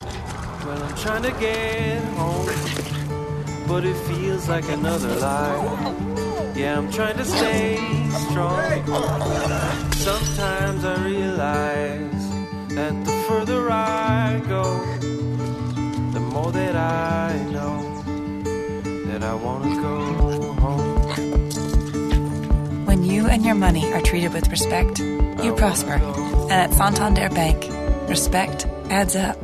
Speaker 29: Well, I'm trying to get home, but it feels like another lie. Yeah, I'm trying to stay strong. Sometimes I realize that the further I go, the more that I know that I want to go home.
Speaker 30: When you and your money are treated with respect, you prosper. And at Santander Bank, respect adds up.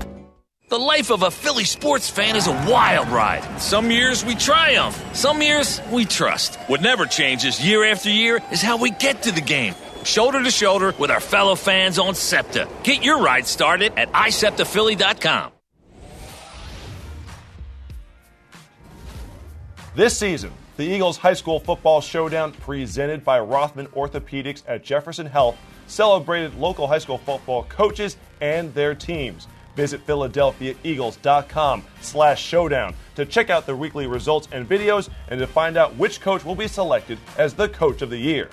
Speaker 28: The life of a Philly sports fan is a wild ride. Some years we triumph, some years we trust. What never changes year after year is how we get to the game. Shoulder to shoulder with our fellow fans on SEPTA. Get your ride started at iSEPTAPhilly.com.
Speaker 3: This season, the Eagles High School Football Showdown, presented by Rothman Orthopedics at Jefferson Health, celebrated local high school football coaches and their teams. Visit PhiladelphiaEagles.com slash showdown to check out the weekly results and videos and to find out which coach will be selected as the Coach of the Year.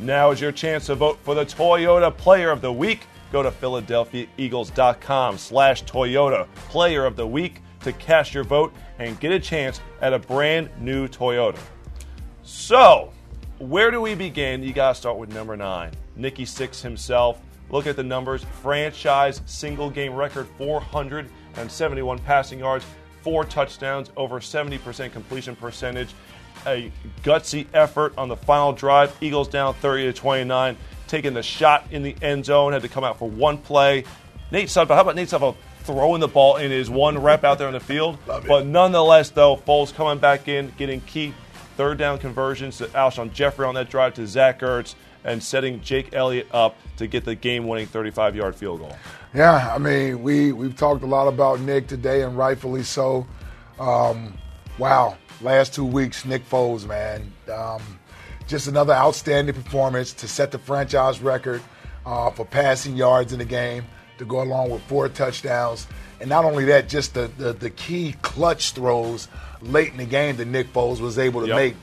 Speaker 3: Now is your chance to vote for the Toyota Player of the Week. Go to PhiladelphiaEagles.com slash Toyota Player of the Week to cast your vote and get a chance at a brand new Toyota. So, where do we begin? You got to start with number nine. Nikki Six himself. Look at the numbers. Franchise single game record 471 passing yards, four touchdowns, over 70% completion percentage. A gutsy effort on the final drive. Eagles down 30 to 29, taking the shot in the end zone. Had to come out for one play. Nate Sudfeld, how about Nate Sudfeld throwing the ball in his one rep out there in the field? (laughs) But nonetheless, though, Foles coming back in, getting key third down conversions to Alshon Jeffery on that drive to Zach Ertz and setting Jake Elliott up to get the game-winning 35-yard field goal.
Speaker 4: Yeah, I mean, we we've talked a lot about Nick today, and rightfully so. Um, wow, last two weeks, Nick Foles, man, um, just another outstanding performance to set the franchise record uh, for passing yards in the game, to go along with four touchdowns, and not only that, just the the, the key clutch throws late in the game that Nick Foles was able to
Speaker 3: Yep.
Speaker 4: make,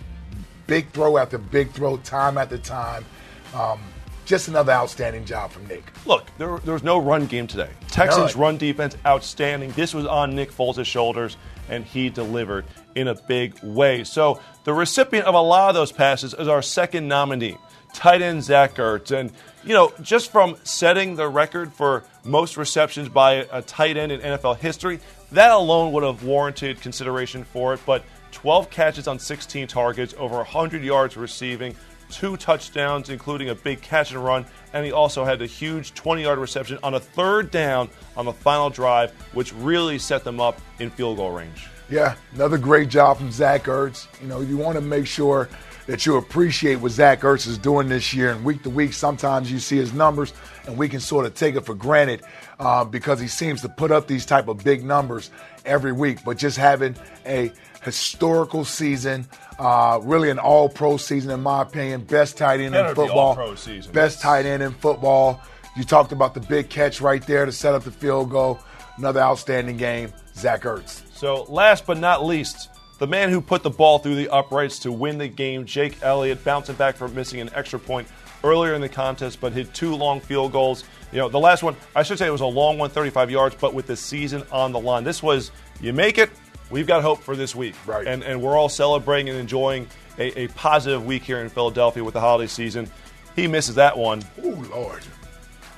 Speaker 4: big throw after big throw, time after time. Um, just another outstanding job from Nick.
Speaker 3: Look, there, there was no run game today. Texans run defense outstanding. This was on Nick Foles' shoulders, and he delivered in a big way. So the recipient of a lot of those passes is our second nominee, tight end Zach Ertz. And, you know, just from setting the record for most receptions by a tight end in NFL history, that alone would have warranted consideration for it. But 12 catches on 16 targets, over 100 yards receiving, two touchdowns, including a big catch and run, and he also had a huge 20 yard reception on a third down on the final drive, which really set them up in field goal range.
Speaker 4: Yeah, another great job from Zach Ertz. You know, you want to make sure that you appreciate what Zach Ertz is doing this year. And week to week, sometimes you see his numbers, and we can sort of take it for granted uh, because he seems to put up these type of big numbers every week. But just having a historical season, uh, really an all-pro season in my opinion, best tight end in
Speaker 3: be
Speaker 4: football,
Speaker 3: all-pro season.
Speaker 4: best tight end in football. You talked about the big catch right there to set up the field goal. Another outstanding game, Zach Ertz.
Speaker 3: So, last but not least, the man who put the ball through the uprights to win the game, Jake Elliott, bouncing back from missing an extra point earlier in the contest, but hit two long field goals. You know, the last one, I should say it was a long one, 35 yards, but with the season on the line. This was, you make it, we've got hope for this week. Right. And, and we're all celebrating and enjoying a, a positive week here in Philadelphia with the holiday season. He misses that one.
Speaker 4: Oh, Lord.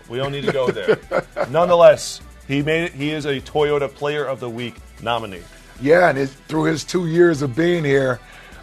Speaker 3: We don't need to go there. (laughs) Nonetheless, he made it. He is a Toyota Player of the Week nominee.
Speaker 4: Yeah, and it, through his two years of being here,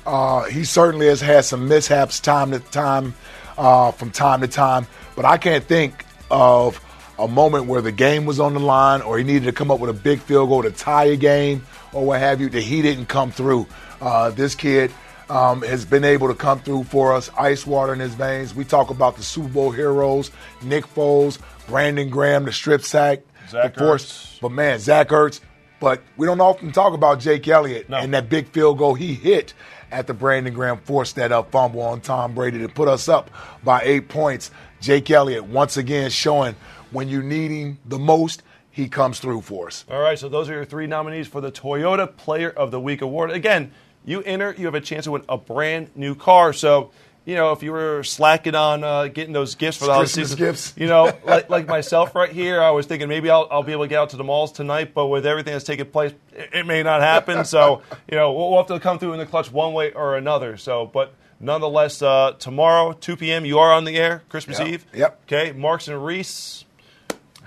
Speaker 4: uh, he certainly has had some mishaps time to time, uh, from time to time. But I can't think of a moment where the game was on the line or he needed to come up with a big field goal to tie a game or what have you that he didn't come through. Uh, this kid um, has been able to come through for us, ice water in his veins. We talk about the Super Bowl heroes, Nick Foles, Brandon Graham, the strip sack,
Speaker 3: Zach
Speaker 4: the force. But man, Zach Ertz. But we don't often talk about Jake Elliott and that big field goal he hit at the Brandon Graham forced that up fumble on Tom Brady to put us up by eight points. Jake Elliott once again showing when you need him the most, he comes through for us.
Speaker 3: All right, so those are your three nominees for the Toyota Player of the Week award. Again, you enter, you have a chance to win a brand new car. So, you know, if you were slacking on uh, getting those gifts for the
Speaker 4: Christmas
Speaker 3: season,
Speaker 4: gifts.
Speaker 3: you know, (laughs) like, like myself right here, I was thinking maybe I'll, I'll be able to get out to the malls tonight, but with everything that's taking place, it, it may not happen. so, (laughs) you know, we'll, we'll have to come through in the clutch one way or another. So, but nonetheless, uh, tomorrow, 2 p.m., you are on the air, Christmas
Speaker 4: Yep.
Speaker 3: Eve.
Speaker 4: Yep.
Speaker 3: Okay, Marks and Reese.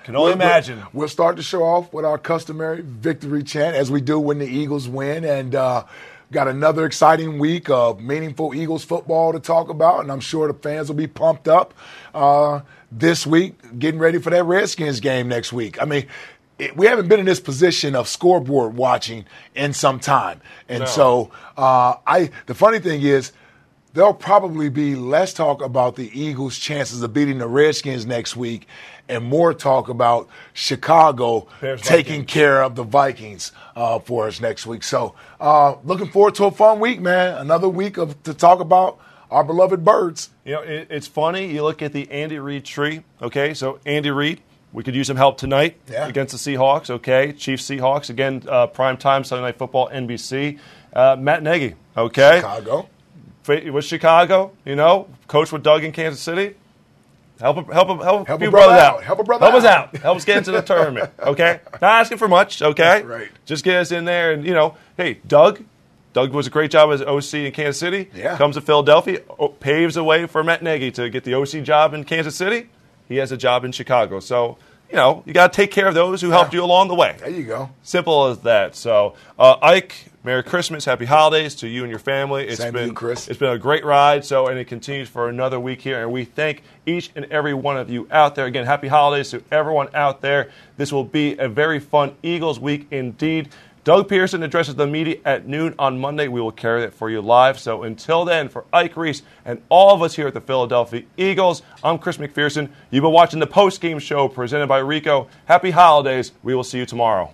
Speaker 3: Can only
Speaker 4: We'll- we'll-
Speaker 3: imagine.
Speaker 4: We'll, start the show off with our customary victory chant as we do when the Eagles win. And uh, got another exciting week of meaningful Eagles football to talk about. And I'm sure the fans will be pumped up uh, this week, getting ready for that Redskins game next week. I mean, it, we haven't been in this position of scoreboard watching in some time. And
Speaker 41: No.
Speaker 4: so uh, I the funny thing is, there'll probably be less talk about the Eagles' chances of beating the Redskins next week and more talk about Chicago
Speaker 3: Bears,
Speaker 4: taking care of the Vikings uh, for us next week. So, uh, looking forward to a fun week, man. Another week of to talk about our beloved birds.
Speaker 3: You know, it, it's funny. You look at the Andy Reid tree. Okay, so Andy Reid, we could use some help tonight
Speaker 4: Yeah.
Speaker 3: against the Seahawks. Okay, Chiefs Seahawks again, uh, prime time Sunday Night Football, NBC. Uh, Matt Nagy. Okay,
Speaker 4: Chicago.
Speaker 3: With Chicago. You know, coach with Doug in Kansas City. Help a, help a, help,
Speaker 4: Help
Speaker 3: a few brothers
Speaker 4: out. Help a brother
Speaker 3: help us
Speaker 4: out.
Speaker 3: out. Help us get into the (laughs) tournament. Okay, not asking for much. Okay,
Speaker 4: Right.
Speaker 3: Just get us in there, and you know, hey, Doug. Doug was a great job as OC in Kansas City.
Speaker 4: Yeah.
Speaker 3: Comes to Philadelphia, paves the way for Matt Nagy to get the OC job in Kansas City. He has a job in Chicago. So, you know, you got to take care of those who helped you along the way.
Speaker 4: There you go.
Speaker 3: Simple as that. So, uh, Ike, Merry Christmas, Happy Holidays to you and your family. It's
Speaker 4: Same
Speaker 3: been
Speaker 4: you, Chris.
Speaker 3: It's been a great ride. So, and it continues for another week here. And we thank each and every one of you out there. Again, Happy Holidays to everyone out there. This will be a very fun Eagles week indeed. Doug Pederson addresses the media at noon on Monday. We will carry that for you live. So until then, for Ike Reese and all of us here at the Philadelphia Eagles, I'm Chris McPherson. You've been watching the post game show presented by Ricoh. Happy holidays. We will see you tomorrow.